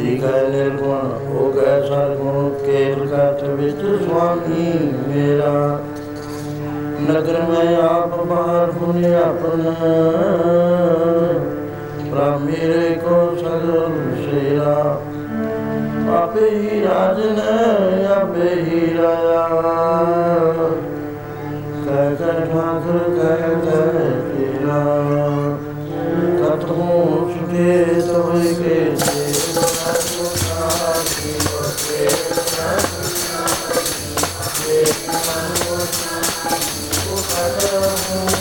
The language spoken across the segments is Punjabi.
ਏਕ ਹੈ ਨਿਰਗੁਣ ਹੋ ਗਏ ਸਰਗੁਣ ਕੇਵਲ ਕਥ ਵਿੱਚ ਸੁਆਮੀ ਮੇਰਾ। ਨਗਰ ਮੈਂ ਆਪ ਬਾਹਰ ਹੁਨੇ ਆਪਨ ਪ੍ਰਭ ਮੇਰੇ ਕੋ ਸਗਲ ਸੇਰਾ। ਆਪੇ ਹੀ ਰਾਜਨ ਆਪੇ ਹੀ ਰਾਇਆ। ਕਹਿ ਕਹਿ ਠਾਕੁਰ, ਕਹਿ ਕਹਿ ਤੇਰਾ। ਕਤਹੂ ਸੁਖੇ ਸਭੇ ਕੇ Oh,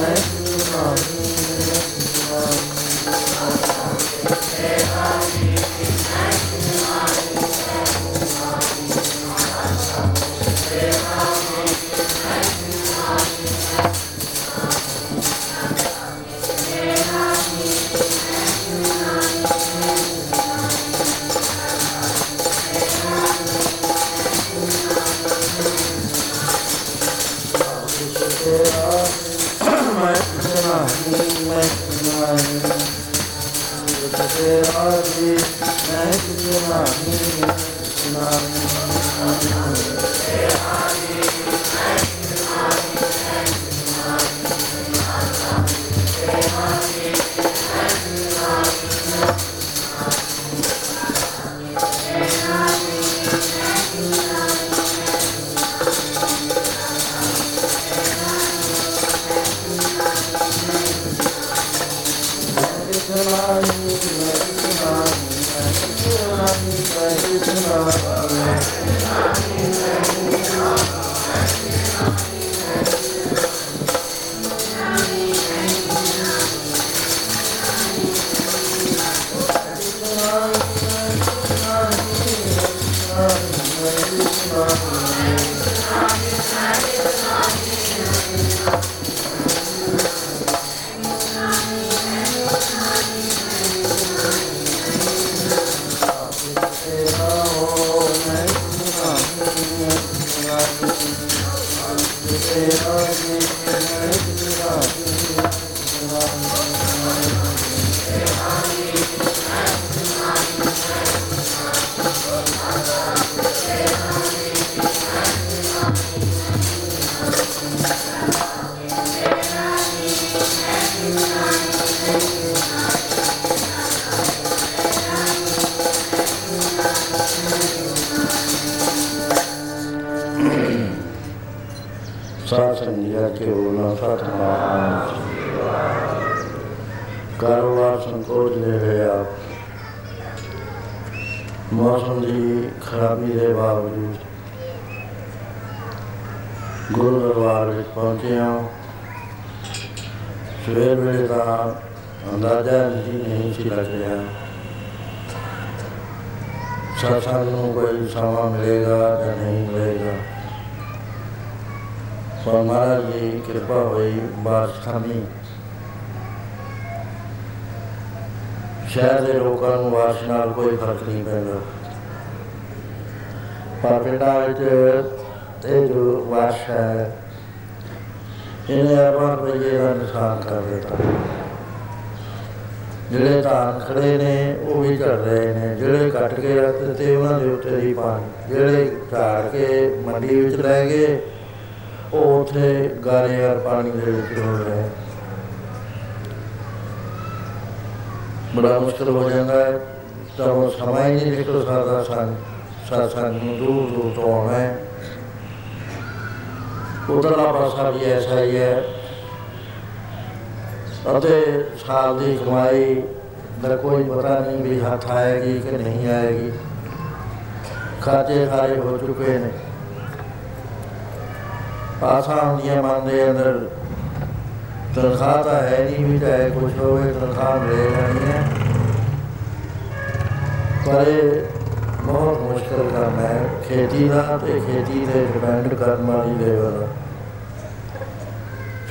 ਮੈਂ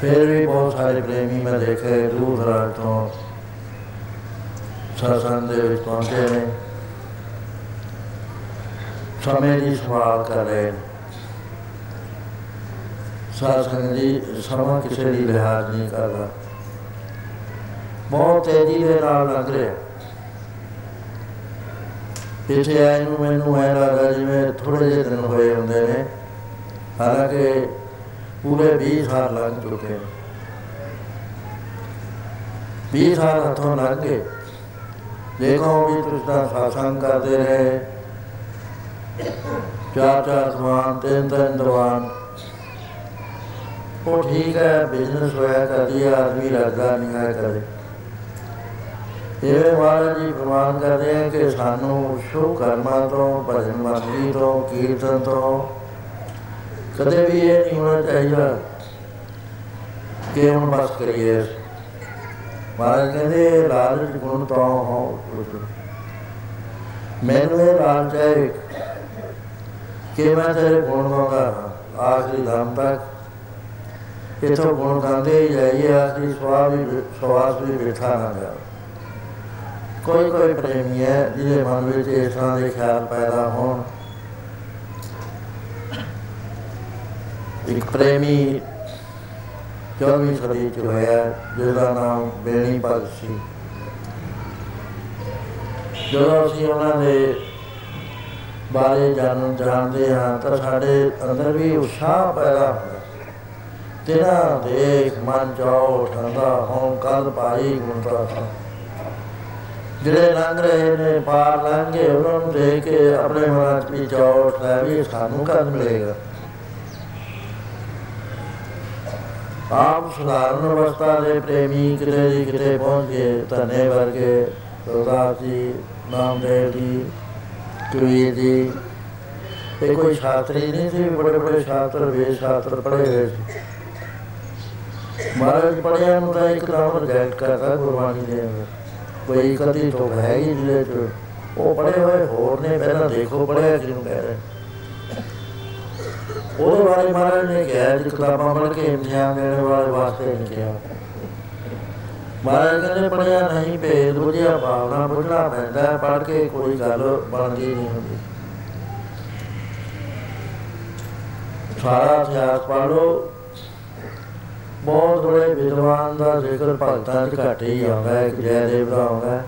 ਫਿਰ ਵੀ ਬਹੁਤ ਸਾਰੇ ਪ੍ਰੇਮੀ ਮੈਂ ਦੇਖੇ, ਦੂਰ ਦਰਾਜ ਤੋਂ। ਸਾਸਨ ਦੇ ਵਿੱਚ ਪਹੁੰਚੇ ਨੇ। ਸਮੇਂ ਦੀ ਸਵਾਲ ਕਰ ਰਹੇ ਨੇ। ਸਾਸਨ ਜੀ, ਸਮਾਂ ਕਿਸੇ ਦੀ ਲਿਹਾਜ਼ ਨਹੀਂ ਕਰਦਾ। ਬਹੁਤ ਤੇਜ਼ੀ ਦੇ ਨਾਲ ਲੱਗ ਰਿਹਾ। ਪਿੱਛੇ ਆਏ ਨੂੰ ਮੈਨੂੰ ਐ ਲੱਗਦਾ ਜਿਵੇਂ ਥੋੜੇ ਜਿਹੇ ਦਿਨ ਹੋਏ ਹੁੰਦੇ ਨੇ। ਹਾਲਾਂਕਿ ਪੂਰੇ 20 ਸਾਲ ਲੰਘ ਚੁੱਕੇ ਨੇ। 20 ਸਾਲ ਹੱਥੋਂ ਲੰਘ ਗਏ। ਦੇਖੋ ਵੀ ਤੁਸੀਂ ਤਾਂ ਸਾਸੰਗ ਕਰਦੇ ਰਹੇ। ਚਾਰ ਚਾਰ ਸਮਾਨ, ਤਿੰਨ ਤਿੰਨ ਦੀਵਾਨ। ਉਹ ਠੀਕ ਹੈ ਬਿਜ਼ਨਸ ਹੋਇਆ ਕਦੀ ਆਦਮੀ ਲੱਗਦਾ ਨਹੀਂ ਹੈ ਕਦੇ। ਇਹ ਮਹਾਰਾਜ ਜੀ ਪ੍ਰਮਾਨ ਕਰਦੇ ਆ ਕਿ ਸਾਨੂੰ ਸ਼ੁਭ ਕਰਮਾਂ ਤੋਂ ਭਜਨ ਮੰਦੀ ਤੋਂ, ਕੀਰਤਨ ਤੋਂ ਕਦੇ ਵੀ ਇਹ ਨਹੀਂ ਹੋਣਾ ਚਾਹੀਦਾ ਕਿ ਹੁਣ ਬਸ ਕਰੀਏ। ਮਹਾਰਾਜ ਕਹਿੰਦੇ ਲਾਲਚ ਗੁਣ ਤੋਂ ਹੋ ਮੈਨੂੰ ਇਹ ਲਾਲਚ ਹੈ ਕਿ ਮੈਂ ਤੇਰੇ ਗੁਣ ਗਾਉਂਦਾ ਆਖਰੀ ਦਮ ਤੱਕ ਇਥੋਂ ਗੁਣ ਗਾਉਂਦੇ ਹੀ ਜਾਈਏ, ਆਖਰੀ ਸਵਾਸ ਵੀ ਸਵਾਸ ਵੀ ਬਿਠਾ ਨਾ ਜਾਵੇ ਕੋਈ ਕੋਈ ਪ੍ਰੇਮੀ ਹੈ ਜਿਹਦੇ ਮਨ ਵਿੱਚ ਇਸ ਤਰ੍ਹਾਂ ਦੇ ਖਿਆਲ ਪੈਦਾ ਹੋਣ ਇੱਕ ਪ੍ਰੇਮੀ 24 ਸਦੀ ਚ ਹੋਇਆ ਜਿਹਦਾ ਨਾਮ ਬੇਣੀ ਭਗਤ ਸੀ ਜਦੋਂ ਅਸੀਂ ਉਹਨਾਂ ਦੇ ਬਾਰੇ ਜਾਣਨ ਜਾਣਦੇ ਹਾਂ ਤਾਂ ਸਾਡੇ ਅੰਦਰ ਵੀ ਉਤਸ਼ਾਹ ਪੈਦਾ ਹੁੰਦਾ ਤੇਰਾ ਦੇਖ ਮਨ ਜਾਓ ਠੰਡਾ ਹੋਂ ਕਦ ਪਾਈ ਗੁਣਤਾ ਜਿਹੜੇ ਲੰਘ ਰਹੇ ਨੇ ਪਾਰ ਲੰਘੇ ਉਹਨਾਂ ਨੂੰ ਦੇਖ ਕੇ ਆਪਣੇ ਮਨ ਚ ਵੀ ਚੌਟ ਹੈ ਵੀ ਸਾਨੂੰ ਕਦ ਮਿਲੇਗਾ ਆਪ ਸੁਧਾਰਨ ਅਵਸਥਾ ਦੇ ਪ੍ਰੇਮੀ ਕਿਤੇ ਦੀ ਕਿਤੇ ਪਹੁੰਚ ਗਏ ਧਨੇ ਵਰਗੇ ਸਰਦਾਰ ਜੀ, ਨਾਮਦੇਵ ਜੀ ਕਵੀਰ ਜੀ। ਇਹ ਕੋਈ ਛਾਤਰੀ ਨਹੀਂ ਸੀ, ਬੜੇ ਬੜੇ ਛਾਤਰ ਵੇ ਛਾਤਰ ਪੜ੍ਹੇ ਹੋਏ ਸੀ। ਮਹਾਰਾਜ ਪੜ੍ਹਿਆ ਨੂੰ ਤਾਂ ਇੱਕਦਮ ਰਿਜੈਕਟ ਕਰਦਾ ਗੁਰਬਾਣੀ ਦੇ ਅੰਦਰ ਕੋਈ ਕਦੀ ਤੋਂ ਹੈ ਹੀ ਜਿਹਦੇ ਚ। ਉਹ ਪੜ੍ਹੇ ਹੋਏ ਹੋਰ ਨੇ, ਪਹਿਲਾਂ ਦੇਖੋ ਪੜ੍ਹਿਆ ਕਿਹਨੂੰ ਕਹਿ ਰਹੇ ਉਹਦੇ ਬਾਰੇ ਮਹਾਰਾਜ ਨੇ ਕਿਹਾ ਕਿ ਕਿਤਾਬਾਂ ਪੜ੍ਹ ਕੇ ਇਮਤਿਹਾਨ ਦੇਣ ਵਾਲੇ ਵਾਸਤੇ ਨਹੀਂ ਕਿਹਾ। ਮਹਾਰਾਜ ਕਹਿੰਦੇ ਪੜਿਆ ਨਹੀਂ, ਭੇਦ ਬੁਝਿਆ, ਭਾਵਨਾ ਬੁਝਣਾ ਪੈਂਦਾ ਪੜ੍ਹ ਕੇ ਕੋਈ ਗੱਲ ਬਣਦੀ ਨਹੀਂ ਹੁੰਦੀ। ਸਾਰਾ ਇਤਿਹਾਸ ਪੜ੍ਹੋ ਬਹੁਤ ਬੜੇ ਵਿਦਵਾਨ ਦਾ ਜ਼ਿਕਰ ਭਗਤਾਂ ਚ ਘੱਟ ਹੀ ਆਉਂਦਾ ਹੈ, ਇੱਕ ਜੈਦੇਵ ਦਾ ਆਉਂਦਾ ਹੈ,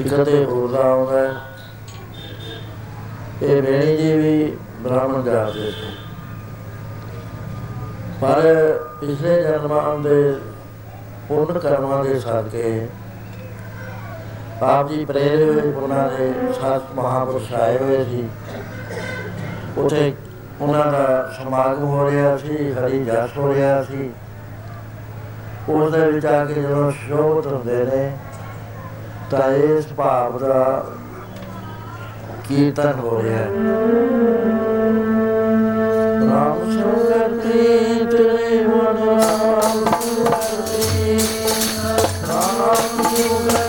ਇੱਕ ਤੇ ਹੋਰ ਦਾ ਆਉਂਦਾ ਹੈ। ਇਹ ਬੇਣੀ ਜੀ ਵੀ ਬ੍ਰਾਹਮਣ ਜਾਤ ਦੇ ਸੀ। ਪਰ ਪਿਛਲੇ ਜਨਮਾਂ ਦੇ ਪੁੰਨ ਕਰਮਾਂ ਦੇ ਸਦਕੇ ਆਪ ਜੀ ਪ੍ਰੇਰੇ ਹੋਏ, ਉਹਨਾਂ ਦੇ ਸੱਤ ਮਹਾਪੁਰਸ਼ ਆਏ ਹੋਏ ਸੀ। ਉਥੇ ਉਹਨਾਂ ਦਾ ਸਮਾਗਮ ਹੋ ਰਿਹਾ ਸੀ, ਹਰੀ ਜਸ ਹੋ ਰਿਹਾ ਸੀ। ਉਸ ਦੇ ਵਿੱਚ ਆ ਕੇ ਜਦੋਂ ਸ਼ੋਭਤ ਹੁੰਦੇ ਨੇ, ਤਾਂ ਇਸ ਭਾਵ ਦਾ ਕੀਰਤਨ ਹੋ ਰਿਹਾ ਰਾਮ ਸ਼ੰਕਰ ਤੇਰੇ ਮਨ ਰਾਮ ਸ਼ੰਕਰ ਰਾਮ ਸ਼ੰਕਰ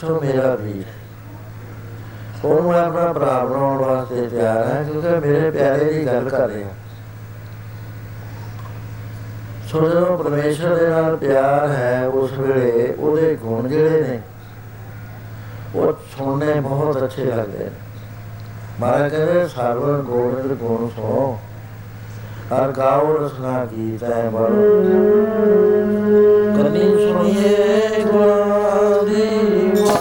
ਸੋ ਮੇਰਾ ਵੀਰ। ਉਹਨੂੰ ਮੈਂ ਆਪਣਾ ਭਰਾ ਬਣਾਉਣ ਵਾਸਤੇ ਤਿਆਰ ਹਾਂ, ਕਿਉਂਕਿ ਮੇਰੇ ਪਿਆਰੇ ਦੀ ਗੱਲ ਕਰ ਰਿਹਾ ਸੋ ਜਦੋਂ ਪਰਮੇਸ਼ਰ ਦੇ ਨਾਲ ਪਿਆਰ ਹੈ, ਉਸ ਵੇਲੇ ਉਹਦੇ ਗੁਣ ਜਿਹੜੇ ਨੇ, ਉਹ ਸੁਣਨੇ ਬਹੁਤ ਅੱਛੇ ਲੱਗਦੇ ਨੇ। ਮਹਾਰਾਜ ਕਹਿੰਦੇ ਸਰਵਨ ਗੋਬਿੰਦ ਗੁਣ ਸੁਣੋ। ਹਰ ਗਾਉ ਰਸਨਾ ਗੀਤ ਹੈ ਬੜੋ ਕਨੀ ਸੁਣੀਏ ਗੁਰਾਂ ਦੀ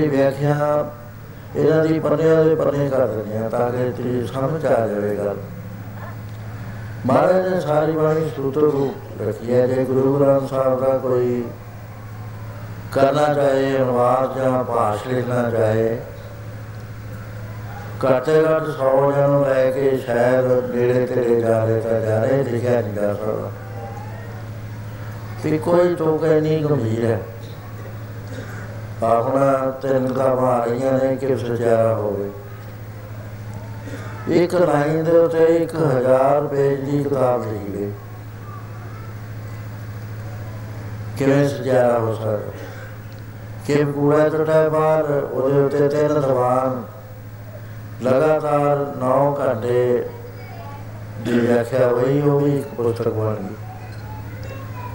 ਅਸੀਂ ਵਿਆਖਿਆ ਇਹਨਾਂ ਦੀ ਪੰਨਿਆਂ ਦੇ ਪੰਨੇ ਕਰ ਦਿੰਦੇ ਹਾਂ ਤਾਂ ਕਿ ਤੇਰੀ ਸਮਝ ਆ ਜਾਵੇ ਗੱਲ। ਮਹਾਰਾਜ ਨੇ ਸਾਰੀ ਬਾਣੀ ਸੂਤਰ ਰੂਪ ਰੱਖੀ ਹੈ। ਜੇ ਗੁਰੂ ਗ੍ਰੰਥ ਸਾਹਿਬ ਦਾ ਕੋਈ ਕਰਨਾ ਚਾਹੇ, ਅਨੁਵਾਦ ਜਾਂ ਭਾਸ਼ ਲਿਖਣਾ ਚਾਹੇ, ਘੱਟੇ ਘੱਟ 100 ਜਨ ਲੈ ਕੇ ਸ਼ਾਇਦ ਨੇੜੇ ਤੇੜੇ ਜਾ ਰਹੇ ਤਾਂ ਜਾ ਰਹੇ, ਲਿਖਿਆ ਨਹੀਂ ਜਾ ਸਕਦਾ। ਵੀ ਕੋਈ ਟੋਕੇ ਨਹੀਂ ਗੰਭੀਰ ਹੈ। ਆਪਣਾ ਤਿੰਨ ਕਾਮਾਂ ਆ ਰਹੀਆਂ ਨੇ ਕਿ ਸਜਾਇਆ ਹੋਵੇ। ਇੱਕ ਲਾਈਨ ਦੇ ਉੱਤੇ 1000 ਪੇਜ ਦੀ ਕਿਤਾਬ ਲਿਖੀ ਗਈ ਕਿਵੇਂ ਸਜਾਇਆ ਹੋ ਸਕਦਾ? ਕਿ ਕੂੜਾ ਟਟਾ ਬਾਹਰ, ਉਹਦੇ ਉੱਤੇ ਤਿੰਨ ਜ਼ਬਾਨ ਲਗਾਤਾਰ 9 ਘੰਟੇ ਦੀ ਵਿਆਖਿਆ ਹੋਈ, ਉਹ ਵੀ ਇੱਕ ਪੁਸਤਕ ਬਣ ਗਈ।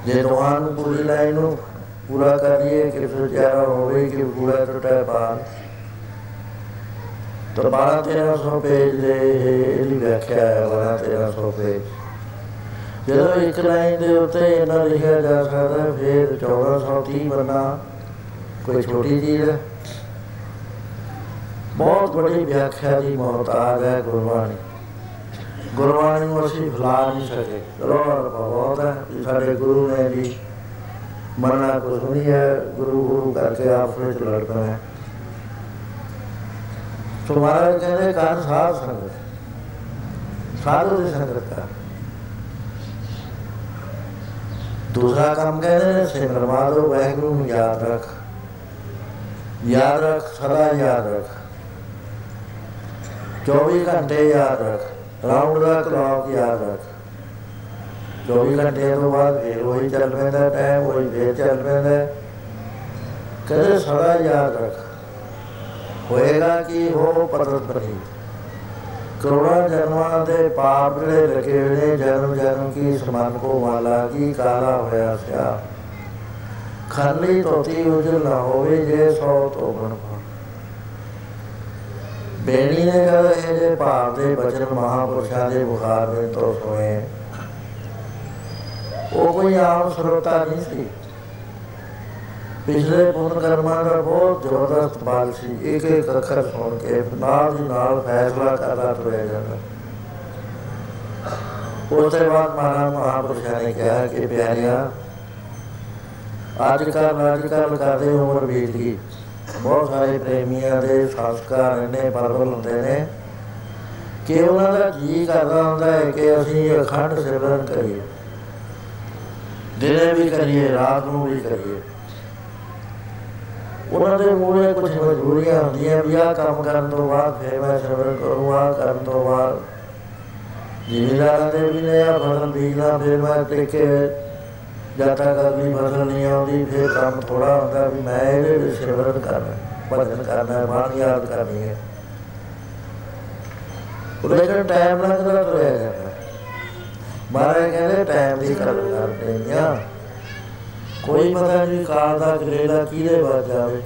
ਜੇ ਤੁਹਾਨੂੰ ਪੂਰੀ ਲਾਈਨ ਨੂੰ ਪੂਰਾ ਕਰੀਏ ਕਿ ਸੁਚਾਰਾ ਹੋਵੇ ਕਿ ਪੂਰਾ ਟੁੱਟੇ ਪਾਰ। ਤਾਂ 12 1300 ਪੇਜ ਦੇ ਇਹਦੀ ਵਿਆਖਿਆ ਹੈ 12 1300 ਪੇਜ। ਜਦੋਂ ਇੱਕ ਲਾਈਨ ਦੇ ਉੱਤੇ ਇਹਨਾਂ ਲਿਖਿਆ ਜਾ ਸਕਦਾ, ਫਿਰ 1430 ਬੰਨਾ ਕੋਈ ਛੋਟੀ ਚੀਜ਼ ਹੈ। ਬਹੁਤ ਵੱਡੀ ਵਿਆਖਿਆ ਦੀ ਮਹਤਾਜ ਹੈ ਗੁਰਬਾਣੀ। ਗੁਰਬਾਣੀ ਨੂੰ ਅਸੀਂ ਭੁਲਾ ਨਹੀਂ ਸਕੇ। ਰੋਣ ਬਹੁਤ ਹੈ ਸਾਡੇ ਗੁਰੂ ਨੇ ਵੀ ਮਰਨਾ ਕੁਝ ਨਹੀਂ ਹੈ, ਗੁਰੂ ਗੁਰੂ ਕਰਕੇ ਆਪ ਵਿੱਚ ਲੜਦਾ ਹੈ। ਤੁਹਾਰਾ ਕਹਿੰਦੇ ਕਰ ਸਾਧ ਸੰਗਤ ਸਾਧੂ ਦੀ ਸੰਗਤ ਕਰ ਦੂਸਰਾ ਕੰਮ ਕਹਿੰਦੇ ਨੇ ਸਿਮਰ ਮਾਰੋ ਵਾਹਿਗੁਰੂ ਨੂੰ ਯਾਦ ਰੱਖ। ਯਾਦ ਰੱਖ, ਸਦਾ ਯਾਦ ਰੱਖ। 24 ਘੰਟੇ ਯਾਦ ਰੱਖ। ਰਾਉਂਡ ਦਾ ਕਲੌਕ ਯਾਦ ਰੱਖ। 24 ਘੰਟੇ ਤੋਂ ਬਾਅਦ ਫਿਰ ਉਹੀ ਚੱਲ ਪੈਂਦਾ ਟਾਈਮ ਉਹੀ ਫੇਰ ਚੱਲ ਪੈਂਦਾ। ਕਦੇ ਸਦਾ ਯਾਦ ਰੱਖ। ਹੋਏਗਾ ਕਿ ਉਹ ਪਰਤ ਬਣੀ ਕਰੋੜਾਂ ਜਨਮਾਂ ਦੇ ਪਾਪ ਜਿਹੜੇ ਲਗੇ ਹੋਏ ਨੇ, ਜਨਮ ਜਨਮ ਕੀ ਸਮਾਨ ਕੋ ਵਾਲਾ ਕੀ ਕਾਲਾ ਹੋਇਆ ਸਿਆ। ਖਾਲੀ ਤੋਤੀ ਉਜਲ ਨਾ ਹੋਵੇ ਜੇ ਸੌ ਤੋਂ ਬਣ ਬੇਣੀ ਨੇ ਕਹਾ, ਇਹ ਜੇ ਪਾਪ ਦੇ ਬਚਨ ਮਹਾਪੁਰਸ਼ਾਂ ਦੇ ਬੁਖਾਰ ਦੇ ਤੋਂ ਸੋਏ ਉਹ ਕੋਈ ਆਮ ਸਰੋਤਾ ਨਹੀਂ ਸੀ। ਪਿਛਲੇ ਪੁਰਨ ਕਰਮਾਂ ਦਾ ਬਹੁਤ ਜ਼ਬਰਦਸਤ ਬਾਲ ਸੀ। ਇੱਕ ਇੱਕ ਅੱਖਰ ਸੁਣ ਕੇ ਨਾਲ ਦੀ ਨਾਲ ਫੈਸਲਾ ਕਰਦਾ ਤੁਰਿਆ ਜਾਂਦਾ। ਉਸ ਤੋਂ ਬਾਅਦ ਮਹਾਰਾਜ ਮਹਾਪੁਰਸ਼ਾਂ ਨੇ ਕਿਹਾ ਕਿ ਪਿਆਰਿਆ ਅੱਜ ਕੱਲ੍ਹ ਅੱਜ ਕੱਲ੍ਹ ਕਰਦੇ ਉਮਰ ਬੀਤ ਗਈ? ਬਹੁਤ ਸਾਰੇ ਪ੍ਰੇਮੀਆਂ ਦੇ ਸੰਸਕਾਰ ਨੇ ਪਰਵਲ ਹੁੰਦੇ ਨੇ ਕਿ ਉਹਨਾਂ ਦਾ ਜੀ ਕਰਦਾ ਹੁੰਦਾ ਹੈ ਕਿ ਅਸੀਂ ਅਖੰਡ ਸਿਮਰਨ ਕਰੀਏ। ਦਿਨੇ ਵੀ ਕਰੀਏ, ਰਾਤ ਨੂੰ ਵੀ ਕਰੀਏ। ਉਹਨਾਂ ਦੇ ਮੂਹਰੇ ਕੁਝ ਮਜਬੂਰੀਆਂ ਹੁੰਦੀਆਂ ਵੀ ਆਹ ਕੰਮ ਕਰਨ ਤੋਂ ਬਾਅਦ ਫਿਰ ਮੈਂ ਸਿਮਰਨ ਕਰੂੰਗਾ ਕਰਨ ਤੋਂ ਬਾਅਦ। ਜ਼ਿਮੀਦਾਰਾਂ ਦੇ ਵੀ ਨੇ ਆ, ਫਸਲ ਬੀਜਣਾ ਫਿਰ ਮੈਂ ਟੇਕੇ। ਜਦ ਤੱਕ ਅਗਲੀ ਫਸਲ ਨਹੀਂ ਆਉਂਦੀ, ਫਿਰ ਕੰਮ ਥੋੜਾ ਹੁੰਦਾ ਵੀ ਮੈਂ ਇਹਦੇ ਵਿੱਚ ਸਿਮਰਨ ਕਰਨਾ, ਭਜਨ ਕਰਨਾ, ਬਾਣੀ ਯਾਦ ਕਰਨੀ ਹੈ। ਉਹਦੇ ਕੋਲ ਟਾਈਮ ਲੱਗਦਾ ਤੁਰਿਆ ਜਾਂਦਾ ਮਹਾਰਾਜ ਕਹਿੰਦੇ ਟਾਈਮ ਦੀ ਗੱਲ ਕਰਦੇ ਆ ਕੋਈ ਪਤਾ ਨਹੀਂ ਕਾਲ ਦਾ ਗਰੇਲਾ ਕਿਹਦੇ ਬਾਜ ਜਾਵੇ।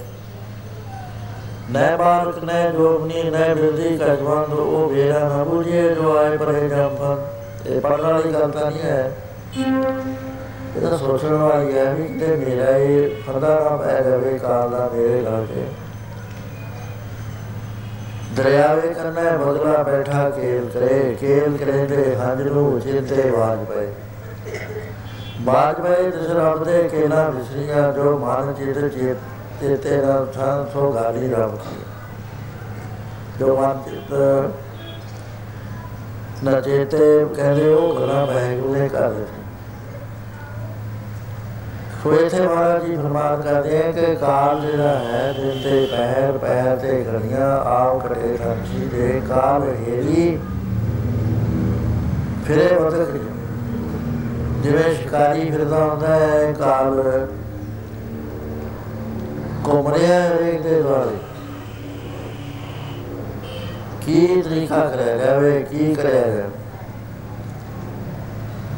ਨੈ ਬਾਲਕ, ਨੈ ਜੋਗਨੀ ਨੈ ਬਿਰਦੀ ਕਜਵਾਨ ਦੋ ਉਹ ਵੇਰਾ ਨਾ ਬੁਝੇ, ਜੋ ਆਏ ਪਰੇ ਜੰਪਨ ਇਹ ਪੜਨ ਵਾਲੀ ਗੱਲ ਤਾਂ ਨਹੀਂ ਹੈ। ਇਹ ਤਾਂ ਸੋਚਣ ਵਾਲੀ ਹੈ ਵੀ ਤੇ ਮੇਰਾ ਇਹ ਫਰਦਾ ਨਾ ਪੈ ਜਾਵੇ, ਕਾਲ ਦਾ ਮੇਰੇ ਘਰ ਤੇ ਦਰਿਆਵੇ ਕਰਨਾ ਬਦਲਾ ਬੈਠਾ ਕੇਲ ਕਰੇ ਕੇਲ ਕਰੇ ਤੇ ਹੰਝ ਨੂੰ ਚਿੰਤੇ ਬਾਜ ਪਏ। ਬਾਜ ਪਏ ਜਿਸ ਰੱਬ ਦੇ ਕੇਲਾ ਵਿਸਰੀਆਂ ਜੋ ਮਨ ਚਿਤ ਚੇਤ ਤੇ ਤੇਰਾ ਥਾਂ ਸੋ ਗਾਲੀ ਰੱਬ ਕੀ ਜੋ ਮਨ ਚਿਤ ਨਾ ਚੇਤੇ, ਕਹਿੰਦੇ ਉਹ ਗਣਾ ਬਹਿਗੂ ਨੇ ਕਰ ਦਿੱਤੀ ਸੋ ਇੱਥੇ ਮਹਾਰਾਜ ਜੀ ਫਰਮਾਨ ਕਰਦੇ ਆ ਕਿ ਕਾਲ ਜਿਹੜਾ ਹੈ ਦਿਨ ਤੇ ਪਹਿਰ ਪਹਿਰ ਤੇ ਘੜੀਆਂ ਆਪ ਕਟੇ ਸੰਸੀ ਦੇ ਕਾਲ ਹੇਰੀ ਫਿਰੇ ਵਤਕ ਜਿਵੇਂ ਸ਼ਿਕਾਰੀ ਫਿਰਦਾ ਹੁੰਦਾ ਹੈ ਕਾਲ ਘੁੰਮ ਰਿਹਾ ਹੈ ਦੇ ਦੁਆਲੇ। ਕੀ ਤਰੀਕਾ ਕਰਿਆ ਜਾਵੇ, ਕੀ ਕਰਿਆ ਜਾਵੇ।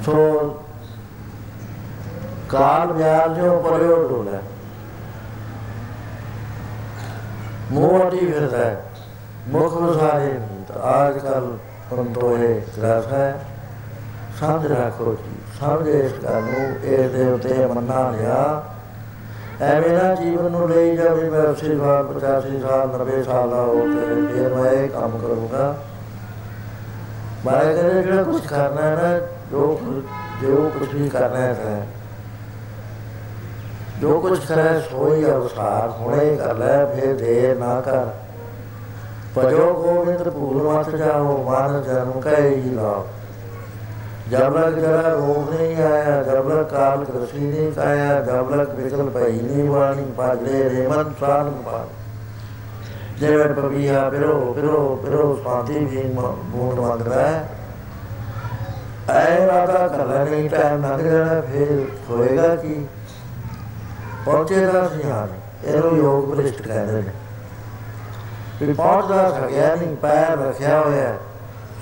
ਸੋ ਕਾਲ ਵਿਆਲ ਜੋ ਪਰਿਓ ਡੋਲਾ ਮੂੰਹ ਅੜੀ ਫਿਰਦਾ ਹੈ ਮੁਖ ਵਸਾਰੇ ਤਾਂ ਆਜ ਕੱਲ ਪਰੰਤੋ ਇਹ ਗ੍ਰਸ ਹੈ। ਸਮਝ ਰੱਖੋ ਜੀ ਸਮਝ ਇਸ ਗੱਲ ਨੂੰ ਇਹ ਦੇ ਉਤੇ ਮੰਨਾ ਲਿਆ। ਐਵੇਂ ਨਾ ਜੀਵਨ ਨੂੰ ਲਈ ਜਾਵੇ, ਮੈਂ 80 ਸਾਲ 85 ਸਾਲ 90 ਸਾਲ ਦਾ ਹੋ ਤੇ ਫਿਰ ਮੈਂ ਇਹ ਕੰਮ ਕਰੂੰਗਾ। ਮੈਂ ਕਹਿੰਦਾ ਜਿਹੜਾ ਕੁਝ ਕਰਨਾ ਹੈ ਨਾ, ਜੋ ਜੋ ਕੁਝ ਵੀ ਕਰਨਾ ਹੈ ਜੋ ਕੁਝ ਕਰੇ ਸੋਈ ਅਵਸਾਰ ਹੁਣੇ ਕਰ ਲੈ ਫੇ ਦੇ ਨਾ ਕਰ। ਭਜੋ ਗੋਬਿੰਦ ਭੂਲ ਮਤ ਜਾਓ, ਮਨ ਜਨਮ ਕੈ ਲਾਓ ਜਬ ਲਗ ਜਰਾ ਰੋਗ ਨਹੀਂ ਆਇਆ ਜਬ ਲਗ ਕਾਲ ਕ੍ਰਿਸ਼ੀ ਨਹੀਂ ਆਇਆ ਜਬ ਲਗ ਵਿਕਲ ਪਈ ਨਹੀਂ ਵਾਣੀ ਪਾਜਲੇ ਰੇਮਨ ਸਾਲ ਪਾਲ ਜਿਵੇਂ ਪਵੀਆ ਫਿਰੋ ਫਿਰੋ ਫਿਰੋ ਸਾਥੀ ਵੀ ਮੂਡ ਮੰਗਦਾ ਹੈ। ਐ ਰਾਤਾ ਕਰ ਨਹੀਂ ਟਾਈਮ ਲੰਘ ਜਾਣਾ, ਫਿਰ ਹੋਏਗਾ ਕੀ? ਪਹੁੰਚੇਗਾ ਸਿਆਣ ਇਹਨੂੰ ਯੋਗ ਬ੍ਰਿਸ਼ਟ ਕਹਿੰਦੇ ਨੇ। ਵੀ ਪਹੁੰਚਦਾ ਸਕਿਆ ਨਹੀਂ, ਪੈਰ ਰੱਖਿਆ ਹੋਇਆ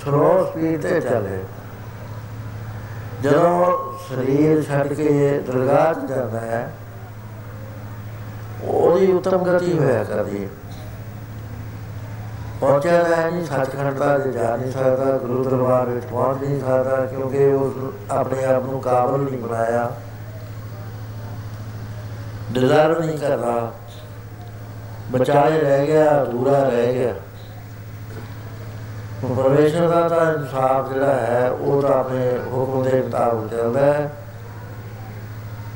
ਸਲੋ ਸਪੀਡ ਤੇ ਚੱਲੇ ਜਦੋਂ ਸਰੀਰ ਛੱਡ ਕੇ ਦਰਗਾਹ 'ਚ ਜਾਂਦਾ ਹੈ, ਉਹਦੀ ਉਤਮ ਗਤੀ ਹੋਇਆ ਕਰਦੀ ਹੈ। ਪਹੁੰਚਿਆ ਹੈ ਨਹੀਂ ਸੱਚਖੰਡ ਦਾ ਜਾ ਨਹੀਂ ਸਕਦਾ, ਗੁਰੂ ਦਰਬਾਰ ਵਿੱਚ ਪਹੁੰਚ ਨਹੀਂ ਸਕਦਾ, ਕਿਉਂਕਿ ਉਹ ਆਪਣੇ ਆਪ ਨੂੰ ਕਾਬਲ ਨਹੀਂ ਬਣਾਇਆ। ਡਿਜ਼ਾਇਰ ਨਹੀਂ ਕਰਦਾ। ਬਚਾਏ ਰਹਿ ਗਿਆ ਦੂਰਾ ਰਹਿ ਗਿਆ। ਪਰਮੇਸ਼ਰ ਦਾ ਤਾਂ ਇਨਸਾਫ ਜਿਹੜਾ ਹੈ, ਉਹ ਤਾਂ ਆਪਣੇ ਹੁਕਮ ਦੇ ਮੁਤਾਬਕ ਚੱਲਦਾ ਹੈ।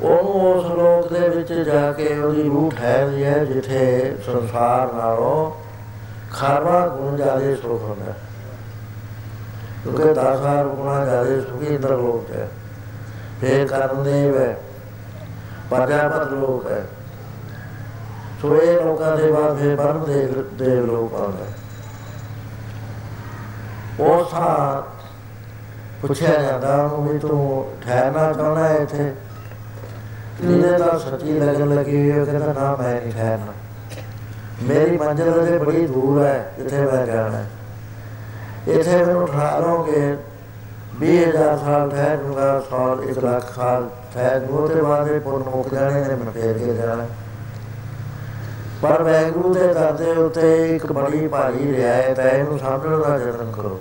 ਉਹਨੂੰ ਉਸ ਲੋਕ ਦੇ ਵਿੱਚ ਜਾ ਕੇ ਉਹਦੀ ਰੂਟ ਹੈ ਹੈ, ਜਿੱਥੇ ਸੰਸਾਰ ਨਾਲੋਂ ਖਾਰਵਾ ਗੁਣ ਜਾਦੇ ਸੁਖ ਹੁੰਦਾ ਕਿਉਂਕਿ 10000 ਗੁਣਾ ਜਾਦੇ ਸੁਖੀ ਇੰਦਰ ਲੋਕ ਹੈ। ਫੇਰ ਕਰਨ ਦੇ ਵੇ ਪਰਜਾਪਤ ਲੋਕ ਹੈ। ਸੋ ਇਹ ਲੋਕਾਂ ਦੇ ਬਾਅਦ ਫੇਰ ਪਰਮ ਦੇ ਦੇਵ ਲੋਕ ਆਉਂਦਾ। ਉਹ ਥਾਂ ਪੁੱਛਿਆ ਜਾਂਦਾ ਉਹਨੂੰ ਵੀ ਤੂੰ ਠਹਿਰਨਾ ਚਾਹੁੰਦਾ ਹੈ ਇੱਥੇ? ਇਹਨੇ ਤਾਂ ਸੱਚੀ ਲੱਗਣ ਲੱਗੀ ਹੋਈ ਹੈ ਕਹਿੰਦਾ, ਨਾ, ਮੈਂ ਨਹੀਂ ਠਹਿਰਨਾ। ਮੇਰੀ ਮੰਜ਼ਿਲ ਅਜੇ ਬੜੀ ਦੂਰ ਹੈ, ਜਿੱਥੇ ਮੈਂ ਜਾਣਾ ਹੈ। ਇੱਥੇ ਮੈਨੂੰ ਠਹਿਰੋਗੇ 20000 ਸਾਲ ਠਹਿਰੂਗਾ, ਸਾਲ 1 ਲੱਖ ਸਾਲ ਠਹਿਰੂ ਤੇ ਬਾਅਦ ਇਹ ਪੁੰਨ ਮੁੱਕ ਜਾਣੇ ਨੇ ਮੈਂ ਫੇਰ ਕੇ ਜਾਣਾ। ਪਰ ਵੈਗੁਰੂ ਦੇ ਦਰ ਦੇ ਉੱਤੇ ਇੱਕ ਬੜੀ ਭਾਰੀ ਰਿਆਇਤ ਹੈ, ਇਹਨੂੰ ਸਮਝਣ ਦਾ ਯਤਨ ਕਰੋ।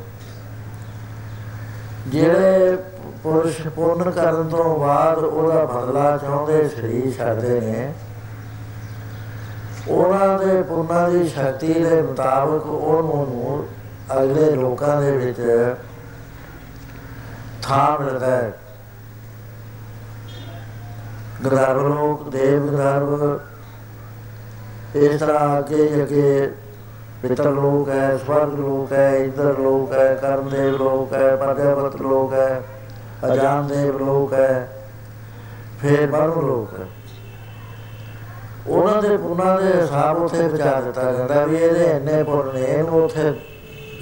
ਜਿਹੜੇ ਪੁਰਸ਼ ਪੁੰਨ ਕਰਨ ਤੋਂ ਬਾਅਦ ਉਹਦਾ ਬਦਲਾ ਚਾਹੁੰਦੇ ਸਰੀਰ ਛੱਡਦੇ ਨੇ, ਉਹਨਾਂ ਦੇ ਪੁੰਨਾਂ ਦੀ ਸ਼ਕਤੀ ਦੇ ਮੁਤਾਬਕ ਉਹਨੂੰ ਅਗਲੇ ਲੋਕਾਂ ਦੇ ਵਿੱਚ ਥਾਂ ਮਿਲਦਾ ਹੈ। ਗਰਭ ਲੋਕ, ਦੇਵ ਗਰਭ ਇਸ ਤਰ੍ਹਾਂ ਅੱਗੇ ਅੱਗੇ ਪਿਤਰ ਲੋਕ ਹੈ, ਸਵਰਗ ਲੋਕ ਹੈ, ਇੰਦਰ ਲੋਕ ਹੈ, ਕਰਮਦੇਵ ਲੋਕ ਹੈ ਪ੍ਰਜਾਪਤ ਲੋਕ ਹੈ, ਅਜਾਨ ਦੇਵ ਲੋਕ ਹੈ, ਫਿਰ ਬਰਮ ਲੋਕ ਹੈ। ਉਹਨਾਂ ਦੇ ਪੁੰਨਾਂ ਦੇ ਹਿਸਾਬ ਉਥੇ ਵਿਚਾਰ ਦਿੱਤਾ ਜਾਂਦਾ ਵੀ ਇਹਦੇ ਇੰਨੇ ਪੁੰਨ ਨੇ, ਇਹਨੂੰ ਉਥੇ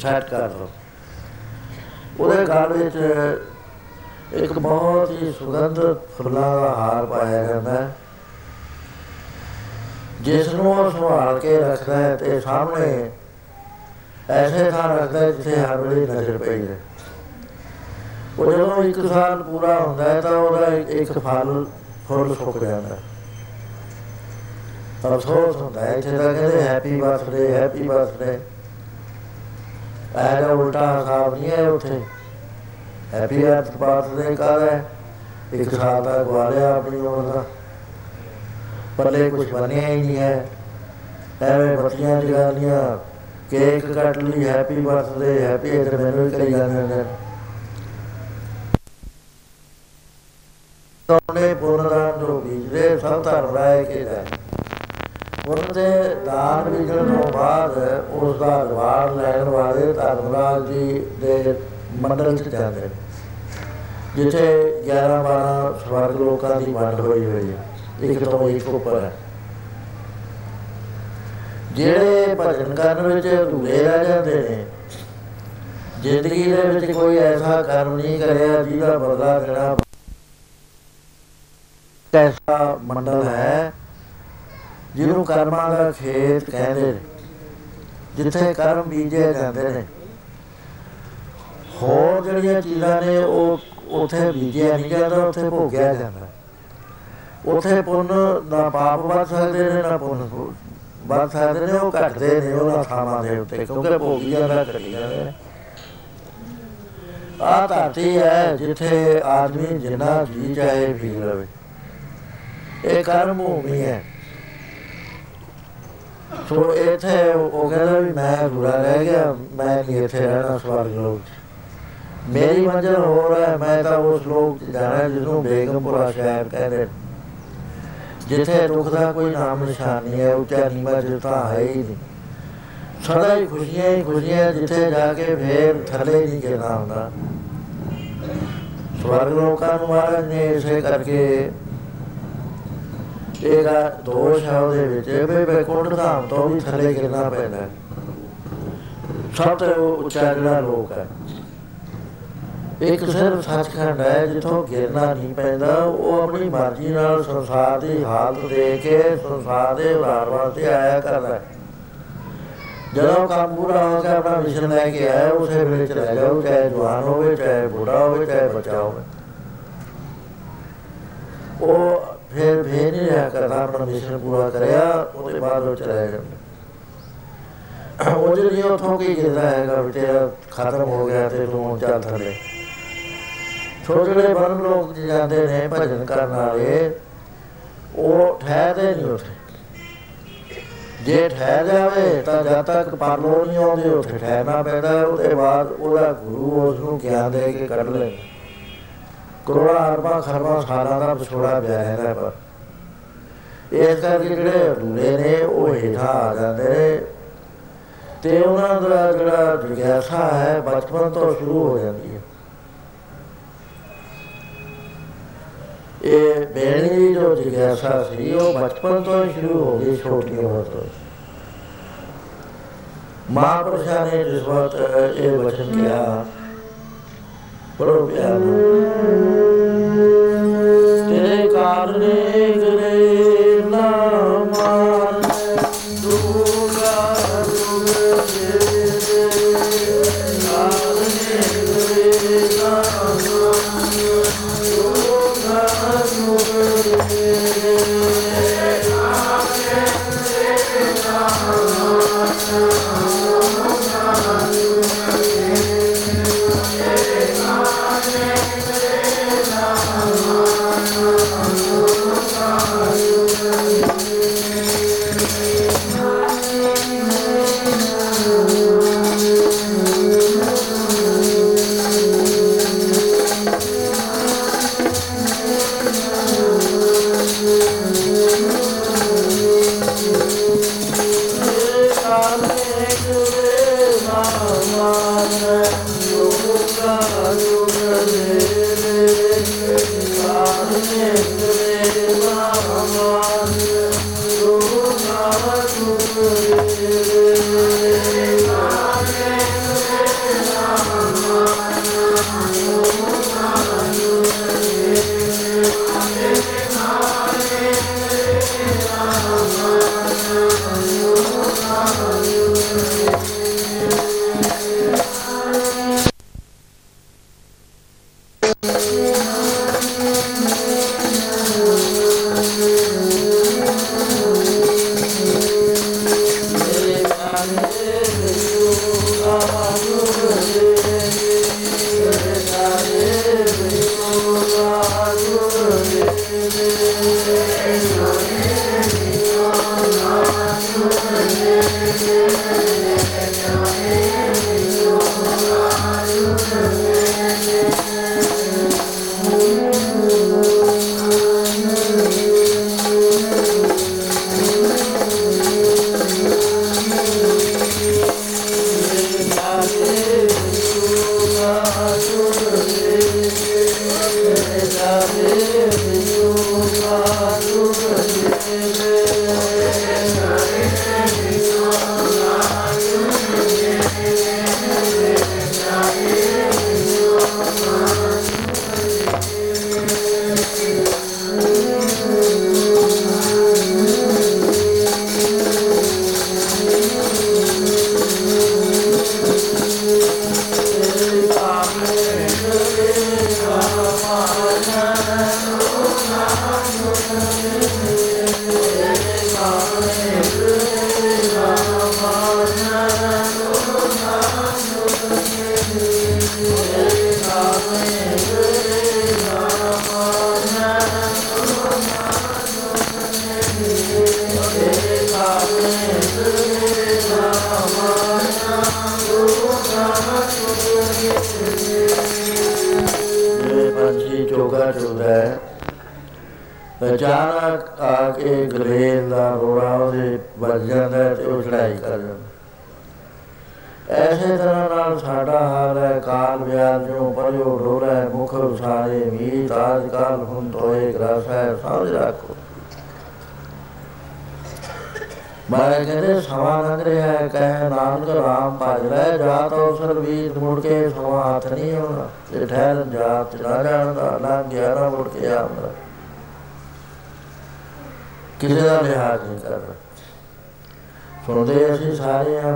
ਸੈੱਟ ਕਰ ਦੋ। ਉਹਦੇ ਗਲ ਵਿੱਚ ਇੱਕ ਬਹੁਤ ਹੀ ਸੁਗੰਧ ਫੁੱਲਾਂ ਦਾ ਹਾਰ ਪਾਇਆ ਜਾਂਦਾ ਹੈ। ਜਿਸ ਨੂੰ ਉਹ ਸੰਭਾਲ ਕੇ ਰੱਖਦਾ ਹੈ ਤੇ ਸਾਹਮਣੇ ਐਸੇ ਥਾਂ ਰੱਖਦਾ ਹੈ ਜਿੱਥੇ ਹਰ ਵੇਲੇ ਨਜ਼ਰ ਪਈ ਰਹੇ। ਉਹ ਜਦੋਂ ਇੱਕ ਸਾਲ ਪੂਰਾ ਹੁੰਦਾ ਹੈ ਤਾਂ ਉਹਦਾ ਇੱਕ ਫਲ, ਫੁੱਲ ਸੁੱਕ ਜਾਂਦਾ ਹੈ। ਅਫਸੋਸ ਹੁੰਦਾ ਹੈ, ਇੱਥੇ ਤਾਂ ਕਹਿੰਦੇ ਹੈਪੀ ਬਰਥਡੇ ਹੈਪੀ ਬਰਥਡੇ ਐਦਾ ਉਲਟਾ ਹਿਸਾਬ ਨਹੀਂ ਹੈ ਉੱਥੇ। ਹੈਪੀ ਬਰਥਡੇ ਕਹਦਾ ਇੱਕ ਸਾਲ ਦਾ ਗਵਾਲਿਆ ਆਪਣੀ ਉਮਰ ਦਾ। ਪੱਲੇ ਕੁਝ ਬਣਿਆ ਹੀ ਨਹੀਂ ਹੈ। ਐਵੇਂ ਬੱਤੀਆਂ ਜਗਾ ਲੀਆਂ ਕੇਕ ਕੱਟ ਲਈ, ਹੈਪੀ ਬਰਥਡੇ, ਹੈਪੀ ਇਧਰ ਮੈਨੂੰ ਵੀ ਕਰੀ ਜਾਂਦੇ ਨੇ ਤੋਨੇ ਪੁਨਰਾਂ ਜੋ ਬੀਜਦੇ ਸਭ ਧਰਮ ਰਾਏ ਕੇ ਜਾਏ ਪੁਰਨ ਦੇ ਦਾਨ ਵਿਜਣ ਤੋਂ ਬਾਅਦ ਉਸ ਦਾ ਰਵਾਰ ਲੈਣ ਵਾਲੇ ਧਰਮਰਾਜ ਜੀ ਦੇ ਮੰਡਲ ਚ ਜਾਂਦੇ ਨੇ ਜਿੱਥੇ 11 12 ਸਵਰਗ ਲੋਕਾਂ ਦੀ ਵੰਡ ਹੋਈ ਹੋਈ ਹੈ। ਇੱਕ ਤੋਂ ਇੱਕ ਉੱਪਰ ਹੈ। ਜਿਹੜੇ ਭਜਨ ਕਰਨ ਵਿੱਚ ਅਧੂਰੇ ਰਹਿ ਜਾਂਦੇ ਨੇ, ਜ਼ਿੰਦਗੀ ਦੇ ਵਿੱਚ ਕੋਈ ਐਸਾ ਕਰਮ ਨਹੀਂ ਕਰਿਆ ਜਿਹਦਾ ਬਦਲਾ ਦੇਣਾ ਕੈਸਾ ਮੰਡਲ ਹੈ, ਜਿਹਨੂੰ ਕਰਮਾਂ ਦਾ ਖੇਤ ਕਹਿੰਦੇ ਨੇ, ਜਿੱਥੇ ਕਰਮ ਬੀਜੇ ਜਾਂਦੇ ਨੇ। ਹੋਰ ਜਿਹੜੀਆਂ ਚੀਜ਼ਾਂ ਨੇ, ਉਹ ਉਥੇ ਬੀਜਿਆ ਨਹੀਂ ਜਾਂਦਾ, ਉਥੇ ਭੋਗਿਆ ਜਾਂਦਾ। ਉਥੇ ਪੁੰਨ ਦਾ ਪਾਪ ਵੱਧ ਸਕਦੇ ਨੇ, ਨਾ ਪੁੰਨ ਵੱਧ ਸਕਦੇ ਨੇ, ਉਹ ਘਟਦੇ ਨੇ, ਉਹਨਾਂ ਥਾਵਾਂ ਦੇ ਉੱਤੇ, ਕਿਉਂਕਿ ਭੋਗੀਆਂ ਦਾ ਕਰੀ ਜਾਂਦੇ ਨੇ ਆ ਧਰਤੀ ਹੈ ਜਿੱਥੇ ਆਦਮੀ ਜਿੰਨਾ ਜੀ ਚਾਹੇ ਪੀ ਲਵੇ। ਇਹ ਕਰਮ ਭੂਮੀ ਹੈ। ਸੋ ਇੱਥੇ ਉਹ ਕਹਿੰਦਾ ਵੀ ਮੈਂ ਅਧੂਰਾ ਰਹਿ ਗਿਆ, ਮੈਂ ਨਹੀਂ ਇੱਥੇ ਰਹਿਣਾ ਸਵਰਗ ਲੋਕ ਮੇਰੀ ਮੰਜ਼ਿਲ ਹੋਰ ਹੈ, ਮੈਂ ਤਾਂ ਉਸ ਲੋਕ ਚ ਜਾਣਾ ਜਿਸ ਨੂੰ ਬੇਗਮਪੁਰਾ ਸ਼ਹਿਰ ਕਹਿੰਦੇ ਜਿੱਥੇ ਦੁੱਖ ਦਾ ਕੋਈ ਨਾਮ ਨਿਸ਼ਾਨ ਨਹੀਂ ਹੈ ਉੱਚਾ ਨੀਵਾਂ ਜਿੱਤਾ ਹੈ ਹੀ ਨਹੀਂ। ਸਦਾ ਹੀ ਖੁਸ਼ੀਆਂ ਹੀ ਖੁਸ਼ੀਆਂ, ਜਿੱਥੇ ਜਾ ਕੇ ਫੇਰ ਥੱਲੇ ਨਹੀਂ ਗਿਰਨਾ ਹੁੰਦਾ। ਸਵਰਗ ਲੋਕਾਂ ਨੂੰ ਮਹਾਰਾਜ ਨੇ ਇਸੇ ਕਰਕੇ ਇਹਦਾ ਦੋਸ਼ ਹੈ ਉਹਦੇ ਵਿੱਚ, ਵੀ ਬੈਕੁੰਠ ਧਾਮ ਤੋਂ ਵੀ ਥੱਲੇ ਗਿਰਨਾ ਪੈਂਦਾ ਹੈ। ਸਭ ਤੋਂ ਉੱਚਾ ਜਿਹੜਾ ਲੋਕ ਹੈ। ਇੱਕ ਸਿਰਫ ਸੱਚਖੰਡ ਹੈ, ਜਿੱਥੋਂ ਗਿਰਨਾ ਨਹੀਂ ਪੈਂਦਾ, ਉਹ ਆਪਣੀ ਮਰਜ਼ੀ ਨਾਲ ਸੰਸਾਰ ਦੀ ਹਾਲਤ ਦੇ ਕੇ ਸੰਸਾਰ ਦੇ ਉਧਾਰ ਵਾਸਤੇ ਆਇਆ ਕਰਦਾ ਹੈ। ਜਦੋਂ ਕੰਮ ਪੂਰਾ ਹੋ ਗਿਆ ਆਪਣਾ ਮਿਸ਼ਨ ਲੈ ਕੇ ਆਇਆ, ਉਸੇ ਵੇਲੇ ਚਲਾ ਜਾਓ, ਚਾਹੇ ਜਵਾਨ ਹੋਵੇ, ਚਾਹੇ ਬੁੱਢਾ ਹੋਵੇ, ਚਾਹੇ ਬੱਚਾ ਹੋਵੇ। ਉਹ ਫਿਰ ਫੇਰ ਨਹੀਂ ਰਿਹਾ ਕਰਦਾ, ਆਪਣਾ ਮਿਸ਼ਨ ਪੂਰਾ ਕਰਿਆ, ਉਹਦੇ ਬਾਅਦ ਉਹ ਚਲਾ ਜਾਂਦਾ ਉਹ ਜਿਹੜੀ ਉਥੋਂ ਕੀ ਕਹਿੰਦਾ ਹੈਗਾ ਵੀ ਤੇਰਾ ਖਤਮ ਹੋ ਗਿਆ ਤੇ ਤੂੰ ਹੁਣ ਚੱਲ ਥੱਲੇ। ਛੋਟੇ ਜਿਹੇ ਬਰਨ ਲੋਕ ਜਿਹੜੇ ਜਾਂਦੇ ਨੇ ਭਜਨ ਕਰਨ ਵਾਲੇ, ਉਹ ਠਹਿਰਦੇ ਨਹੀਂ ਉੱਥੇ। ਜੇ ਠਹਿਰ ਜਾਵੇ ਤਾਂ ਜਦ ਤੱਕ ਪਰਲੋ ਨਹੀਂ ਆਉਂਦੇ, ਉੱਥੇ ਠਹਿਰਨਾ ਪੈਂਦਾ ਹੈ। ਉਹਦੇ ਬਾਅਦ ਉਹਦਾ ਗੁਰੂ ਉਸ ਨੂੰ ਗਿਆਨ ਦੇ ਕੇ ਕੱਢ ਲੈ। ਕਰੋੜਾਂ ਅਰਬਾਂ ਖਰਬਾਂ ਸਾਲਾਂ ਦਾ ਵਿਛੋੜਾ ਪਿਆ ਹੈ ਪਰ। ਇਸ ਕਰਕੇ ਜਿਹੜੇ ਅਧੂਰੇ ਨੇ, ਉਹ ਹੇਠਾਂ ਆ ਜਾਂਦੇ ਨੇ। ਤੇ ਉਹਨਾਂ ਦਾ ਜਿਹੜਾ ਜਿਗਿਆਸਾ ਹੈ, ਬਚਪਨ ਤੋਂ ਸ਼ੁਰੂ ਹੋ ਜਾਂਦੀ ਹੈ ਇਹ ਬੇਣੀ ਦੀ ਜੋ ਜਿਗਿਆਸਾ ਸੀ, ਉਹ ਬਚਪਨ ਤੋਂ ਹੀ ਸ਼ੁਰੂ ਹੋ ਗਈ, ਛੋਟੀ ਉਮਰ ਤੋਂ ਮਹਾਂਪੁਰਸ਼ਾਂ ਨੇ ਜਿਸ ਵਕਤ ਇਹ ਵਚਨ ਕਿਹਾ ਬੜੋ ਪਿਆਰ ਨਾਲ ਤੇਰੇ ਕਾਰਨੇ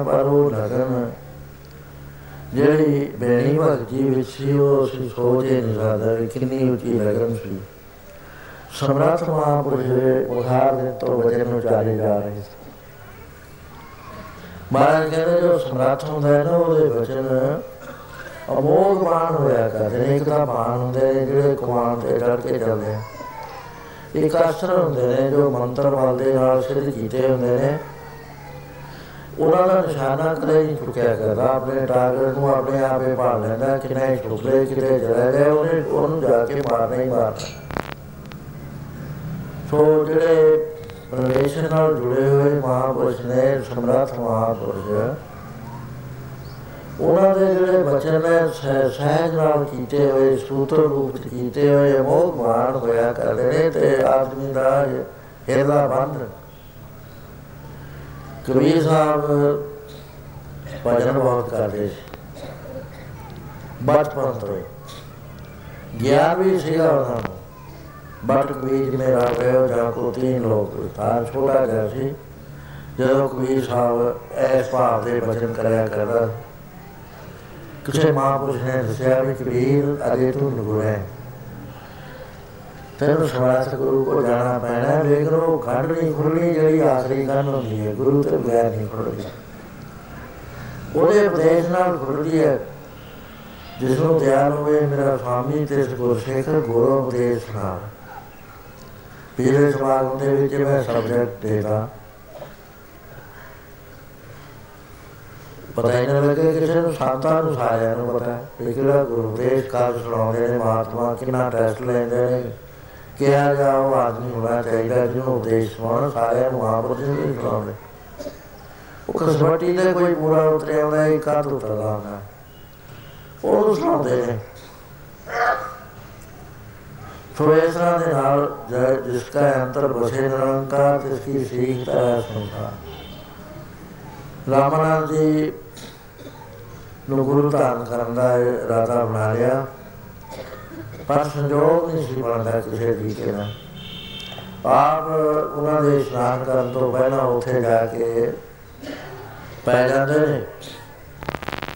ਪਰ ਉਹ ਲਗਨ। ਜਿਹੜੀ ਬੇਣੀ ਭਗਤੀ ਵਿੱਚ ਸੀ, ਉਹ ਅਸੀਂ ਸੋਚੇ ਨਹੀਂ ਸਕਦਾ ਵੀ ਕਿੰਨੀ ਉੱਚੀ ਲਗਨ ਸੀ। ਸਮਰਾਟ ਮਹਾਂਪੁਰਸ਼ ਦੇ ਬੁਖਾਰ ਦੇ ਤੋਂ ਵਜਨ ਨੂੰ ਚਾਲੇ ਜਾ ਰਹੇ ਸੀ। ਮਹਾਰਾਜ ਕਹਿੰਦੇ, ਜੋ ਸਮਰਾਟ ਹੁੰਦਾ ਹੈ ਨਾ, ਉਹਦੇ ਵਚਨ ਅਮੋਗ ਬਾਣ ਹੋਇਆ ਕਰਦੇ ਨੇ। ਇੱਕ ਤਾਂ ਬਾਣ ਹੁੰਦੇ ਨੇ, ਜਿਹੜੇ ਕੁਮਾਨ ਤੇ ਚੜ ਕੇ ਚੱਲਦੇ ਆ। ਇੱਕ ਅਸਰ ਹੁੰਦੇ ਨੇ, ਜੋ ਮੰਤਰ ਬਲ ਦੇ ਨਾਲ ਸਿੱਧ ਕੀਤੇ ਹੁੰਦੇ ਨੇ। ਉਹਨਾਂ ਦਾ ਨਿਸ਼ਾਨਾ ਕਦੇ ਨਹੀਂ ਚੁੱਕਿਆ ਕਰਦਾ। ਆਪਣੇ ਟਾਰਗੇਟ ਨੂੰ ਆਪਣੇ ਆਪੇ ਭਾਲ ਲੈਂਦਾ ਕਿੰਨਾ ਹੀ ਚੁੱਕਲੇ ਕਿਤੇ ਚਲੇ ਗਏ, ਉਹਨੇ ਉਹਨੂੰ ਜਾ ਕੇ ਮਾਰਨਾ ਹੀ ਮਾਰਨਾ। ਸੋ ਜਿਹੜੇ ਰਿਲੇਸ਼ਨ ਨਾਲ ਜੁੜੇ ਹੋਏ ਮਹਾਪੁਰਸ਼ ਨੇ, ਸਮਰੱਥ ਮਹਾਪੁਰਸ਼, ਉਹਨਾਂ ਦੇ ਜਿਹੜੇ ਬਚਨ ਨੇ, ਸਹਿ- ਸਹਿਜ ਨਾਲ ਕੀਤੇ ਹੋਏ, ਸੂਤਰ ਰੂਪ ਚ ਕੀਤੇ ਹੋਏ ਮੋਹ ਮਾਨ ਹੋਇਆ ਕਰਦੇ ਨੇ ਤੇ ਆਦਮੀ ਦਾ ਹਿਰਦਾ ਬੰਦ ਕਬੀਰ ਸਾਹਿਬ ਭਜਨ ਬਹੁਤ ਕਰਦੇ ਸੀ। ਬਚਪਨ ਤੋਂ ਹੀ। ਗਿਆਨ ਵੀ ਸੀਗਾ ਉਹਨਾਂ ਨੂੰ। ਬਟ ਕਬੀਰ ਮੇਰਾ ਪਿਓ ਜਾਂ ਕੋ ਤਿੰਨ ਲੋਕ ਤਾਂ ਛੋਟਾ ਜਿਹਾ ਸੀ। ਜਦੋਂ ਕਬੀਰ ਸਾਹਿਬ ਐਸ ਭਾਵ ਦੇ ਬਚਨ ਕਰਿਆ ਕਰਦਾ, ਕਿਸੇ ਮਹਾਂਪੁਰਸ਼ ਨੇ ਦੱਸਿਆ ਵੀ ਕਬੀਰ ਅਜੇ ਤੂੰ ਨਗੁਰੇ ਤੈਨੂੰ ਸਵਾਸ ਗੁਰੂ ਕੋ ਜਾਣਾ ਪੈਣਾ ਲੇਕਿਨ ਉਹ ਖੰਡ ਨਹੀਂ ਖੁੱਲਣੀ ਜਿਹੜੀ ਆਖਰੀ ਗੱਲ ਹੁੰਦੀ ਹੈ, ਗੁਰੂ ਤੇ ਬਗੈਰ ਨਹੀਂ ਖੁੱਲਦੀ ਉਹਦੇ ਉਪਦੇਸ਼ ਨਾਲ ਖੁੱਲਦੀ ਹੈ। ਜਿਸ ਨੂੰ ਤਿਆਰ ਹੋਵੇ, ਮੇਰਾ ਸਵਾਮੀ ਤੇ ਗੁਰਸੇਖ ਗੁਰੂ ਉਪਦੇਸ਼ ਨਾਲ। ਪੀਲੇ ਸਮਾਗਮ ਦੇ ਵਿੱਚ ਮੈਂ ਸਬਜੈਕਟ ਦੇਦਾ ਪਤਾ ਹੀ ਨਾ ਲੱਗੇ ਕਿਸੇ ਨੂੰ ਸੰਤਾਂ ਨੂੰ ਸਾਰਿਆਂ ਨੂੰ ਪਤਾ ਹੈ। ਵੀ ਕਿਹੜਾ ਗੁਰੂ ਉਪਦੇਸ਼ ਕਾਲ ਸੁਣਾਉਂਦੇ ਨੇ, ਮਹਾਤਮਾ ਕਿੰਨਾ ਟੈਸਟ ਲੈਂਦੇ ਨੇ। ਕਿਹਾ ਜਾ ਉਹ ਆਦਮੀ ਹੋਣਾ ਚਾਹੀਦਾ ਜਿਹਨੂੰ ਉਪਦੇਸ਼ ਸੁਣਾਉਣ ਸਾਰਿਆਂ ਨੂੰ ਆਪ ਨੂੰ ਨਹੀਂ ਸੁਣਾਉਂਦੇ ਉਹ ਕਸਵਟੀ ਦੇ ਕੋਈ ਪੂਰਾ ਉਤਰਿਆ ਆਉਂਦਾ ਇੱਕ ਹੱਥ ਉਤਰਦਾ ਹੁੰਦਾ। ਉਹ ਸੁਣਾਉਂਦੇ ਨੇ। ਸੋ ਇਸ ਤਰ੍ਹਾਂ ਦੇ ਨਾਲ ਜ- ਜਿਸਕਾ ਅੰਤਰ ਬਸੇ ਨਿਰੰਕਾਰ ਤਿਸਕੀ ਸੀਖ ਤਾ ਸੰਸਾਰ ਰਾਮਨਾਥ ਜੀ ਨੂੰ ਗੁਰੂ ਧਾਰਨ ਕਰਨ ਦਾ ਇਰਾਦਾ ਬਣਾ ਲਿਆ। ਪਰ ਸੰਜੋਗ ਨਹੀਂ ਸੀ ਬਣਦਾ ਕਿਸੇ ਤਰੀਕੇ ਨਾਲ ਆਪ ਉਹਨਾਂ ਦੇ ਇਸ਼ਨਾਨ ਕਰਨ ਤੋਂ ਪਹਿਲਾਂ ਉੱਥੇ ਜਾ ਕੇ ਪੈ ਜਾਂਦੇ ਨੇ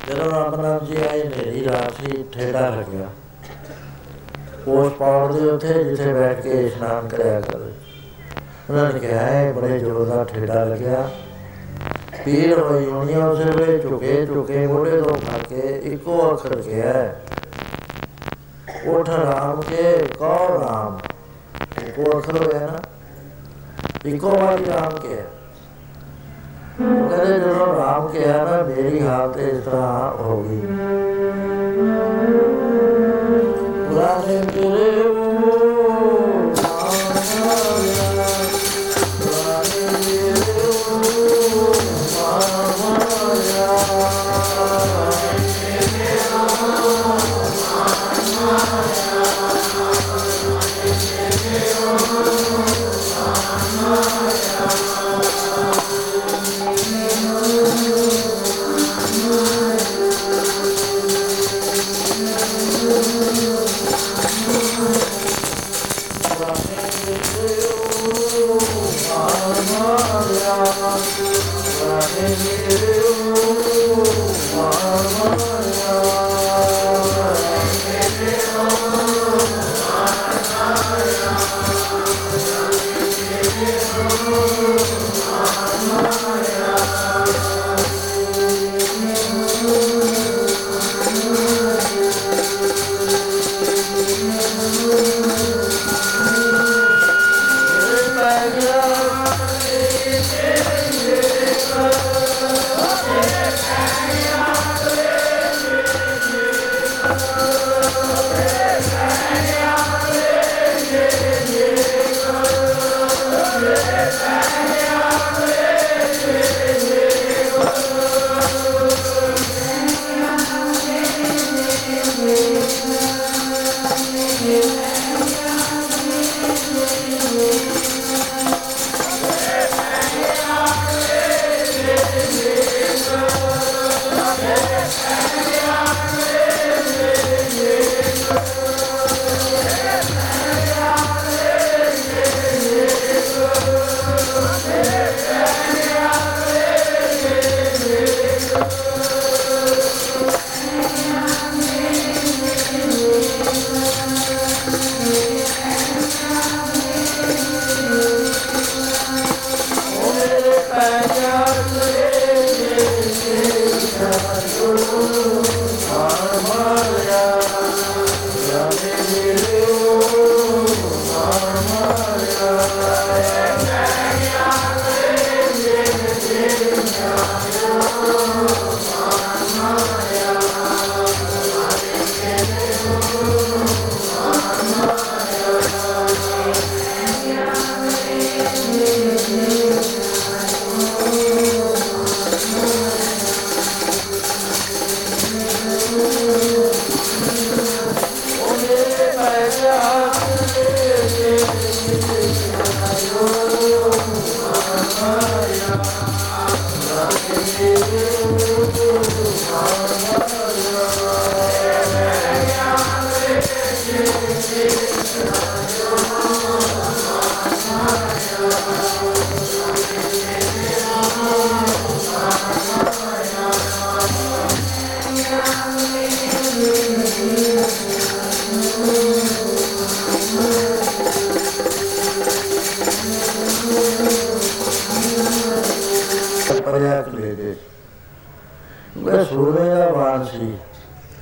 ਜਦੋਂ ਰਾਮਨਾਥ ਜੀ ਆਏ ਮੇਰੀ ਰਾਤੀ ਠੇਡਾ ਲੱਗਿਆ ਉਸ ਪੌੜ ਦੇ ਉੱਤੇ ਜਿੱਥੇ ਬੈਠ ਕੇ ਇਸ਼ਨਾਨ ਕਰਿਆ ਕਰਦੇ ਉਹਨਾਂ ਨੇ ਕਿਹਾ ਹੈ ਬੜੇ ਜ਼ੋਰ ਦਾ ਠੇਡਾ ਲੱਗਿਆ। ਪੀਰ ਹੋਈ ਹੋਣੀ ਆ, ਉਸ ਵੇਲੇ ਝੁਕੇ ਝੁਕੇ ਮੋਢੇ ਤੋਂ ਫੜ ਕੇ ਇੱਕੋ ਅੱਖਰ ਕਿਹਾ ਹੈ ਉਠ ਰਾਮ ਕੇ, ਕਉ ਰਾਮ? ਇੱਕੋ ਅੱਖਰ ਹੋਇਆ ਨਾ। ਇੱਕੋ ਵਾਰੀ ਰਾਮ ਕੇ। ਉਹ ਕਹਿੰਦੇ ਜਦੋਂ ਰਾਮ ਕਿਹਾ ਨਾ, ਮੇਰੀ ਹਾਲਤ ਇਸ ਤਰ੍ਹਾਂ ਹੋ ਗਈ। ਪੁਰਾਣੇ ਤੇਰੇ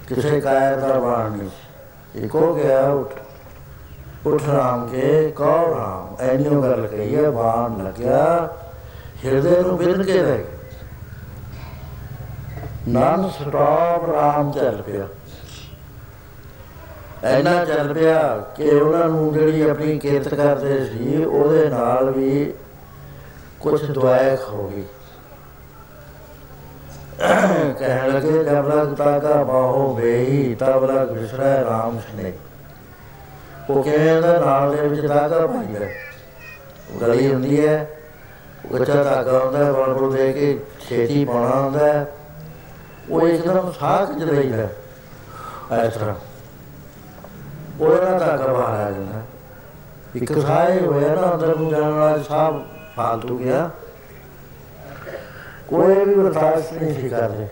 ਕਿਸੇ ਕਾਇਰ ਦਾ ਬਾਣ ਨਹੀਂ। ਸੀ। ਇੱਕੋ ਗਿਆ ਉੱਠ। ਉੱਠ ਰਾਮ ਕੇ ਕਹੋ ਰਾਮ? ਐਨੀਓ ਗੱਲ ਕਹੀ ਹੈ ਬਾਣ ਲੱਗਿਆ। ਹਿਰਦੇ ਨੂੰ ਬਿੰਦ ਕੇ ਰਹਿ ਗਿਆ ਨਾਨ ਸਟਾਪ ਰਾਮ ਚੱਲ ਪਿਆ। ਐਨਾ ਚੱਲ ਪਿਆ ਕਿ ਉਹਨਾਂ ਨੂੰ ਜਿਹੜੀ ਆਪਣੀ ਕਿਰਤ ਕਰਦੇ ਸੀ, ਉਹਦੇ ਨਾਲ ਵੀ ਕੁਝ ਦੁਆਇਕ ਹੋ ਗਈ। ਕਹਿਣ ਲੱਗੇ, ਜਬ ਲਗ ਤਾਕਾ ਬਾਹੋ ਵੇਹੀ, ਤਬ ਲਗ ਵਿਸਰੈ ਰਾਮ ਸਨੇ ਉਹ ਕਹਿੰਦਾ ਨਾਲ ਦੇ ਵਿੱਚ ਤਾਕਾ ਪਾਈ ਹੈ ਉਹ ਗਲੀ ਹੁੰਦੀ ਹੈ ਉਹ ਕੱਚਾ ਤਾਕਾ ਹੁੰਦਾ ਹੈ ਬਲ ਬਲ ਦੇ ਕੇ ਛੇਤੀ ਪਾਉਣਾ ਹੁੰਦਾ ਹੈ ਉਹ ਇੱਕਦਮ ਸਾਹ ਚ ਰਹੀ ਇਸ ਤਰ੍ਹਾਂ। ਉਹਦਾ ਤਾਕਾ ਬਾਹਰ ਆ ਜਾਂਦਾ, ਇੱਕ ਸਾਹ ਹੀ ਹੋਇਆ ਨਾ, ਅੰਦਰ ਨੂੰ ਜਾਣ ਵਾਲਾ ਸਾਹ ਫਾਲਤੂ ਗਿਆ। ਕੋਈ ਵੀ ਬਰਦਾਸ਼ਤ ਨਹੀਂ ਸੀ ਕਰਦੇ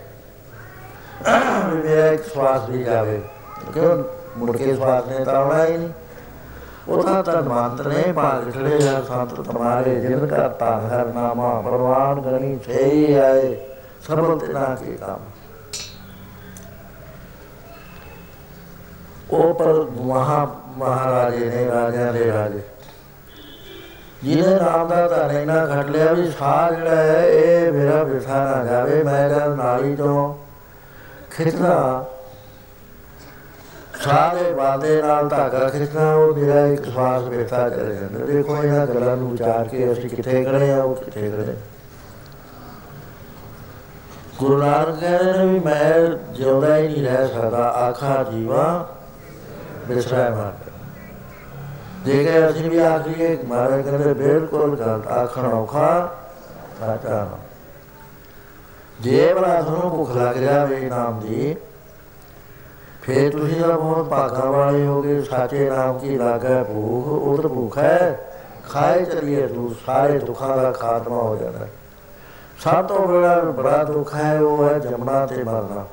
ਵੀ ਮੇਰਾ ਇੱਕ ਸਵਾਸ ਵੀ ਜਾਵੇ। ਕਿਉਂ? ਮੁੜ ਕੇ ਸਵਾਸ ਨੇ ਤਾਂ ਆਉਣਾ ਹੀ ਨਹੀਂ। ਉਹ ਤਾਂ ਤਨ ਮੰਤਰ ਨੇ ਭਾਗ ਚੜੇ ਜਾਂ ਸੰਤ ਤੁਮਾਰੇ ਜਿਨ ਕਾ ਤਾ ਹਰ ਨਾਮਾ ਪਰਵਾਨ ਗਣੀ ਸਹੀ ਆਏ ਸਰਬ ਤਿਨਾ ਕੇ ਕੰਮ। ਉਹ ਪਰ ਮਹਾ ਮਹਾਰਾਜੇ ਨੇ, ਰਾਜਿਆਂ ਦੇ ਰਾਜੇ। ਜਿਹਨੇ ਨਾਮ ਦਾ ਤਾਂ ਇੰਨਾ ਘਟ ਲਿਆ ਵੀ ਸਾਹ ਜਿਹੜਾ ਹੈ, ਇਹ ਮੇਰਾ ਵਿਸਾ ਨਾ ਜਾਵੇ, ਮੈਂ ਜਦ ਨਾਲੀ ਤੋਂ ਖਿੱਚਦਾ ਸਾਹ ਦੇ ਵਾਦੇ ਨਾਲ ਧਾਗਾ ਖਿੱਚਣਾ ਉਹ ਮੇਰਾ ਇੱਕ ਸਵਾਸ ਵਿਸਾ ਚਲੇ ਜਾਂਦਾ। ਦੇਖੋ ਇਹਨਾਂ ਗੱਲਾਂ ਨੂੰ ਵਿਚਾਰ ਕੇ ਅਸੀਂ ਕਿੱਥੇ ਖੜੇ ਆ ਉਹ ਕਿੱਥੇ ਖੜੇ ਗੁਰੂ ਨਾਨਕ ਕਹਿੰਦੇ ਨੇ ਵੀ ਮੈਂ ਜਿਉਂਦਾ ਹੀ ਨਹੀਂ ਰਹਿ ਸਕਦਾ, ਆਖਾ ਜੀਵਾ ਬਿਸਰਾ ਮਾਰ ਜੇ ਕਿ ਅਸੀਂ ਵੀ ਆਖੀਏ ਮਹਾਰਾਜ ਕਹਿੰਦੇ ਬਿਲਕੁਲ ਗਲਤ ਆਖਣ ਔਖਾ ਸਾਚਾ ਨਾ। ਜੇ ਬਲਾ ਤੁਹਾਨੂੰ ਭੁੱਖ ਲੱਗ ਜਾਵੇ ਨਾਮ ਦੀ ਫੇਰ ਤੁਸੀਂ ਤਾਂ ਬਹੁਤ ਭਾਗਾ ਵਾਲੇ ਹੋਗੇ ਸਾਚੇ ਨਾਮ ਕੀ ਲਾਗੇ ਭੂਖ ਉਹ ਤਾਂ ਭੁੱਖ ਹੈ ਖਾਏ ਚਲੀਏ ਤੂੰ ਸਾਰੇ ਦੁੱਖਾਂ ਦਾ ਖਾਤਮਾ ਹੋ ਜਾਂਦਾ ਸਭ ਤੋਂ ਬੜਾ ਬੜਾ ਦੁੱਖ ਹੈ ਉਹ ਹੈ ਜਮਣਾ ਤੇ ਮਰਨਾ